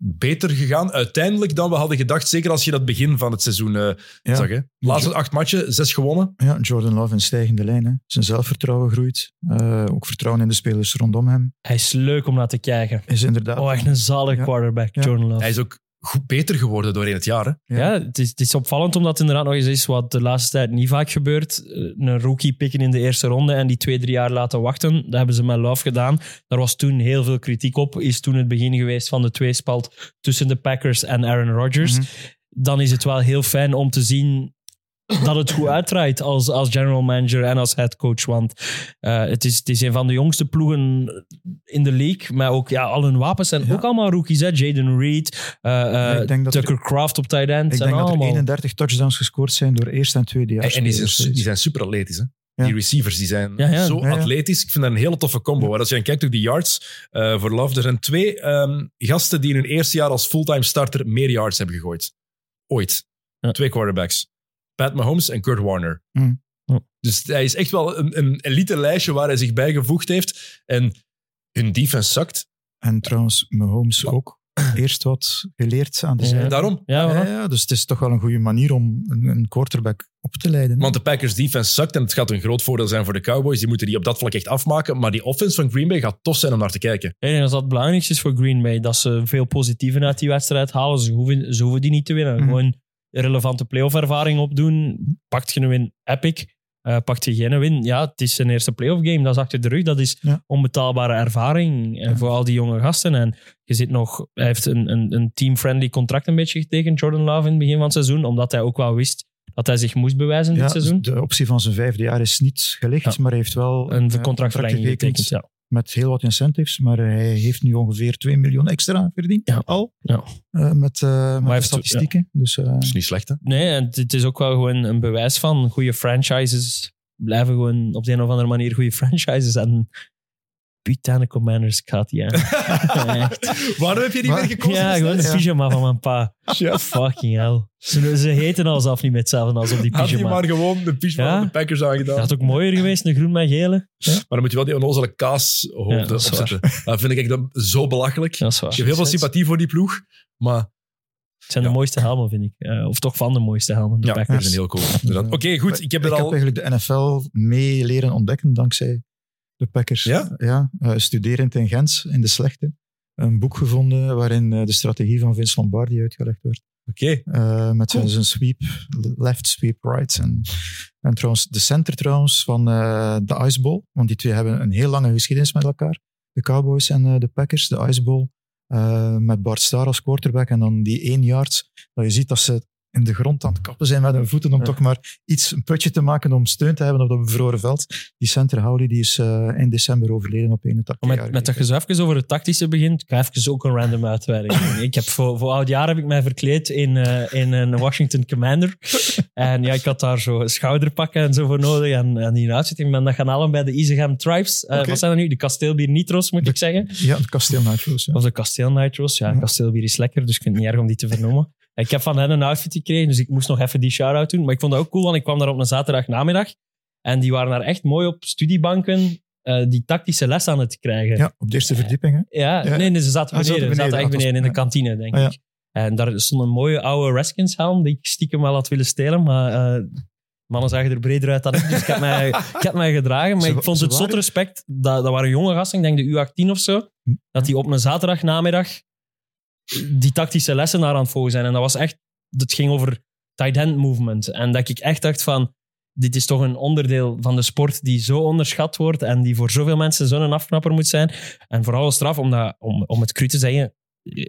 Speaker 2: beter gegaan uiteindelijk dan we hadden gedacht. Zeker als je dat begin van het seizoen eh,
Speaker 3: Ja.
Speaker 2: zag. Hè? Laatste acht matchen, zes gewonnen.
Speaker 3: Ja, Jordan Love in stijgende lijn. Hè. Zijn zelfvertrouwen groeit. Eh, ook vertrouwen in de spelers rondom hem.
Speaker 4: Hij is leuk om naar te kijken.
Speaker 3: Is inderdaad.
Speaker 4: Oh, echt een zalig
Speaker 3: Ja.
Speaker 4: quarterback,
Speaker 3: Ja.
Speaker 4: Jordan Love.
Speaker 2: Hij is ook goed beter geworden doorheen het jaar. Hè?
Speaker 4: Ja, het, is, het is opvallend omdat het inderdaad nog eens is wat de laatste tijd niet vaak gebeurt. Eh, Een rookie pikken in de eerste ronde en die twee, drie jaar laten wachten. Dat hebben ze met Love gedaan. Daar was toen heel veel kritiek op. Is toen het begin geweest van de tweespalt tussen de Packers en Aaron Rodgers.
Speaker 3: Mhm.
Speaker 4: Dan is het wel heel fijn om te zien dat het goed uitdraait als, als general manager en als head coach. Want eh, het, is, het is een van de jongste ploegen in de league. Maar ook ja, al hun wapens zijn
Speaker 3: Ja.
Speaker 4: ook allemaal rookies. hè. Jaden Reed, eh, eh,
Speaker 3: dat er-
Speaker 4: Tucker Craft op tight end.
Speaker 3: Ik denk dat er
Speaker 4: allemaal...
Speaker 3: 31 touchdowns gescoord zijn door eerste en tweede jaar.
Speaker 2: En, en die, zijn, die zijn super atletisch. Hè?
Speaker 3: Ja.
Speaker 2: Die receivers die zijn
Speaker 4: Ja, ja.
Speaker 2: zo
Speaker 3: Ja, ja.
Speaker 2: atletisch. Ik vind dat een hele toffe combo. Als je dan kijkt op die yards eh, voor Love, er zijn twee ehm, gasten die in hun eerste jaar als fulltime starter meer yards hebben gegooid. Ooit.
Speaker 4: Ja.
Speaker 2: Twee quarterbacks. Pat Mahomes en Kurt Warner.
Speaker 3: Mm.
Speaker 2: Dus hij is echt wel een, een elite lijstje waar hij zich bij gevoegd heeft. En hun defense zakt.
Speaker 3: En trouwens, Mahomes ook eerst wat geleerd aan de
Speaker 4: Ja.
Speaker 3: zijde.
Speaker 2: Daarom.
Speaker 4: Ja,
Speaker 3: Ja, dus het is toch wel een goede manier om een, een quarterback op te leiden. hè.
Speaker 2: Want de Packers defense zakt en het gaat een groot voordeel zijn voor de Cowboys. Die moeten die op dat vlak echt afmaken. Maar die offense van Green Bay gaat tof zijn om naar te kijken.
Speaker 4: Denk dat dat het belangrijkste is voor Green Bay. Dat ze veel positieven uit die wedstrijd halen. Ze hoeven, ze hoeven die niet te winnen.
Speaker 3: Mhm.
Speaker 4: Gewoon relevante playoff-ervaring opdoen. Pakt je een win, epic. Eh pakt je geen win, ja, het is zijn eerste playoff game. Dat is achter de rug. Dat is
Speaker 3: Ja.
Speaker 4: onbetaalbare ervaring eh,
Speaker 3: Ja.
Speaker 4: voor al die jonge gasten. En je zit nog, hij heeft een, een, een team-friendly contract een beetje getekend, Jordan Love, in het begin van het seizoen. Omdat hij ook wel wist dat hij zich moest bewijzen
Speaker 3: ja,
Speaker 4: dit seizoen.
Speaker 3: De optie van zijn vijfde jaar is niet gelicht, maar hij heeft wel
Speaker 4: Een contractverlenging
Speaker 3: getekend
Speaker 4: getekend, ja.
Speaker 3: Met heel wat incentives. Maar hij heeft nu ongeveer 2 miljoen extra verdiend.
Speaker 4: Ja.
Speaker 3: Al.
Speaker 4: Ja.
Speaker 3: Eh, met eh, met de statistieken. Dus, eh,
Speaker 2: Dat is niet slecht, hè?
Speaker 4: Nee, en het is ook wel gewoon een bewijs van goede franchises blijven gewoon op de een of andere manier goede franchises. En putain, de Commanders gaat die aan. Echt.
Speaker 2: Waarom heb je die weer gekozen?
Speaker 4: Ja, gewoon de
Speaker 3: Ja.
Speaker 4: pyjama van mijn pa.
Speaker 2: Ja.
Speaker 4: Fucking hell. Ze, ze heten al zelf niet met hetzelfde als op die
Speaker 2: Had hij
Speaker 4: pyjama.
Speaker 2: maar gewoon de pyjama
Speaker 4: Ja.
Speaker 2: van de Packers aangedaan.
Speaker 4: Dat had ook mooier geweest, een groen met gele.
Speaker 2: Maar dan moet je wel die onnozele kaashoofden
Speaker 4: Ja,
Speaker 2: opzetten. Dat vind ik echt zo belachelijk.
Speaker 4: Dat is waar.
Speaker 2: Ik heb heel veel sympathie voor die ploeg. Maar
Speaker 4: Het zijn
Speaker 2: Ja.
Speaker 4: de mooiste helmen, vind ik. Eh, of toch van de mooiste helmen, de
Speaker 2: ja,
Speaker 4: Packers.
Speaker 2: zijn heel cool. Oké, goed. Ik heb
Speaker 3: ik
Speaker 2: er
Speaker 3: heb
Speaker 2: al...
Speaker 3: eigenlijk de NFL mee leren ontdekken dankzij de Packers.
Speaker 2: Ja?
Speaker 3: ja eh, studerend in Gent, in de slechte. Een boek gevonden waarin eh, de strategie van Vince Lombardi uitgelegd werd.
Speaker 2: Oké.
Speaker 3: Eh, met zijn,
Speaker 2: Cool.
Speaker 3: zijn sweep, left, sweep, right. En, en trouwens, de center trouwens van de Ice Bowl, want die twee hebben een heel lange geschiedenis met elkaar. De Cowboys en de Packers, de Ice Bowl. met Bart Starr als quarterback en dan die één yard, dat je ziet dat ze in de grond aan het kappen zijn met hun voeten om
Speaker 4: Ja.
Speaker 3: toch maar iets, een putje te maken om steun te hebben op dat bevroren veld. Die center Howley die is eh, in december overleden op 81
Speaker 4: Maar
Speaker 3: jaar.
Speaker 4: Met, met dat je zo even over het tactische begint, ik ga even ook een random uitweiding doen. Ik heb voor, voor oud jaar heb ik mij verkleed in, eh, in een Washington Commander. En ja, ik had daar zo schouderpakken en zo voor nodig. En, en die uitzitting, ben dat gaan halen bij de Isegam Tribes. Eh. Wat zijn dat nu? De kasteelbier Nitro's, moet
Speaker 3: De-
Speaker 4: ik zeggen.
Speaker 3: Ja, het kasteel Nitro's. Ja.
Speaker 4: Of de kasteel Nitro's. Ja,
Speaker 3: Ja.
Speaker 4: kasteelbier is lekker, dus ik vind het niet erg om die te vernoemen. Ik heb van hen een outfit gekregen, dus ik moest nog even die shout-out doen. Maar ik vond dat ook cool, want ik kwam daar op een zaterdagnamiddag. En die waren daar echt mooi op studiebanken eh, die tactische les aan het krijgen.
Speaker 3: Ja, op de eerste verdieping. Hè?
Speaker 4: Ja,
Speaker 3: Ja.
Speaker 4: nee, nee, ze zaten
Speaker 3: Ah, ze
Speaker 4: beneden.
Speaker 3: zaten
Speaker 4: Ze zaten echt beneden in de kantine, denk
Speaker 3: Ah, ja.
Speaker 4: ik. En daar stond een mooie oude Redskins helm die ik stiekem wel had willen stelen, maar eh, mannen zagen er breder uit dan ik, dus ik heb mij, ik heb mij gedragen. Maar ik vond het zot respect, dat, dat waren jonge gasten, ik denk de U18 of zo,
Speaker 3: Hm.
Speaker 4: dat die op een zaterdagnamiddag die tactische lessen daar aan het volgen zijn. En dat was echt, dat ging over tight end movement. En dat ik echt dacht van, dit is toch een onderdeel van de sport die zo onderschat wordt en die voor zoveel mensen zo'n afknapper moet zijn. En vooral straf, omdat, om, om het cru te zeggen,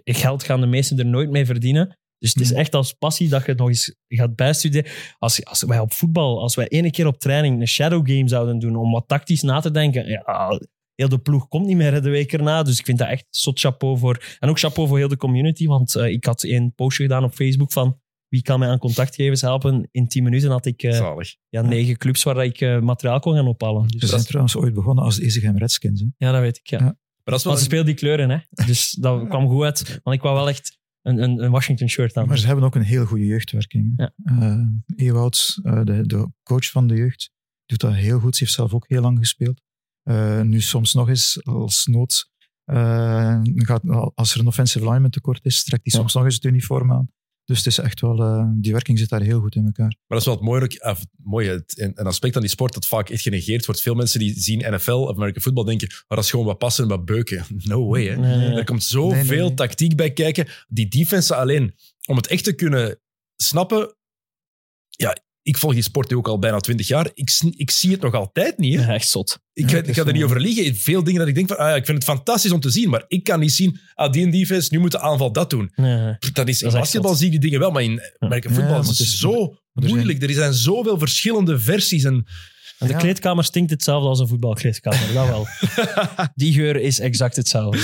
Speaker 4: geld gaan de meesten er nooit mee verdienen. Dus het is
Speaker 3: Mhm.
Speaker 4: echt als passie dat je het nog eens gaat bijstuderen. Als, als wij op voetbal, als wij ene keer op training een shadow game zouden doen om wat tactisch na te denken, ja, heel de ploeg komt niet meer hè, de week erna. Dus ik vind dat echt zot chapeau voor. En ook chapeau voor heel de community, want eh, ik had een postje gedaan op Facebook van wie kan mij aan contactgevers helpen. In 10 minuten had ik eh,
Speaker 2: Zalig.
Speaker 4: ja, negen clubs waar ik eh, materiaal kon gaan ophalen.
Speaker 3: Ze
Speaker 4: Dus,
Speaker 3: zijn trouwens ooit begonnen als Ezegem Redskins. Hè?
Speaker 4: ja, dat weet ik. Ja.
Speaker 3: Ja.
Speaker 2: Maar dat is wel
Speaker 4: Maar ze speelt die kleuren, hè. Dus dat kwam goed uit. Want ik wou wel echt een, een, een Washington shirt aan.
Speaker 3: Maar ze hebben ook een heel goede jeugdwerking.
Speaker 4: Ja.
Speaker 3: Eh, Ewout, de, de coach van de jeugd, doet dat heel goed. Ze heeft zelf ook heel lang gespeeld. Eh, nu soms nog eens als nood. eh, gaat, als er een offensive lineman tekort is, trekt hij
Speaker 4: Ja.
Speaker 3: soms nog eens het uniform aan. Dus het is echt wel, eh, die werking zit daar heel goed in elkaar.
Speaker 2: Maar dat is wel het mooie, het mooie het- een aspect aan die sport dat vaak echt genegeerd wordt. Veel mensen die zien NFL of American football denken, maar dat is gewoon wat passen en wat beuken. No way, hè.
Speaker 4: Nee, nee, nee.
Speaker 2: Er komt zoveel
Speaker 3: Nee, nee, nee.
Speaker 2: tactiek bij kijken. Die defense alleen, om het echt te kunnen snappen... Ja, ik volg die sport nu ook al bijna twintig jaar. Ik, ik zie het nog altijd niet. Hè.
Speaker 4: Ja, echt zot.
Speaker 2: Ik,
Speaker 3: Ja,
Speaker 2: ik ga er niet over liegen. Veel dingen dat ik denk van, ah, ja, ik vind het fantastisch om te zien, maar ik kan niet zien, ah, die en defense, nu moet de aanval dat doen.
Speaker 4: Nee.
Speaker 2: Dat is, in basketbal zie je die dingen wel, maar in
Speaker 3: maar
Speaker 2: is
Speaker 3: het is-
Speaker 2: zo moeilijk. Er zijn zoveel verschillende versies. En
Speaker 4: En de kleedkamer stinkt hetzelfde als een voetbalkleedkamer, dat wel. Die geur is exact hetzelfde.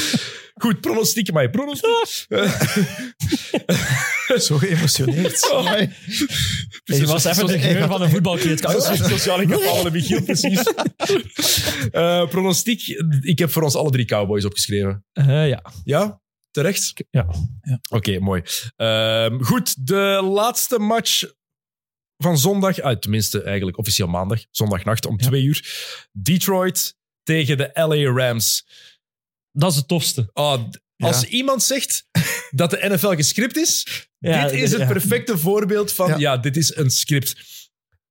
Speaker 2: Goed, pronostiek, maar pronostiek.
Speaker 3: Zo geëmotioneerd.
Speaker 2: Oh.
Speaker 4: Je was even de geur van een voetbalkleedkamer.
Speaker 2: Zo- Sociaal incapabele Michiel, precies. Eh, pronostiek, ik heb voor ons alle drie Cowboys opgeschreven.
Speaker 4: Eh, ja.
Speaker 2: Ja? Terecht?
Speaker 4: Ja.
Speaker 3: Ja.
Speaker 2: Oké, mooi. Ehm, goed, de laatste match van zondag, ah, tenminste eigenlijk officieel maandag, zondagnacht om
Speaker 3: Ja.
Speaker 2: twee uur. Detroit tegen de LA Rams.
Speaker 4: Dat is het tofste.
Speaker 2: Oh, als
Speaker 3: Ja.
Speaker 2: iemand zegt dat de NFL gescript is,
Speaker 4: Ja,
Speaker 2: dit is het perfecte voorbeeld van, ja.
Speaker 3: Ja.
Speaker 2: dit is een script.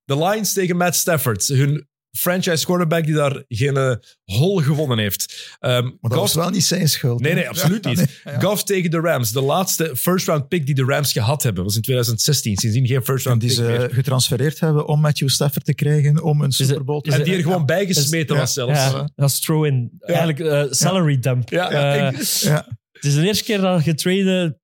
Speaker 2: De Lions tegen Matt Stafford, hun franchise quarterback die daar geen eh, hol gewonnen heeft. Ehm,
Speaker 3: Maar dat
Speaker 2: Goff-
Speaker 3: was wel niet zijn schuld.
Speaker 2: Nee, nee, absoluut
Speaker 3: Ja,
Speaker 2: niet.
Speaker 3: nee, ja.
Speaker 2: Goff tegen de Rams, de laatste first-round pick die de Rams gehad hebben, was in 2016. Sindsdien geen
Speaker 3: En
Speaker 2: first-round
Speaker 3: die
Speaker 2: pick
Speaker 3: ze
Speaker 2: meer.
Speaker 3: getransfereerd hebben om Matthew Stafford te krijgen om een Super Bowl te
Speaker 2: En die er gewoon
Speaker 3: Ja.
Speaker 2: bijgesmeten
Speaker 3: is-
Speaker 2: was zelfs.
Speaker 4: Ja, dat is throw-in. Eigenlijk eh, salary dump.
Speaker 2: Ja,
Speaker 4: Eh,
Speaker 3: Ja.
Speaker 4: het is de eerste keer dat getrade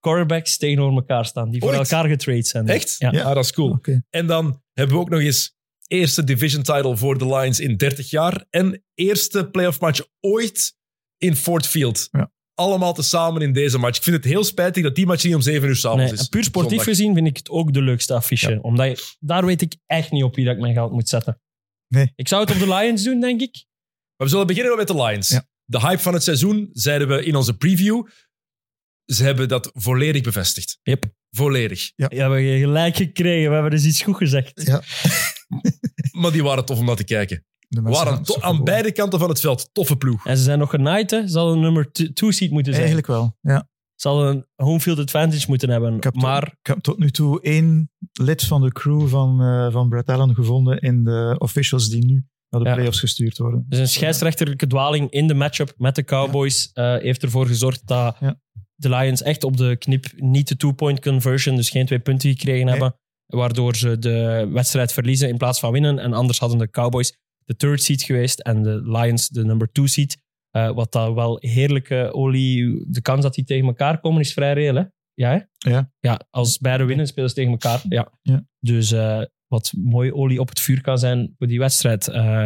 Speaker 4: quarterbacks tegenover elkaar staan. Die voor
Speaker 2: Ooit?
Speaker 4: elkaar getrade zijn.
Speaker 2: Echt?
Speaker 4: Ja.
Speaker 2: Ah, dat is cool.
Speaker 3: Oké.
Speaker 2: En dan hebben we ook nog eens eerste division title voor de Lions in 30 jaar en eerste playoff match ooit in Ford Field.
Speaker 3: Ja.
Speaker 2: Allemaal tezamen in deze match. Ik vind het heel spijtig dat die match niet om 7 uur s'avonds
Speaker 4: Nee,
Speaker 2: is.
Speaker 4: puur sportief
Speaker 2: Zondag.
Speaker 4: gezien vind ik het ook de leukste affiche.
Speaker 2: Ja.
Speaker 4: Omdat je, daar weet ik echt niet op wie dat ik mijn geld moet zetten.
Speaker 3: Nee.
Speaker 4: Ik zou het op de Lions doen, denk ik.
Speaker 2: Maar we zullen beginnen met de Lions.
Speaker 3: Ja.
Speaker 2: De hype van het seizoen, zeiden we in onze preview. Ze hebben dat volledig bevestigd.
Speaker 4: Yep.
Speaker 2: Volledig.
Speaker 3: Ja.
Speaker 4: Ja, we hebben gelijk gekregen. We hebben dus iets goed gezegd.
Speaker 3: Ja.
Speaker 2: Maar die waren tof om naar te kijken. Waren to- aan beide kanten van het veld. Toffe ploeg.
Speaker 4: En ze zijn nog genaaid, hè. Ze hadden een nummer 2 seed moeten zijn.
Speaker 3: Eigenlijk wel, ja.
Speaker 4: Ze hadden een home field advantage moeten hebben.
Speaker 3: Ik heb,
Speaker 4: maar
Speaker 3: tot, ik heb tot nu toe één lid van de crew van, eh van Brett Allen gevonden in de officials die nu naar de
Speaker 4: Ja.
Speaker 3: playoffs gestuurd worden.
Speaker 4: dus een scheidsrechterlijke dwaling in de matchup met de Cowboys eh, heeft ervoor gezorgd dat
Speaker 3: Ja.
Speaker 4: de Lions echt op de knip niet de two-point conversion, dus geen twee punten gekregen
Speaker 3: Nee.
Speaker 4: hebben. Waardoor ze de wedstrijd verliezen in plaats van winnen. En anders hadden de Cowboys de third seed geweest en de Lions de number two seed. Eh, wat dat wel heerlijke olie... De kans dat die tegen elkaar komen is vrij reëel, hè? Ja, hè?
Speaker 3: Ja.
Speaker 4: Ja, als beide winnen spelen ze tegen elkaar. Ja.
Speaker 3: Ja.
Speaker 4: Dus eh, wat mooi olie op het vuur kan zijn voor die wedstrijd. Eh,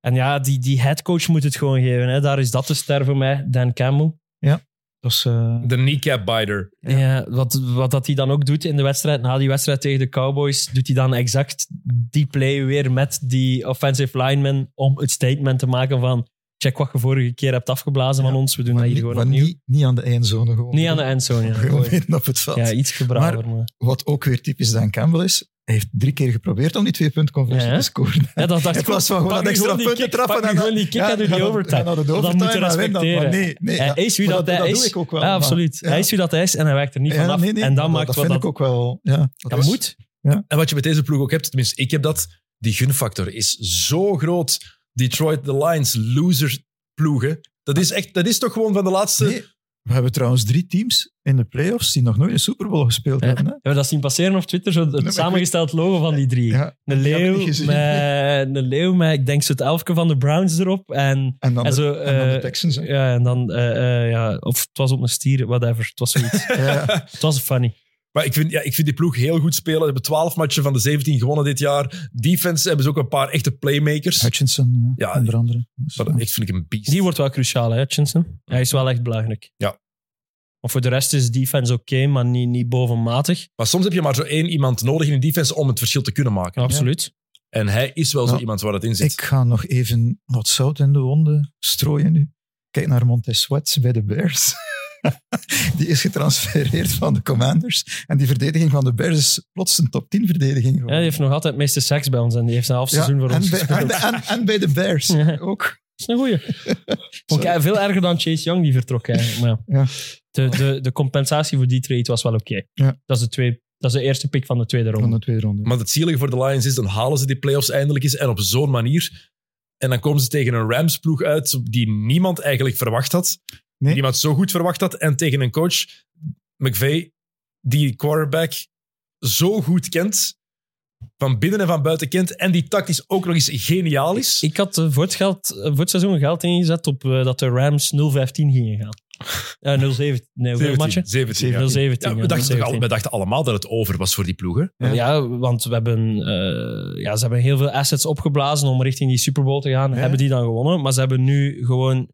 Speaker 4: en ja, die, die headcoach moet het gewoon geven. Hè. Daar is dat de ster voor mij, Dan Campbell.
Speaker 3: Dat eh,
Speaker 2: De kneecap biter.
Speaker 4: Ja. wat, wat dat hij dan ook doet in de wedstrijd, na die wedstrijd tegen de Cowboys, doet hij dan exact die play weer met die offensive lineman om het statement te maken van check wat je vorige keer hebt afgeblazen van ons. We doen dat hier
Speaker 3: niet,
Speaker 4: gewoon
Speaker 3: maar
Speaker 4: opnieuw.
Speaker 3: niet, niet aan de eindzone gewoon.
Speaker 4: Niet aan de endzone. Ja,
Speaker 3: Gewoon op het veld.
Speaker 4: ja iets gebraver. Maar...
Speaker 3: Wat ook weer typisch Dan Campbell is, hij heeft drie keer geprobeerd om die twee punt conversie
Speaker 4: Ja,
Speaker 3: te scoren.
Speaker 4: Ja, dat dacht
Speaker 3: In
Speaker 4: ik
Speaker 3: plaats van gewoon dat extra punten
Speaker 4: kick,
Speaker 3: trappen en dan-
Speaker 4: gewoon die kick en doe die
Speaker 3: dan-
Speaker 4: overtime. Dat moet je
Speaker 3: dan. Maar
Speaker 4: respecteren.
Speaker 3: Nee, nee,
Speaker 4: Hij
Speaker 3: ja.
Speaker 4: is wie
Speaker 3: Maar
Speaker 4: dat, hij
Speaker 3: dat
Speaker 4: is.
Speaker 3: doe ik ook wel.
Speaker 4: Ja, absoluut.
Speaker 3: Ja.
Speaker 4: Hij is wie dat hij is en hij wijkt er niet
Speaker 3: Ja,
Speaker 4: vanaf.
Speaker 3: nee, nee,
Speaker 4: en dan maakt
Speaker 3: dat vind
Speaker 4: dat...
Speaker 3: ik ook wel. Ja,
Speaker 4: Dat moet.
Speaker 2: En wat je met deze ploeg ook hebt, tenminste, ik heb dat, die gunfactor is zo groot. Detroit, the Lions, loser ploegen. Dat is, echt, dat is toch gewoon van de laatste...
Speaker 3: We hebben trouwens drie teams in de playoffs die nog nooit een Super Bowl gespeeld
Speaker 4: Ja.
Speaker 3: hebben. Hè?
Speaker 4: Hebben we dat zien passeren op Twitter? Zo het samengesteld logo van die drie.
Speaker 3: Ja,
Speaker 4: Een leeuw, met, een leeuw met, ik denk, zo het elfje van de Browns erop. En,
Speaker 3: En dan,
Speaker 4: en
Speaker 3: de,
Speaker 4: zo...
Speaker 3: en dan de
Speaker 4: eh,
Speaker 3: Texans. hè.
Speaker 4: ja, en dan... eh, eh, ja, of het was op een stier, whatever. Het was zoiets.
Speaker 3: Ja,
Speaker 4: het was funny.
Speaker 2: Maar ik vind, ja, ik vind die ploeg heel goed spelen. Ze hebben 12 matchen van de 17 gewonnen dit jaar. Defense hebben ze ook een paar echte playmakers.
Speaker 3: Hutchinson, ja,
Speaker 2: Ja,
Speaker 3: onder andere.
Speaker 2: Dat echt vind ik een beast.
Speaker 4: Die wordt wel cruciaal, hè, Hutchinson? Hij is wel echt belangrijk.
Speaker 2: Ja.
Speaker 4: Maar voor de rest is defense oké, maar niet, niet bovenmatig.
Speaker 2: Maar soms heb je maar zo één iemand nodig in een defense om het verschil te kunnen maken.
Speaker 4: Absoluut.
Speaker 2: En hij is wel zo iemand waar dat in zit.
Speaker 3: Ik ga nog even wat zout in de wonden strooien nu. Kijk naar Montez Sweat bij de Bears. die is getransfereerd van de Commanders. En die verdediging van de Bears is plots een top 10 verdediging
Speaker 4: Ja,
Speaker 3: geworden.
Speaker 4: die heeft nog altijd het meeste seks bij ons en die heeft een half
Speaker 3: Ja,
Speaker 4: seizoen voor ons
Speaker 3: en, bij,
Speaker 4: gespeeld.
Speaker 3: en, en, en bij de Bears
Speaker 4: Ja.
Speaker 3: ook.
Speaker 4: Dat is een goeie. Vond ik veel erger dan Chase Young die vertrok eigenlijk. Maar ja.
Speaker 3: Ja.
Speaker 4: De, de, de compensatie voor die trade was wel oké.
Speaker 3: Ja.
Speaker 4: Dat, is de twee- dat is de eerste pick van de tweede
Speaker 3: Van
Speaker 4: ronde.
Speaker 3: de tweede ronde.
Speaker 2: Maar het zielige voor de Lions is, dan halen ze die playoffs eindelijk eens. En op zo'n manier. En dan komen ze tegen een Rams-ploeg uit die niemand eigenlijk verwacht had.
Speaker 3: Nee.
Speaker 2: Die niemand zo goed verwacht had. En tegen een coach, McVay, die quarterback zo goed kent. Van binnen en van buiten kent. En die tactisch ook nog eens geniaal is.
Speaker 4: Ik had eh, voor het, geld, eh, voor het seizoen geld ingezet op eh, dat de Rams 0-15 gingen gaan. Ja, 0-17. Nee, hoeveel matchen?
Speaker 2: 17, ja.
Speaker 4: 0-17.
Speaker 2: Ja,
Speaker 4: ja,
Speaker 2: we, dachten toch
Speaker 4: 0-17.
Speaker 2: al- we dachten allemaal dat het over was voor die ploegen.
Speaker 3: Ja.
Speaker 4: Ja. want we hebben, eh, ja, ze hebben heel veel assets opgeblazen om richting die Super Bowl te gaan.
Speaker 3: Ja.
Speaker 4: Hebben die dan gewonnen. Maar ze hebben nu gewoon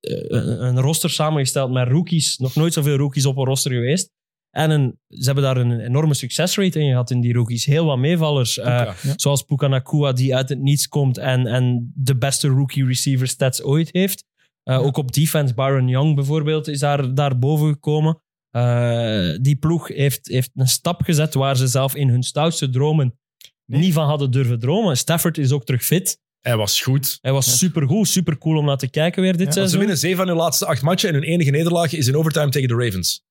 Speaker 4: een, een roster samengesteld met rookies. Nog nooit zoveel rookies op een roster geweest. En een, ze hebben daar een enorme succesrate in gehad in die rookies. Heel wat meevallers. eh,
Speaker 2: Ja.
Speaker 4: Zoals Puka Nakua, die uit het niets komt en, en de beste rookie receiver stats ooit heeft. Eh, Ook op defense, Byron Young bijvoorbeeld, is daar, daar boven gekomen. Eh, die ploeg heeft, heeft een stap gezet waar ze zelf in hun stoutste dromen
Speaker 3: Nee.
Speaker 4: niet van hadden durven dromen. Stafford is ook terug fit.
Speaker 2: Hij was goed.
Speaker 4: Hij was
Speaker 3: Ja.
Speaker 4: supergoed, super cool om naar te kijken weer dit
Speaker 3: Ja,
Speaker 2: Ze
Speaker 4: seizoen.
Speaker 2: winnen zeven van hun laatste acht matchen en hun enige nederlaag is in overtime tegen de Ravens.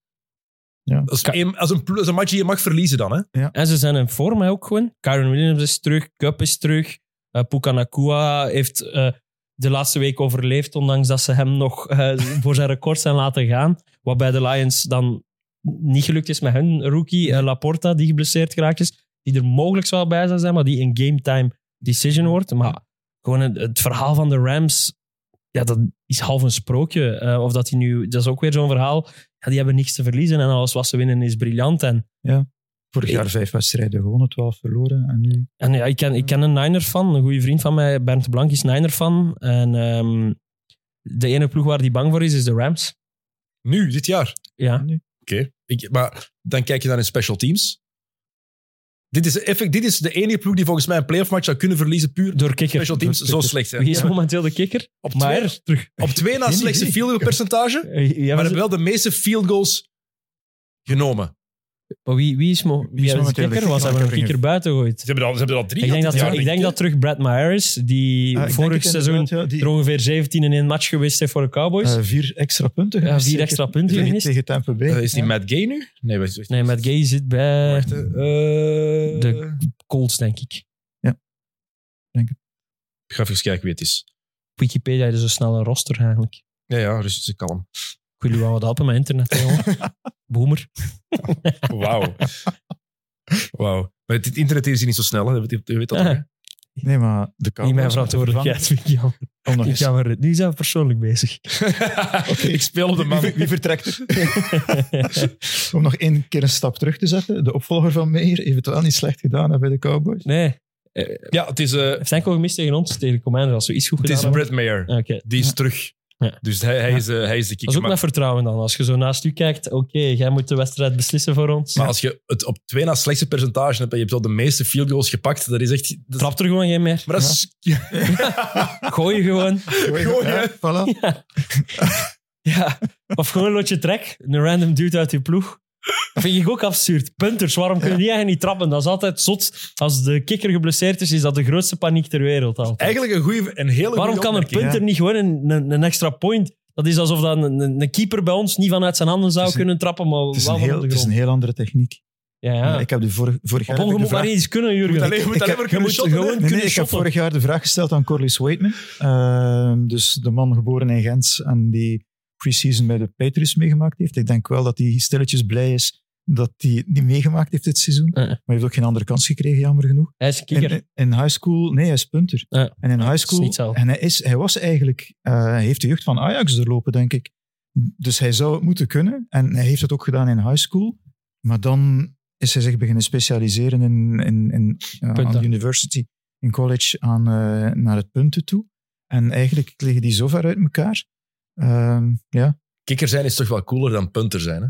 Speaker 3: Ja.
Speaker 2: Dat is een, als een, is een match die je mag verliezen dan. Hè?
Speaker 4: En ze zijn in vorm hè, ook gewoon. Kyron Williams is terug, Cup is terug. Eh Puka Nakua heeft eh, de laatste week overleefd, ondanks dat ze hem nog eh, voor zijn record zijn laten gaan. Wat bij de Lions dan niet gelukt is met hun rookie, eh, Laporta, die geblesseerd geraakt is. Die er mogelijk wel bij zou zijn, maar die een game time decision wordt. Maar gewoon het, het verhaal van de Rams, ja, dat is half een sprookje. Eh, of dat die nu, dat is ook weer zo'n verhaal. Ja, die hebben niks te verliezen en alles wat ze winnen is briljant. En
Speaker 3: Vorig jaar vijf wedstrijden gewonnen, twaalf verloren. En nu
Speaker 4: En ja, ik ken, ik ken een Niner-fan, een goede vriend van mij, Bernd Blank, is Niner-fan. En ehm, de ene ploeg waar hij bang voor is, is de Rams.
Speaker 2: Nu, dit jaar.
Speaker 4: Ja.
Speaker 2: Oké. Ik- Maar dan kijk je naar hun special teams. Dit is, effect, dit is de enige ploeg die volgens mij een playoff match zou kunnen verliezen puur door
Speaker 4: kikker.
Speaker 2: special teams
Speaker 3: Door
Speaker 2: zo slecht zijn.
Speaker 4: Wie is momenteel de kikker?
Speaker 2: Op
Speaker 4: Maar
Speaker 2: twee,
Speaker 4: terug.
Speaker 2: op twee na slechtste field goal percentage,
Speaker 4: Eh, ja,
Speaker 2: maar
Speaker 4: maar
Speaker 2: hebben wel de meeste field goals genomen.
Speaker 4: Maar wie, wie is, mo wie
Speaker 3: is
Speaker 4: is de kikker? Was hebben een kikker buiten gegooid.
Speaker 2: Ze hebben al, ze hebben al drie
Speaker 4: Ik denk,
Speaker 2: gehad
Speaker 4: dat,
Speaker 2: jaar,
Speaker 4: ik denk dat terug Brad Myers, die
Speaker 3: Ah, denk
Speaker 4: vorig
Speaker 3: het
Speaker 4: seizoen
Speaker 3: ja, die,
Speaker 4: er ongeveer 17 in één match geweest heeft voor de Cowboys.
Speaker 3: eh, vier extra punten.
Speaker 4: Ja, vier
Speaker 3: zeker.
Speaker 4: extra punten
Speaker 3: tegen,
Speaker 4: gemist.
Speaker 3: tegen Tampa Bay.
Speaker 2: Eh, is die
Speaker 3: Ja.
Speaker 2: Matt Gay nu? Nee, wacht, wacht.
Speaker 4: nee, Matt Gay zit bij
Speaker 2: Wacht. Eh,
Speaker 4: de Colts, denk ik.
Speaker 2: Ik ga even kijken wie het is.
Speaker 4: Wikipedia is zo snel een roster eigenlijk.
Speaker 2: Ja, ja, rustig kalm.
Speaker 4: Ik wil u wel wat helpen met internet, jongen. Boomer.
Speaker 2: Wauw. Wauw. Maar dit internet is hier niet zo snel, hè. je weet, dat toch, hè?
Speaker 3: Nee, maar de Cowboys
Speaker 4: Niet mijn verantwoordelijkheid. vind ik jammer.
Speaker 3: Om nog
Speaker 4: ga maar, nu zijn we persoonlijk bezig.
Speaker 2: Ik speel op de man.
Speaker 3: Wie, wie vertrekt er? Om nog één keer een stap terug te zetten. De opvolger van Meijer heeft het wel niet slecht gedaan hè, bij de Cowboys.
Speaker 4: nee,
Speaker 2: Ja, het is, eh,
Speaker 4: heeft enkel gemist tegen ons, tegen de Commanders, als we iets goed
Speaker 2: het
Speaker 4: gedaan
Speaker 2: is
Speaker 4: hebben.
Speaker 2: Brad Mayer.
Speaker 4: Oké.
Speaker 2: Die is
Speaker 3: Ja.
Speaker 2: terug.
Speaker 4: Ja.
Speaker 2: Dus hij, hij, is, hij is de
Speaker 4: Dat is
Speaker 2: kicker.
Speaker 4: ook
Speaker 2: Maar,
Speaker 4: met vertrouwen dan. Als je zo naast u kijkt, oké, jij moet de wedstrijd beslissen voor ons.
Speaker 2: maar als je het op twee na slechtste percentage hebt en je hebt al de meeste field goals gepakt, dat is echt... Dat is-
Speaker 4: Trap er gewoon geen meer.
Speaker 2: maar dat is...
Speaker 4: Gooi je gewoon.
Speaker 2: Gooi?
Speaker 3: Ja, voilà.
Speaker 4: Ja. Of gewoon een lotje trek. Een random dude uit je ploeg. Dat vind ik ook absurd. Punters, waarom kunnen die eigenlijk niet trappen? Dat is altijd zot. Als de kikker geblesseerd is, is dat de grootste paniek ter wereld. Altijd.
Speaker 2: Eigenlijk een, goeie, een hele
Speaker 4: Waarom kan een punter niet gewoon een, een, een extra point? Dat is alsof dat een, een, keeper bij ons niet vanuit zijn handen zou
Speaker 3: een-
Speaker 4: kunnen trappen, maar
Speaker 3: Het is,
Speaker 4: wel
Speaker 3: een heel, het is een heel andere techniek.
Speaker 4: Ja, ja.
Speaker 3: Ik heb de vorig, vorig jaar
Speaker 4: Op maar kunnen, Jurgen.
Speaker 2: moet alleen, je moet
Speaker 3: Ik
Speaker 2: alleen
Speaker 3: heb-
Speaker 2: maar
Speaker 4: je
Speaker 2: kunnen
Speaker 4: moet
Speaker 2: shotten, hè?
Speaker 4: gewoon
Speaker 3: Nee, ik heb vorig jaar de vraag gesteld aan Corliss Waitman. Ehm, dus de man geboren in Gent en die pre-season bij de Patriots meegemaakt heeft. Ik denk wel dat hij stilletjes blij is dat hij niet meegemaakt heeft dit seizoen. Maar hij heeft ook geen andere kans gekregen, jammer genoeg.
Speaker 4: Hij is een kikker.
Speaker 3: In, in high school, nee, hij is punter. En in high school, en hij, is, hij was eigenlijk, eh, hij heeft de jeugd van Ajax doorlopen, denk ik. Dus hij zou het moeten kunnen. En hij heeft het ook gedaan in high school. Maar dan is hij zich beginnen specialiseren in, in, in,
Speaker 4: Punten.
Speaker 3: aan university, in college, aan, eh, naar het punten toe. En eigenlijk liggen die zo ver uit elkaar. Ehm, ja.
Speaker 2: Kikker zijn is toch wel cooler dan punter zijn, hè?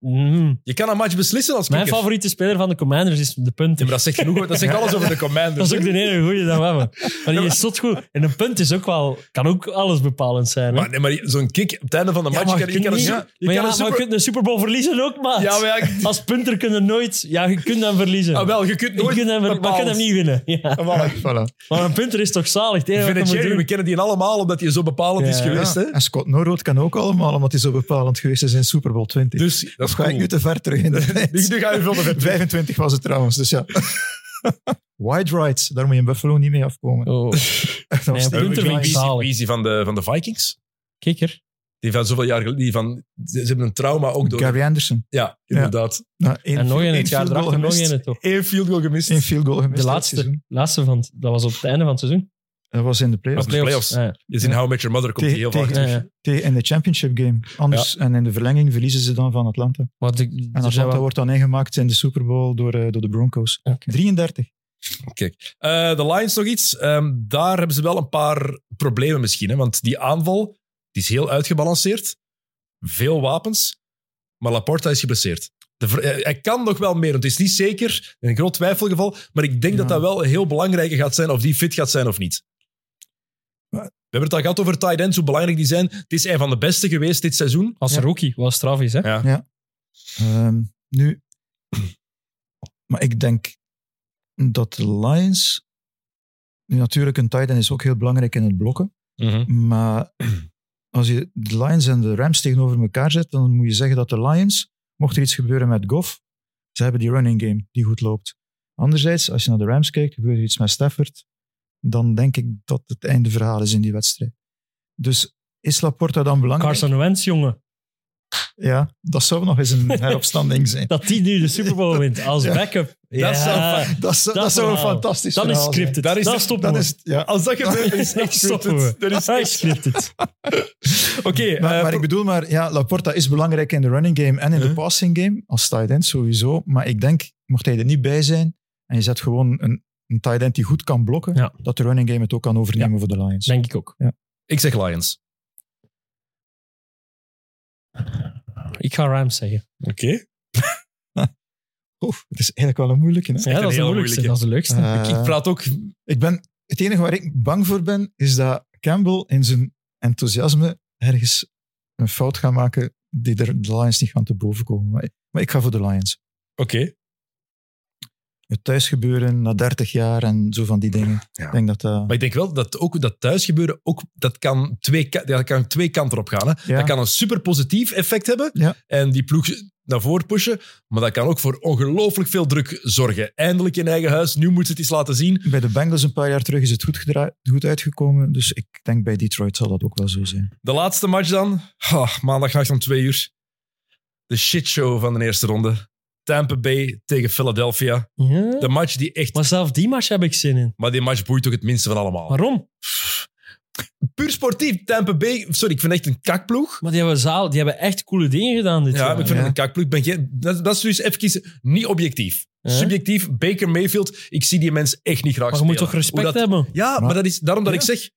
Speaker 4: Mm.
Speaker 2: Je kan een match beslissen als
Speaker 4: Mijn
Speaker 2: kikker.
Speaker 4: favoriete speler van de Commanders is de
Speaker 2: Ja,
Speaker 4: punter.
Speaker 2: maar dat zegt genoeg. Dat zegt alles over de commanders.
Speaker 4: Dat is ook de enige goeie dat we hebben. Maar die is zot goed. En een punt is ook wel, kan ook alles bepalend zijn. Hè?
Speaker 2: Maar, nee, maar zo'n kick op het einde van de
Speaker 4: Ja,
Speaker 2: match...
Speaker 4: maar
Speaker 2: je kan, je kan
Speaker 4: niet-
Speaker 2: een,
Speaker 4: maar
Speaker 2: je
Speaker 4: ja,
Speaker 2: kan een
Speaker 4: maar
Speaker 2: super...
Speaker 4: je kunt een Super Bowl verliezen ook, maat.
Speaker 2: Ja, maar ja,
Speaker 4: Als punter kun je nooit... Ja, je kunt hem verliezen.
Speaker 2: ah, wel, je kunt
Speaker 4: je
Speaker 2: nooit
Speaker 4: kunt hem, maar je kunt hem niet winnen. Ja.
Speaker 2: Ah, voilà.
Speaker 3: Voilà.
Speaker 4: Maar een punter is toch zalig?
Speaker 2: We kennen die allemaal omdat hij zo bepalend is
Speaker 4: Ja.
Speaker 2: geweest.
Speaker 3: Ja,
Speaker 2: Hè?
Speaker 3: En Scott Norwood kan ook allemaal, omdat hij zo bepalend geweest is in Super Bowl 20.
Speaker 2: Dus is
Speaker 3: ga ik nu te ver terug in de tijd?
Speaker 2: Nu, nu ga je veel te ver.
Speaker 3: 25 was het trouwens, dus ja. Wide rights, daar moet je in Buffalo niet mee afkomen.
Speaker 4: Oh,
Speaker 3: Dat was
Speaker 4: Nee,
Speaker 2: is die- van de, van de Vikings?
Speaker 4: kikker.
Speaker 2: Die van zoveel jaar geleden. Die van, ze hebben een trauma ook door.
Speaker 3: Gary Anderson.
Speaker 2: Ja, inderdaad.
Speaker 3: Nou, één
Speaker 4: En nog één het jaar erachter nog
Speaker 3: gemist.
Speaker 4: één toch?
Speaker 2: Eén field goal gemist.
Speaker 3: Eén field goal gemist.
Speaker 4: De laatste, laatste van, het- dat was op het einde van het seizoen.
Speaker 3: Dat was in de playoffs.
Speaker 2: Was de playoffs.
Speaker 4: Ja, ja.
Speaker 2: Je in How Met Your Mother komt die heel
Speaker 3: Tegen-
Speaker 2: vaak
Speaker 3: tegen-
Speaker 2: terug.
Speaker 4: Ja, ja.
Speaker 3: Tegen- In de championship game. Anders, En in de verlenging verliezen ze dan van Atlanta.
Speaker 4: Maar de,
Speaker 3: En
Speaker 4: zijn
Speaker 3: Atlanta
Speaker 4: wel-
Speaker 3: wordt dan ingemaakt in de Super Bowl door, eh, door de Broncos.
Speaker 4: Oké.
Speaker 3: 33.
Speaker 2: Kijk, eh, de Lions nog iets. Ehm, daar hebben ze wel een paar problemen misschien. Hè? Want die aanval die is heel uitgebalanceerd. Veel wapens. Maar Laporta is geblesseerd. De, eh, hij kan nog wel meer. want Het is niet zeker. Een groot twijfelgeval. Maar ik denk
Speaker 3: Ja.
Speaker 2: dat dat wel een heel belangrijke gaat zijn. Of die fit gaat zijn of niet.
Speaker 3: Maar-
Speaker 2: We hebben het al gehad over tight ends, hoe belangrijk die zijn. Het is een van de beste geweest dit seizoen.
Speaker 4: Als
Speaker 3: Ja.
Speaker 4: rookie, wat straf is, hè?
Speaker 2: Ja.
Speaker 3: Ehm, nu, maar ik denk dat de Lions. Nu, natuurlijk, een tight end is ook heel belangrijk in het blokken.
Speaker 2: Mhm.
Speaker 3: Maar als je de Lions en de Rams tegenover elkaar zet, dan moet je zeggen dat de Lions, mocht er iets gebeuren met Goff, ze hebben die running game die goed loopt. Anderzijds, als je naar de Rams kijkt, gebeurt er iets met Stafford, dan denk ik dat het einde verhaal is in die wedstrijd. Dus is Laporta dan belangrijk?
Speaker 4: Carson Wentz, jongen.
Speaker 3: Ja, dat zou nog eens een heropstanding zijn.
Speaker 4: Dat die nu de Super Bowl wint als
Speaker 3: Ja.
Speaker 4: backup. Ja,
Speaker 3: Dat zou, dat zou,
Speaker 4: dat
Speaker 3: dat zou een fantastisch
Speaker 4: dan is scripted.
Speaker 2: Dat is
Speaker 4: Dan
Speaker 2: de-
Speaker 4: stoppen we.
Speaker 3: ja.
Speaker 2: Als dat gebeurt, is echt
Speaker 4: stoppen we.
Speaker 2: Dat is echt
Speaker 4: scripted.
Speaker 2: Oké,
Speaker 3: Maar,
Speaker 2: eh,
Speaker 3: maar ik bedoel maar, ja, Laporta is belangrijk in de running game en in de passing game, als tight end sowieso. Maar ik denk, mocht hij er niet bij zijn en je zet gewoon een, een tight end die goed kan blokken,
Speaker 4: Ja.
Speaker 3: dat de running game het ook kan overnemen voor de Lions.
Speaker 4: Denk ik ook.
Speaker 2: ik zeg Lions.
Speaker 4: Ik ga Rams zeggen.
Speaker 2: Oké.
Speaker 3: Oeh, het is eigenlijk wel een moeilijke. Hè?
Speaker 4: Ja,
Speaker 2: een
Speaker 4: dat is
Speaker 2: heel
Speaker 4: moeilijkste.
Speaker 2: moeilijke.
Speaker 4: Dat is de leukste.
Speaker 3: Eh,
Speaker 2: Ik praat ook
Speaker 3: ik ben, het enige waar ik bang voor ben, is dat Campbell in zijn enthousiasme ergens een fout gaat maken die er de Lions niet gaan te boven komen. Maar, maar ik ga voor de Lions.
Speaker 2: Oké.
Speaker 3: Het thuisgebeuren na 30 jaar en zo van die dingen.
Speaker 2: Ja.
Speaker 3: Ik denk dat dat...
Speaker 2: Maar ik denk wel dat ook dat thuisgebeuren, ook, dat, kan twee, dat kan twee kanten op gaan. Hè.
Speaker 3: Ja.
Speaker 2: Dat kan een super positief effect hebben
Speaker 3: Ja.
Speaker 2: en die ploeg naar voren pushen. Maar dat kan ook voor ongelooflijk veel druk zorgen. Eindelijk in eigen huis, nu moet ze het eens laten zien.
Speaker 3: Bij de Bengals een paar jaar terug is het goed, goed uitgekomen. Dus ik denk bij Detroit zal dat ook wel zo zijn.
Speaker 2: De laatste match dan, Ah, maandagnacht om twee uur. De shitshow van de eerste ronde. Tampa Bay tegen Philadelphia.
Speaker 4: Ja.
Speaker 2: De match die echt...
Speaker 4: Maar zelf die match heb ik zin in.
Speaker 2: Maar die match boeit toch het minste van allemaal.
Speaker 4: Waarom?
Speaker 2: Puur sportief, Tampa Bay... Sorry, ik vind echt een kakploeg.
Speaker 4: Maar die hebben, zaal, die hebben echt coole dingen gedaan dit
Speaker 2: Ja,
Speaker 4: jaar.
Speaker 2: maar ik vind
Speaker 3: Ja.
Speaker 2: het een kakploeg. Ik Ben geen, dat, dat is dus even niet objectief.
Speaker 4: Ja.
Speaker 2: Subjectief, Baker Mayfield, ik zie die mens echt niet graag
Speaker 4: Maar je moet
Speaker 2: spelen.
Speaker 4: toch respect
Speaker 2: dat-
Speaker 4: hebben?
Speaker 2: Ja, maar,
Speaker 3: Maar-
Speaker 2: dat is daarom dat
Speaker 3: Ja.
Speaker 2: ik zeg...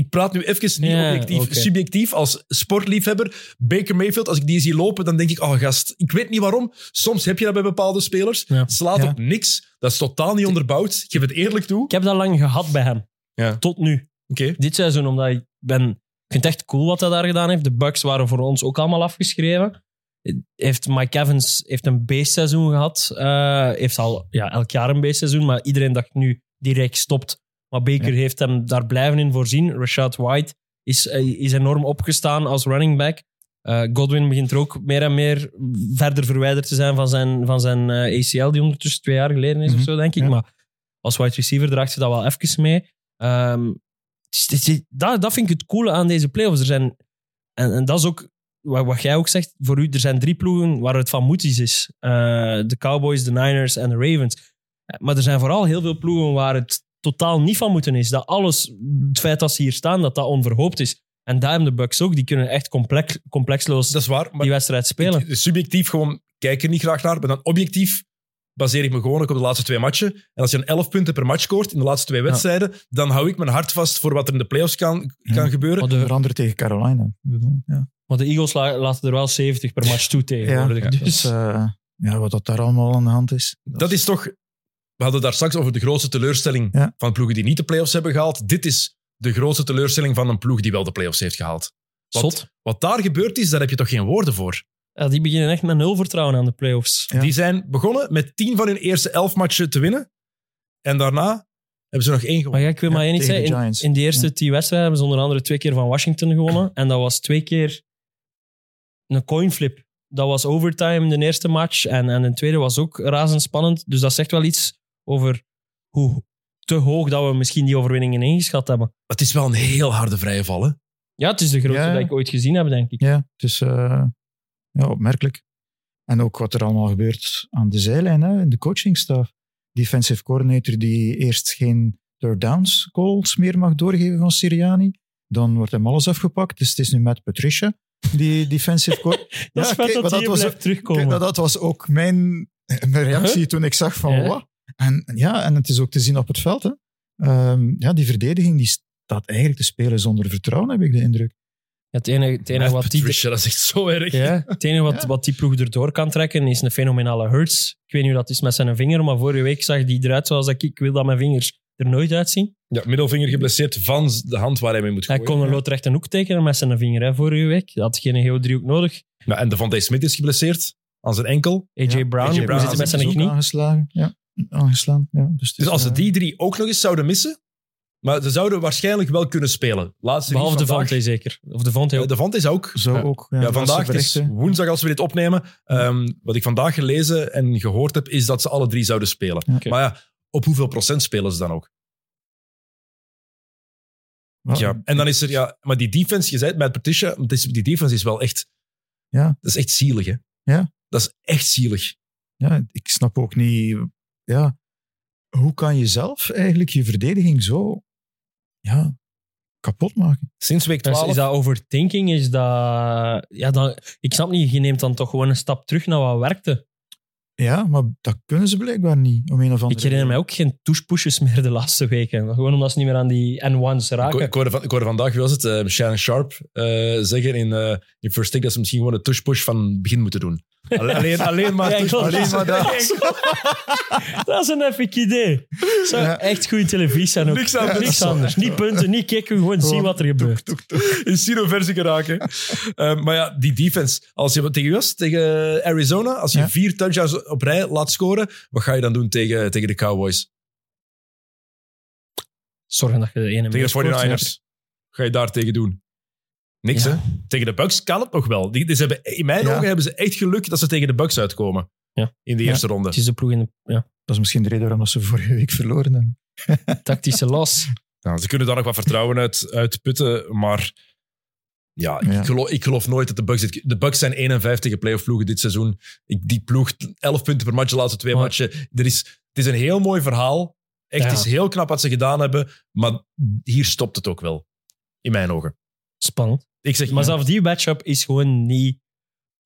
Speaker 2: ik praat nu even niet objectief, subjectief als sportliefhebber. Baker Mayfield, als ik die zie lopen, dan denk ik, oh gast, ik weet niet waarom. Soms heb je dat bij bepaalde spelers.
Speaker 4: Ja.
Speaker 2: Slaat
Speaker 3: Ja.
Speaker 2: op niks. Dat is totaal niet onderbouwd. Ik geef het eerlijk toe.
Speaker 4: Ik heb dat lang gehad bij hem.
Speaker 2: Ja.
Speaker 4: Tot nu. Dit seizoen, omdat ik ben... Ik vind het echt cool wat hij daar gedaan heeft. De Bucks waren voor ons ook allemaal afgeschreven. Heeft Mike Evans heeft een beestseizoen gehad. Eh, heeft al ja, elk jaar een beestseizoen, maar iedereen dacht nu direct stopt. Maar Baker
Speaker 3: Ja.
Speaker 4: heeft hem daar blijven in voorzien. Rashad White is, eh, is enorm opgestaan als running back. Eh, Godwin begint er ook meer en meer verder verwijderd te zijn van zijn, van zijn eh, ACL, die ondertussen twee jaar geleden is
Speaker 3: Mhm.
Speaker 4: of zo, denk ik.
Speaker 3: Ja.
Speaker 4: Maar als wide receiver draagt ze dat wel even mee. Ehm, dat, dat vind ik het coole aan deze playoffs. Er zijn, en, en dat is ook wat, wat jij ook zegt voor u. Er zijn drie ploegen waar het van moeties is: Eh, de Cowboys, de Niners en de Ravens. Maar er zijn vooral heel veel ploegen waar het totaal niet van moeten is. Dat alles, het feit dat ze hier staan, dat dat onverhoopt is. En daar hebben de Bucks ook. Die kunnen echt complex, complexloos
Speaker 2: Dat is waar. Maar
Speaker 4: die wedstrijd spelen.
Speaker 2: ik- subjectief gewoon kijk er niet graag naar. Maar dan objectief baseer ik me gewoon ook op de laatste twee matchen. En als je een 11 punten per match scoort in de laatste twee wedstrijden, dan hou ik mijn hart vast voor wat er in de playoffs kan, kan
Speaker 3: Ja.
Speaker 2: gebeuren.
Speaker 3: Onder andere tegen Carolina. Ik bedoel, Ja,
Speaker 4: maar de Eagles la- laten er wel 70 per match toe
Speaker 3: ja, dat is,
Speaker 4: dus,
Speaker 3: eh, ja, wat dat daar allemaal aan de hand is.
Speaker 2: Dat is toch... We hadden daar straks over de grootste teleurstelling
Speaker 3: Ja.
Speaker 2: van ploegen die niet de playoffs hebben gehaald. Dit is de grootste teleurstelling van een ploeg die wel de playoffs heeft gehaald. Wat,
Speaker 4: zot.
Speaker 2: wat daar gebeurd is, daar heb je toch geen woorden voor.
Speaker 4: Ja, die beginnen echt met nul vertrouwen aan de playoffs.
Speaker 3: Ja.
Speaker 2: Die zijn begonnen met tien van hun eerste elf matchen te winnen. En daarna hebben ze nog één
Speaker 4: Maar
Speaker 2: gewonnen.
Speaker 4: ja, ik wil maar één iets
Speaker 3: tegen de
Speaker 4: zeggen. In,
Speaker 3: Giants.
Speaker 4: in de eerste
Speaker 3: Ja.
Speaker 4: tien wedstrijden hebben ze onder andere twee keer van Washington gewonnen. En dat was twee keer een coinflip. Dat was overtime de eerste match. En, en de tweede was ook razendspannend. Dus dat zegt wel iets over hoe te hoog dat we misschien die overwinningen ingeschat hebben.
Speaker 2: Het is wel een heel harde vrije val, hè?
Speaker 4: Ja, het is de grootste
Speaker 3: Ja.
Speaker 4: dat ik ooit gezien heb, denk ik.
Speaker 3: Ja, het is eh, ja, opmerkelijk. En ook wat er allemaal gebeurt aan de zijlijn, hè, in de coachingstaf. Defensive coordinator die eerst geen third downs calls meer mag doorgeven van Siriani. Dan wordt hem alles afgepakt. Dus het is nu met Patricia, die defensive coordinator.
Speaker 4: Dat is vet dat hier
Speaker 3: was,
Speaker 4: terugkomen.
Speaker 3: kijk, dat was ook mijn, mijn reactie
Speaker 4: Huh?
Speaker 3: toen ik zag van
Speaker 4: Ja.
Speaker 3: wat. En ja, en het is ook te zien op het veld. Hè. Ehm, ja, die verdediging die staat eigenlijk te spelen zonder vertrouwen, heb ik de indruk.
Speaker 4: Ja, het enige, het enige wat die...
Speaker 2: Patricia, dat is echt zo erg.
Speaker 4: Ja, het enige wat,
Speaker 3: Ja.
Speaker 4: wat die ploeg erdoor kan trekken is een fenomenale Hurts. Ik weet niet hoe dat is met zijn vinger, maar vorige week zag die eruit zoals ik. Ik wil dat mijn vingers er nooit uitzien.
Speaker 2: Ja, middelvinger geblesseerd van de hand waar hij mee moet
Speaker 4: Hij
Speaker 2: gooien.
Speaker 4: kon een loodrechte hoek tekenen met zijn vinger hè, vorige week. Hij had geen geodriehoek nodig.
Speaker 2: Ja, en Devontae Smith is geblesseerd aan zijn enkel.
Speaker 4: AJ
Speaker 3: Ja,
Speaker 4: Brown,
Speaker 2: AJ Brown
Speaker 4: zit met zijn knie?
Speaker 3: aangeslagen. Ja, aangeslaan. Ja, dus het
Speaker 2: Dus als ze
Speaker 3: eh,
Speaker 2: die drie ook nog eens zouden missen, maar ze zouden waarschijnlijk wel kunnen spelen. Laatste
Speaker 4: Behalve de. Vontae zeker. Of de Vontae
Speaker 2: Ja,
Speaker 4: ook.
Speaker 2: De Vant is ook.
Speaker 3: Zo
Speaker 2: Ja.
Speaker 3: ook.
Speaker 2: Ja,
Speaker 3: Ja,
Speaker 2: vandaag, is woensdag als we dit opnemen. Ehm, wat ik vandaag gelezen en gehoord heb, is dat ze alle drie zouden spelen.
Speaker 3: Ja.
Speaker 2: Maar ja, op hoeveel procent spelen ze dan ook?
Speaker 3: Maar-
Speaker 2: Ja. En dan is er, ja, maar die defense, je zei het met Patricia, die defense is wel echt,
Speaker 3: Ja.
Speaker 2: dat is echt zielig, hè?
Speaker 3: Ja.
Speaker 2: Dat is echt zielig.
Speaker 3: ja, ik snap ook niet... Ja, hoe kan je zelf eigenlijk je verdediging zo ja, kapot maken?
Speaker 2: Sinds week
Speaker 4: Dus
Speaker 2: 12.
Speaker 4: is dat overthinking? Is dat... Ja, dan, ik snap niet, je neemt dan toch gewoon een stap terug naar wat werkte.
Speaker 3: Ja, maar dat kunnen ze blijkbaar niet, om een of andere
Speaker 4: Ik herinner mij ook geen touchpushes meer de laatste weken. Gewoon omdat ze niet meer aan die N1's
Speaker 2: Ik,
Speaker 4: raken.
Speaker 2: ik, hoorde van, ik hoorde vandaag, wie was het, eh, Shannon Sharp eh, zeggen in, eh in First Take dat ze misschien gewoon een tush-push van het begin moeten doen. Alleen, alleen, maar
Speaker 4: Ja,
Speaker 3: alleen maar dat.
Speaker 4: Dat is een effig idee. Zou
Speaker 3: Ja.
Speaker 4: echt goede televisie zijn ook.
Speaker 2: Niks anders.
Speaker 4: Niks anders. Niet punten, niet kicken, gewoon zien wat er gebeurt.
Speaker 2: in Sino-versie geraken. Eh, maar ja, die defense. Als je tegen was, tegen Arizona, als je vier touchdowns op rij laat scoren, wat ga je dan doen tegen, tegen de Cowboys?
Speaker 4: Zorgen dat je de ene
Speaker 2: Tegen de
Speaker 4: meer scoort.
Speaker 2: 49ers. Wat ga je daar tegen doen? Niks,
Speaker 4: Ja.
Speaker 2: hè? Tegen de Bucks kan het nog wel. Die, die ze hebben, in mijn
Speaker 3: Ja.
Speaker 2: ogen hebben ze echt geluk dat ze tegen de Bucks uitkomen.
Speaker 4: Ja.
Speaker 2: In de
Speaker 3: Ja.
Speaker 2: eerste ronde.
Speaker 4: Het is de ploeg in de ja,
Speaker 3: Dat is misschien de reden waarom ze vorige week verloren hebben.
Speaker 4: tactische los.
Speaker 2: Ja, ze kunnen daar nog wat vertrouwen uit, uit putten, maar ja, ik,
Speaker 3: Ja.
Speaker 2: Geloof, ik geloof nooit dat de Bucks... De Bucks zijn 51 playoff ploegen dit seizoen. Ik, die ploeg, 11 punten per match de laatste twee matchen. Er is, het is een heel mooi verhaal. Echt,
Speaker 4: Ja.
Speaker 2: het is heel knap wat ze gedaan hebben, maar hier stopt het ook wel. In mijn ogen.
Speaker 4: Spannend.
Speaker 2: Ik zeg,
Speaker 4: Maar zelfs die matchup is gewoon niet...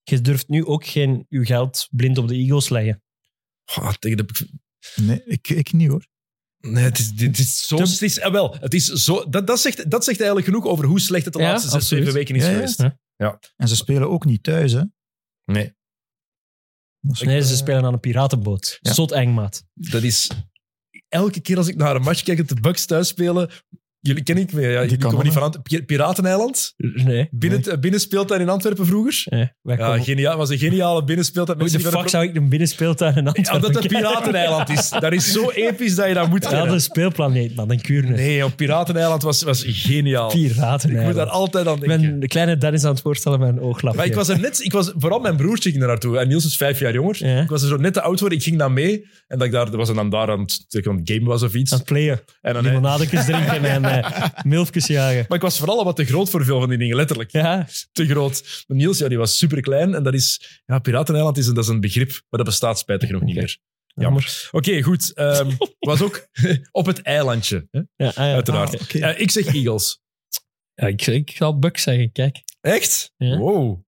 Speaker 4: Je durft nu ook geen je geld blind op de Eagles leggen.
Speaker 2: Ah, tegen de,
Speaker 3: Nee, ik, ik niet hoor.
Speaker 2: Nee, het is, dit is zo... Het is, eh, wel, het is zo, dat, dat, zegt, dat zegt eigenlijk genoeg over hoe slecht het de
Speaker 4: Ja,
Speaker 2: laatste zes, zeven weken is
Speaker 3: Ja, ja.
Speaker 2: geweest.
Speaker 3: En ze spelen ook niet thuis, hè.
Speaker 2: Nee,
Speaker 4: Nee, ze spelen aan een piratenboot.
Speaker 3: Ja.
Speaker 4: Zot eng, maat.
Speaker 2: dat is... Elke keer als ik naar een match kijk dat de Bucks thuis spelen... Jullie kennen ik meer, ja,
Speaker 3: kan
Speaker 2: komen niet van Ant- Pirateneiland.
Speaker 4: Nee.
Speaker 2: Binnen, binnen speeltuin in Antwerpen vroeger.
Speaker 4: nee. Wij
Speaker 2: Ja, geniaal, was een geniale binnenspeeltuin.
Speaker 4: Hoe de
Speaker 2: die
Speaker 4: fuck zou ik een binnenspeeltuin in
Speaker 2: Ja,
Speaker 4: Antwerpen
Speaker 2: omdat het? Pirateneiland is. Dat is zo episch dat je dat moet
Speaker 4: Ja, dat is een speelplaneet, man. Een kuurne.
Speaker 2: Nee, op Pirateneiland was, was geniaal. Ik
Speaker 4: Piraten.
Speaker 2: moet daar altijd aan
Speaker 4: Ik
Speaker 2: denken.
Speaker 4: ben de kleine Dennis aan het voorstellen met een ooglapje.
Speaker 2: Maar ik was er net, ik was, vooral mijn broertje ging er naartoe. En Niels is vijf jaar jonger.
Speaker 4: Ja.
Speaker 2: Ik was er zo net te oud voor. Ik ging dan mee. En dat ik daar, was dan daar aan het, ik aan het game was of iets.
Speaker 4: aan het playen.
Speaker 2: En dan,
Speaker 4: Limonadekjes drinken en eh milfjes jagen.
Speaker 2: maar ik was vooral wat te groot voor veel van die dingen, letterlijk.
Speaker 4: Ja,
Speaker 2: Te groot. Maar Niels, ja, die was super klein. En dat is, ja, Pirateneiland is een, dat is een begrip. Maar dat bestaat spijtig genoeg niet meer. Jammer. Oké, goed. Ehm, was ook op het eilandje, hè?
Speaker 4: Ja, ah, ja.
Speaker 2: uiteraard.
Speaker 3: Ah, oké.
Speaker 2: Eh, ik zeg Eagles.
Speaker 4: Ja, ik, ik zal Bucks zeggen, kijk.
Speaker 2: Echt?
Speaker 4: Ja.
Speaker 2: Wow.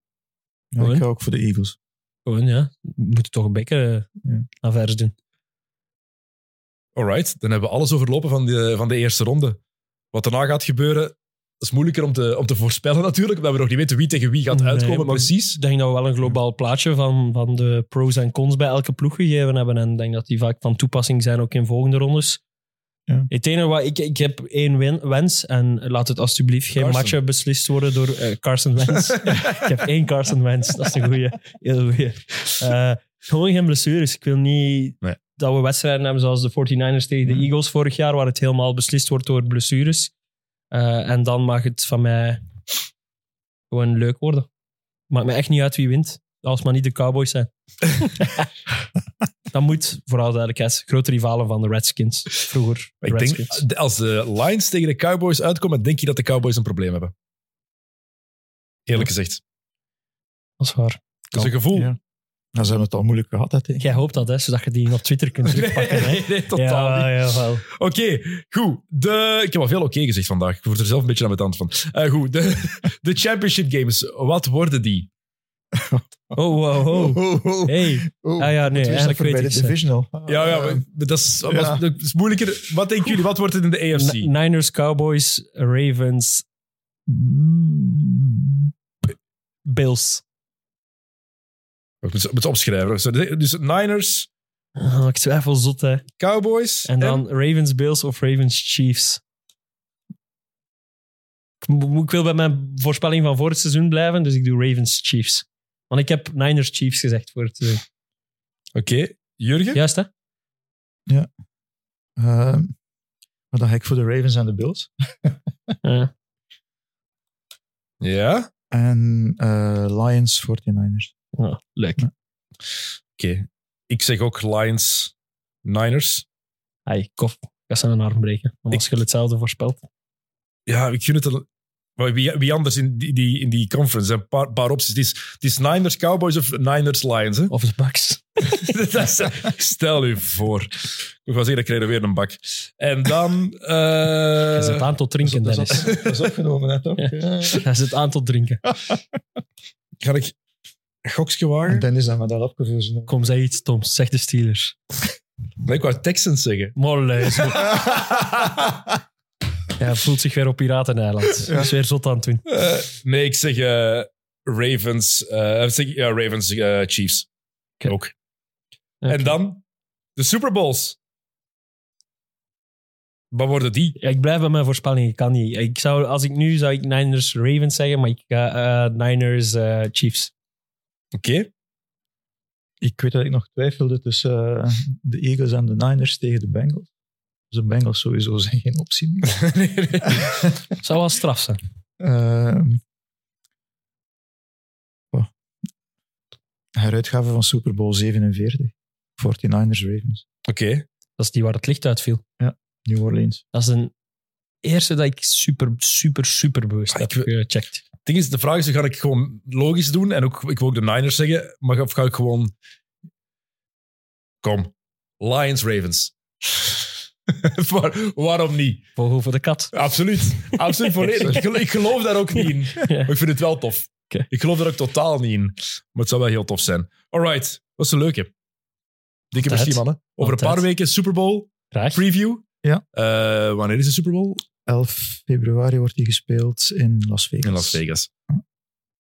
Speaker 3: Ja, ik ga ook voor de Eagles.
Speaker 4: Gewoon, ja. We moeten toch een beetje
Speaker 3: Ja.
Speaker 4: uh, avers doen.
Speaker 2: Alright, dan hebben we alles overlopen van de, van de eerste ronde. Wat daarna gaat gebeuren, dat is moeilijker om te, om te voorspellen natuurlijk, omdat we nog niet weten wie tegen wie gaat uitkomen
Speaker 4: maar-
Speaker 2: precies.
Speaker 4: Ik denk dat we wel een globaal plaatje van, van de pros en cons bij elke ploeg gegeven hebben. En ik denk dat die vaak van toepassing zijn ook in volgende rondes.
Speaker 3: Ja.
Speaker 4: Het enige wat ik, ik heb één win, wens en laat het alsjeblieft geen
Speaker 2: Carson.
Speaker 4: matchen beslist worden door eh, Carson Wentz. ik heb één Carson Wentz, dat is een goeie. Heel goeie. Eh, gewoon geen blessures. Ik wil niet
Speaker 2: Nee.
Speaker 4: Dat we wedstrijden hebben zoals de 49ers tegen de
Speaker 3: Mhm.
Speaker 4: Eagles vorig jaar, waar het helemaal beslist wordt door blessures. Eh, en dan mag het van mij gewoon leuk worden. Maakt me echt niet uit wie wint, als het maar niet de Cowboys zijn. dat moet, vooral duidelijkheid, grote rivalen van de Redskins. Vroeger de
Speaker 2: Ik
Speaker 4: Redskins.
Speaker 2: denk, als de Lions tegen de Cowboys uitkomen, denk je dat de Cowboys een probleem hebben. Eerlijk gezegd.
Speaker 4: dat is waar.
Speaker 2: Dat is een gevoel.
Speaker 3: Ja. Nou, ze hebben het al moeilijk gehad, hè.
Speaker 4: Jij hoopt dat, hè, zodat je die op Twitter kunt terugpakken.
Speaker 2: nee, nee, totaal
Speaker 4: ja,
Speaker 2: niet.
Speaker 4: Ja.
Speaker 2: Oké, goed. De, ik heb al veel oké gezegd vandaag. Ik word er zelf een beetje aan mijn tand van. Eh, goed, de, de championship games. Wat worden die?
Speaker 4: Oh, wow, oh.
Speaker 3: oh, oh.
Speaker 4: Hey.
Speaker 3: Oh.
Speaker 4: Ah ja, nee, eigenlijk weet ik
Speaker 3: divisional.
Speaker 2: Ja, ja, maar dat is,
Speaker 3: ja.
Speaker 2: dat moeilijker. Wat denken jullie? Wat wordt het in de AFC?
Speaker 4: N- Niners, Cowboys, Ravens, Bills.
Speaker 2: Ik moet het opschrijven. Zo, Dus Niners,
Speaker 4: Oh, ik twijfel zot, hè.
Speaker 2: Cowboys
Speaker 4: En dan Ravens, Bills of Ravens, Chiefs. Ik, mo- ik wil bij mijn voorspelling van voor het seizoen blijven, dus ik doe Ravens, Chiefs. Want ik heb Niners, Chiefs gezegd voor het seizoen.
Speaker 2: Oké, Jurgen?
Speaker 4: Juist, hè?
Speaker 3: Ehm, maar dan ga ik voor de Ravens en de Bills.
Speaker 4: Ja.
Speaker 2: Ja?
Speaker 3: En eh, Lions 49ers.
Speaker 4: Ja, leuk.
Speaker 2: Oké. Ik zeg ook Lions, Niners.
Speaker 4: Hey, kof. Ik ga zijn arm breken. Want als je hetzelfde voorspelt.
Speaker 2: Ja, ik gun het er... Wie, wie anders in die, die, in die conference? Een paar, paar opties. Het is, het is Niners, Cowboys of Niners, Lions. Hè?
Speaker 4: Of de Bucks.
Speaker 2: Dat is- stel u voor. Ik ga zeggen, ik krijg er weer een bak. En dan...
Speaker 4: Dat is het aantal drinken,
Speaker 3: dat,
Speaker 4: Dennis.
Speaker 3: is, dat is opgenomen, hè, toch?
Speaker 4: Ja.
Speaker 3: Ja.
Speaker 4: Dat is het aantal drinken.
Speaker 2: Ga ik
Speaker 3: En
Speaker 2: wagen?
Speaker 3: Dennis heeft me dat opgevoerd.
Speaker 4: Kom, zeg iets Toms. Zeg de Steelers.
Speaker 2: Nee, ik wou Texans zeggen.
Speaker 4: Molle. Ja, voelt zich weer op Pirateneiland.
Speaker 3: Ja.
Speaker 4: Is weer zot aan het doen.
Speaker 2: Eh, nee, ik zeg eh, Ravens. eh, zeg, ja, Ravens, eh, Chiefs.
Speaker 4: Oké.
Speaker 2: Ook. En dan de Super Bowls. Wat worden die?
Speaker 4: Ja, ik blijf bij mijn voorspelling. Ik kan niet. Ik zou, als ik nu zou ik Niners Ravens zeggen, maar ik ga eh, Niners eh, Chiefs.
Speaker 2: Oké.
Speaker 3: Ik weet dat ik nog twijfelde tussen eh, de Eagles en de Niners tegen de Bengals. Dus de Bengals sowieso zijn geen optie meer.
Speaker 2: Nee, nee.
Speaker 4: Zou wel straf zijn.
Speaker 3: Ehm, oh. Heruitgave van Super Bowl 47. 49ers Ravens.
Speaker 2: Oké.
Speaker 4: Dat is die waar het licht uitviel.
Speaker 3: New Orleans.
Speaker 4: Dat is een eerste dat ik super, super, super bewust
Speaker 2: Ah,
Speaker 4: heb gecheckt.
Speaker 2: Ding is, de vraag is, ga ik gewoon logisch doen? En ook, ik wil ook de Niners zeggen, maar of ga ik gewoon... Kom. Lions, Ravens. Waar- waarom niet?
Speaker 4: Vogel voor de kat.
Speaker 2: Absoluut. Absoluut volledig. Ik geloof, ik geloof daar ook niet in. Maar ik vind het wel tof. Ik geloof daar ook totaal niet in. Maar het zou wel heel tof zijn. Alright. Dat is een leuke. Dikke merci, mannen. Over een paar weken Super Bowl
Speaker 4: Graag.
Speaker 2: preview.
Speaker 3: Ja.
Speaker 2: Eh, wanneer is de Super Bowl?
Speaker 3: 11 februari wordt die gespeeld in Las Vegas.
Speaker 2: In Las Vegas.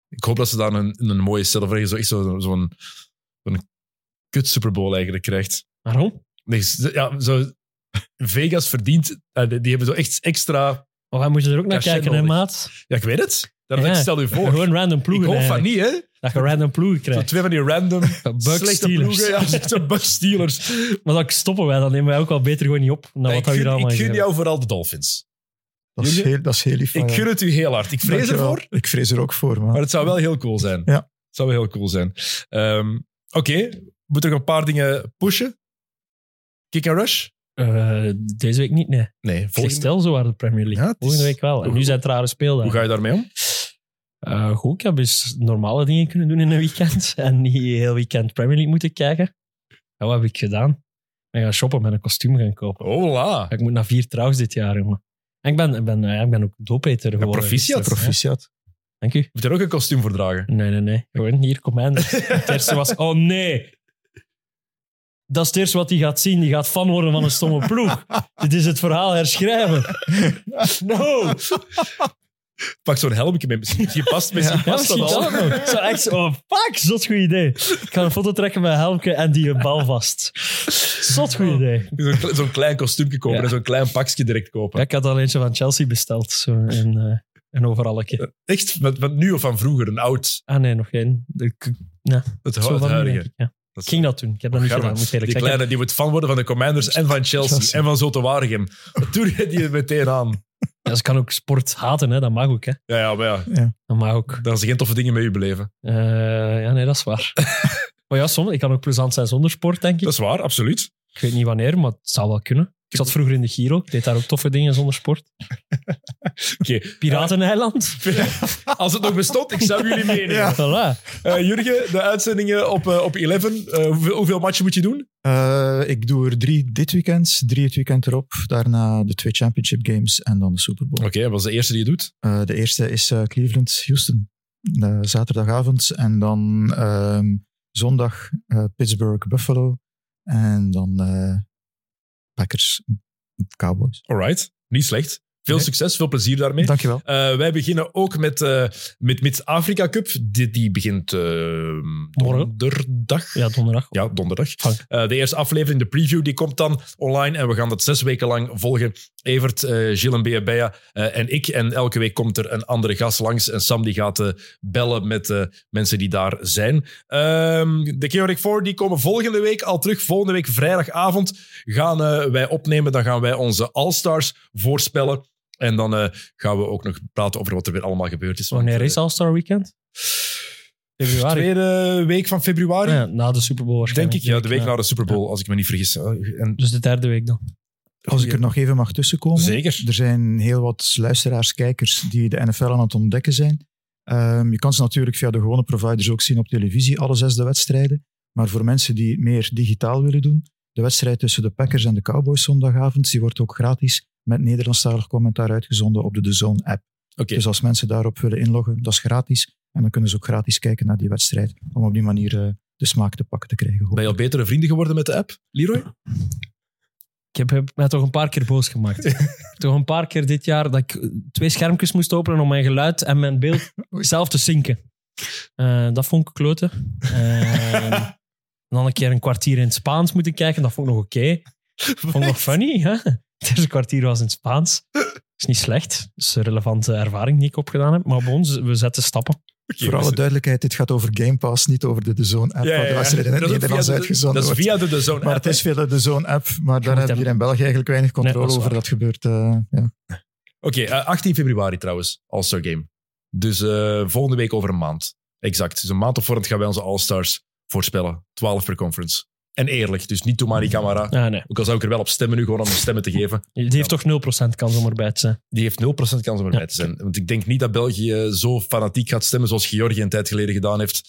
Speaker 2: Ik hoop dat ze daar een, een mooie silver, zo, echt zo- zo'n zo'n kut Super Bowl eigenlijk krijgt.
Speaker 4: Waarom?
Speaker 2: Nee, ja, zo, Vegas verdient, eh, die die hebben zo echt extra...
Speaker 4: Oh, wij moeten er ook naar kijken, hè, maat?
Speaker 2: Ja, ik weet het. Daarom
Speaker 4: Ja.
Speaker 2: ik stel u voor.
Speaker 4: Gewoon random
Speaker 2: ik
Speaker 4: ploegen.
Speaker 2: hoop van
Speaker 4: eigenlijk.
Speaker 2: niet, hè?
Speaker 4: Dat je random ploegen
Speaker 2: Zo
Speaker 4: krijgt.
Speaker 2: twee van die random
Speaker 4: Bucks
Speaker 2: slechte
Speaker 4: Steelers.
Speaker 2: ploegen. Ja, zo Bucks Steelers.
Speaker 4: Maar dan stoppen wij, dan nemen wij ook wel beter gewoon niet op. Dan
Speaker 2: Nee,
Speaker 4: wat
Speaker 2: ik
Speaker 4: dat we hier
Speaker 2: gun,
Speaker 4: allemaal
Speaker 2: ik gun jou vooral de Dolphins.
Speaker 3: Dat is, heel, dat is heel lief
Speaker 2: Ik gun het u heel hard. Ik vrees
Speaker 3: Dankjewel.
Speaker 2: ervoor,
Speaker 3: Ik vrees er ook voor, man.
Speaker 2: maar het zou wel heel cool zijn.
Speaker 3: Ja.
Speaker 2: Het zou wel heel cool zijn. Ehm, Oké, moet er nog een paar dingen pushen? Kick and rush?
Speaker 4: Eh, deze week niet, nee.
Speaker 2: Nee,
Speaker 4: Volgende... Stel zo aan de Premier League.
Speaker 2: Ja, is-
Speaker 4: Volgende week wel. En nu zijn het rare speeldagen.
Speaker 2: Hoe ga je daarmee om?
Speaker 4: Eh, goed, ik heb eens normale dingen kunnen doen in een weekend. En niet heel weekend Premier League moeten kijken. Ja, wat heb ik gedaan? Ik ga shoppen met een kostuum gaan kopen.
Speaker 2: Hola.
Speaker 4: Ik moet naar vier trouws dit jaar, jongen. En ik ben, ik ben, eh, ik ben ook doopeter geworden.
Speaker 2: proficiat.
Speaker 4: gisteren.
Speaker 3: Proficiat.
Speaker 4: Ja, Dank u.
Speaker 2: Moet je er ook een kostuum voor dragen?
Speaker 4: Nee, nee, nee. Gewoon hier, Commander. Het eerste was, oh nee. Dat is het eerste wat hij gaat zien. Die gaat fan worden van een stomme ploeg. Dit is het verhaal herschrijven. No.
Speaker 2: Pak zo'n helmje mee. Misschien misschien past, misschien
Speaker 4: Ja,
Speaker 2: past dat al.
Speaker 4: dat. Zo echt zo, oh fuck, zot goed idee. Ik ga een foto trekken met Helmke en die een bal vast. Zot goed idee.
Speaker 2: Zo'n kle- Zo'n klein kostuumje kopen
Speaker 4: Ja.
Speaker 2: en zo'n klein pakje direct kopen.
Speaker 4: Ja, ik had al eentje van Chelsea besteld. Zo in, eh een overalletje.
Speaker 2: Echt? Van, van nu of van vroeger? Een oud?
Speaker 4: Ah nee, nog geen. De, k-
Speaker 2: Het,
Speaker 4: zo
Speaker 2: het
Speaker 4: nu,
Speaker 2: huidige.
Speaker 4: ik, ja.
Speaker 2: Dat
Speaker 4: Ik ging dat doen. Ik heb dat niet gedaan, moet ik eerlijk
Speaker 2: Die kleine, die moet fan worden van de Commanders en van Chelsea,
Speaker 3: Chelsea.
Speaker 2: en van Zotte Waregem. Wat doe je die meteen aan?
Speaker 4: Ja, ze kan ook sport haten, hè. dat mag ook. Hè.
Speaker 2: Ja, ja, maar ja,
Speaker 4: Dat mag ook.
Speaker 2: dan ze geen toffe dingen met u beleven.
Speaker 4: Eh, ja, nee, dat is waar. maar ja, soms, ik kan ook plezant zijn zonder sport, denk ik.
Speaker 2: Dat is waar, absoluut.
Speaker 4: Ik weet niet wanneer, maar het zou wel kunnen. Ik zat vroeger in de Giro. Ik deed daar ook toffe dingen zonder sport.
Speaker 2: Oké.
Speaker 4: Pirateneiland.
Speaker 2: Als het nog bestond, ik zou jullie meenemen.
Speaker 4: Voilà.
Speaker 2: Eh, Jurgen, de uitzendingen op, eh, op 11. eh, hoeveel, hoeveel matchen moet je doen?
Speaker 3: Eh, ik doe er drie dit weekend, drie het weekend erop. Daarna de twee championship games en dan de Super Bowl.
Speaker 2: Oké, wat is de eerste die je doet?
Speaker 3: Eh, de eerste is eh, Cleveland-Houston, eh, zaterdagavond. En dan ehm, zondag eh, Pittsburgh-Buffalo. En dan eh, Packers-Cowboys.
Speaker 2: Alright, niet slecht. Veel
Speaker 3: Nee.
Speaker 2: succes, veel plezier daarmee.
Speaker 3: Dankjewel.
Speaker 2: Eh, wij beginnen ook met, eh met, met Afrika Cup. Die, die begint eh, donderdag.
Speaker 4: Ja, donderdag.
Speaker 2: Ja, donderdag. De eerste aflevering, de preview, die komt dan online. En we gaan dat zes weken lang volgen. Evert, Gilles en Beabea en ik. En elke week komt er een andere gast langs. En Sam die gaat bellen met mensen die daar zijn. Ehm, de Chaotic 4 die komen volgende week al terug. Volgende week vrijdagavond gaan wij opnemen. Dan gaan wij onze All-Stars voorspellen. En dan eh, gaan we ook nog praten over wat er weer allemaal gebeurd is.
Speaker 4: Wanneer
Speaker 2: eh,
Speaker 4: is All-Star Weekend? Februari.
Speaker 2: Tweede week van februari.
Speaker 4: Ja, na de Super Bowl
Speaker 2: Denk ik, ja, de week
Speaker 4: Ja.
Speaker 2: na de Super Bowl, als ik me niet vergis. En,
Speaker 4: Dus de derde week dan.
Speaker 3: Als ik er nog even mag tussenkomen.
Speaker 2: Zeker.
Speaker 3: Er zijn heel wat luisteraars, kijkers die de NFL aan het ontdekken zijn. Ehm, je kan ze natuurlijk via de gewone providers ook zien op televisie, alle zes de wedstrijden. Maar voor mensen die het meer digitaal willen doen, de wedstrijd tussen de Packers en de Cowboys zondagavond, die wordt ook gratis met Nederlandstalig commentaar uitgezonden op de The Zone app.
Speaker 2: Oké,
Speaker 3: Dus als mensen daarop willen inloggen, dat is gratis. En dan kunnen ze ook gratis kijken naar die wedstrijd, om op die manier eh, de smaak te pakken te krijgen.
Speaker 2: ben je al betere vrienden geworden met de app, Leroy?
Speaker 4: Ik heb heb mij toch een paar keer boos gemaakt. toch een paar keer dit jaar dat ik twee schermpjes moest openen om mijn geluid en mijn beeld zelf te zinken. Eh, dat vond ik kloten. Eh, en dan een keer een kwartier in het Spaans moeten kijken. Dat vond ik nog oké. Vond ik nog funny. Hè? Het eerste kwartier was in het Spaans. is niet slecht. Dat is een relevante ervaring die ik opgedaan heb. Maar bij ons, we zetten stappen.
Speaker 3: Voor alle duidelijkheid, dit gaat over Game Pass, niet over de The Zone app, de wedstrijd in het
Speaker 2: Dat is ook
Speaker 3: Nederlands
Speaker 2: via de-
Speaker 3: uitgezonden
Speaker 2: Dat is via de, de Zone
Speaker 3: Maar
Speaker 2: app.
Speaker 3: het is via de Zone app, maar daar
Speaker 4: moet
Speaker 3: heb je
Speaker 4: hem-
Speaker 3: hier in België eigenlijk weinig controle
Speaker 4: Nee, dat is
Speaker 3: over. Dat gebeurt, eh, ja.
Speaker 2: Oké, eh, 18 februari trouwens, All-Star Game. Dus eh, volgende week over een maand. Exact. Dus een maand op voorhand gaan wij onze All-Stars voorspellen. 12 per conference. En eerlijk, dus niet Toumani Camara.
Speaker 4: Ah, nee.
Speaker 2: Ook al zou ik er wel op stemmen nu, gewoon om stemmen te geven.
Speaker 4: Die heeft toch 0% kans om erbij te zijn.
Speaker 2: Die heeft 0% kans om erbij
Speaker 4: Ja.
Speaker 2: te zijn. Want ik denk niet dat België zo fanatiek gaat stemmen zoals Georgië een tijd geleden gedaan heeft.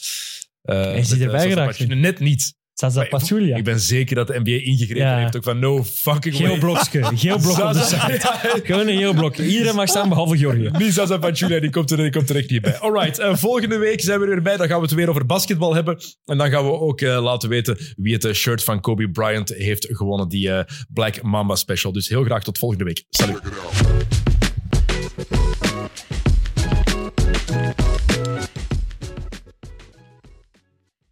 Speaker 2: Uh,
Speaker 4: is hij erbij geraakt?
Speaker 2: Net niet.
Speaker 4: Zaza Pachulia.
Speaker 2: Ik ben zeker dat de NBA ingegrepen
Speaker 4: Ja.
Speaker 2: heeft. Ook van no fucking
Speaker 4: Geel
Speaker 2: way.
Speaker 4: blokje. Geel blok op de. Gewoon een geel blok. Iedereen mag staan behalve Georgië.
Speaker 2: Niet Zaza Pachulia, die komt er, die komt er echt niet bij. Alright, eh, volgende week zijn we er weer bij. Dan gaan we het weer over basketbal hebben. En dan gaan we ook eh, laten weten wie het eh, shirt van Kobe Bryant heeft gewonnen. Die Black Mamba special. Dus heel graag tot volgende week. Salut.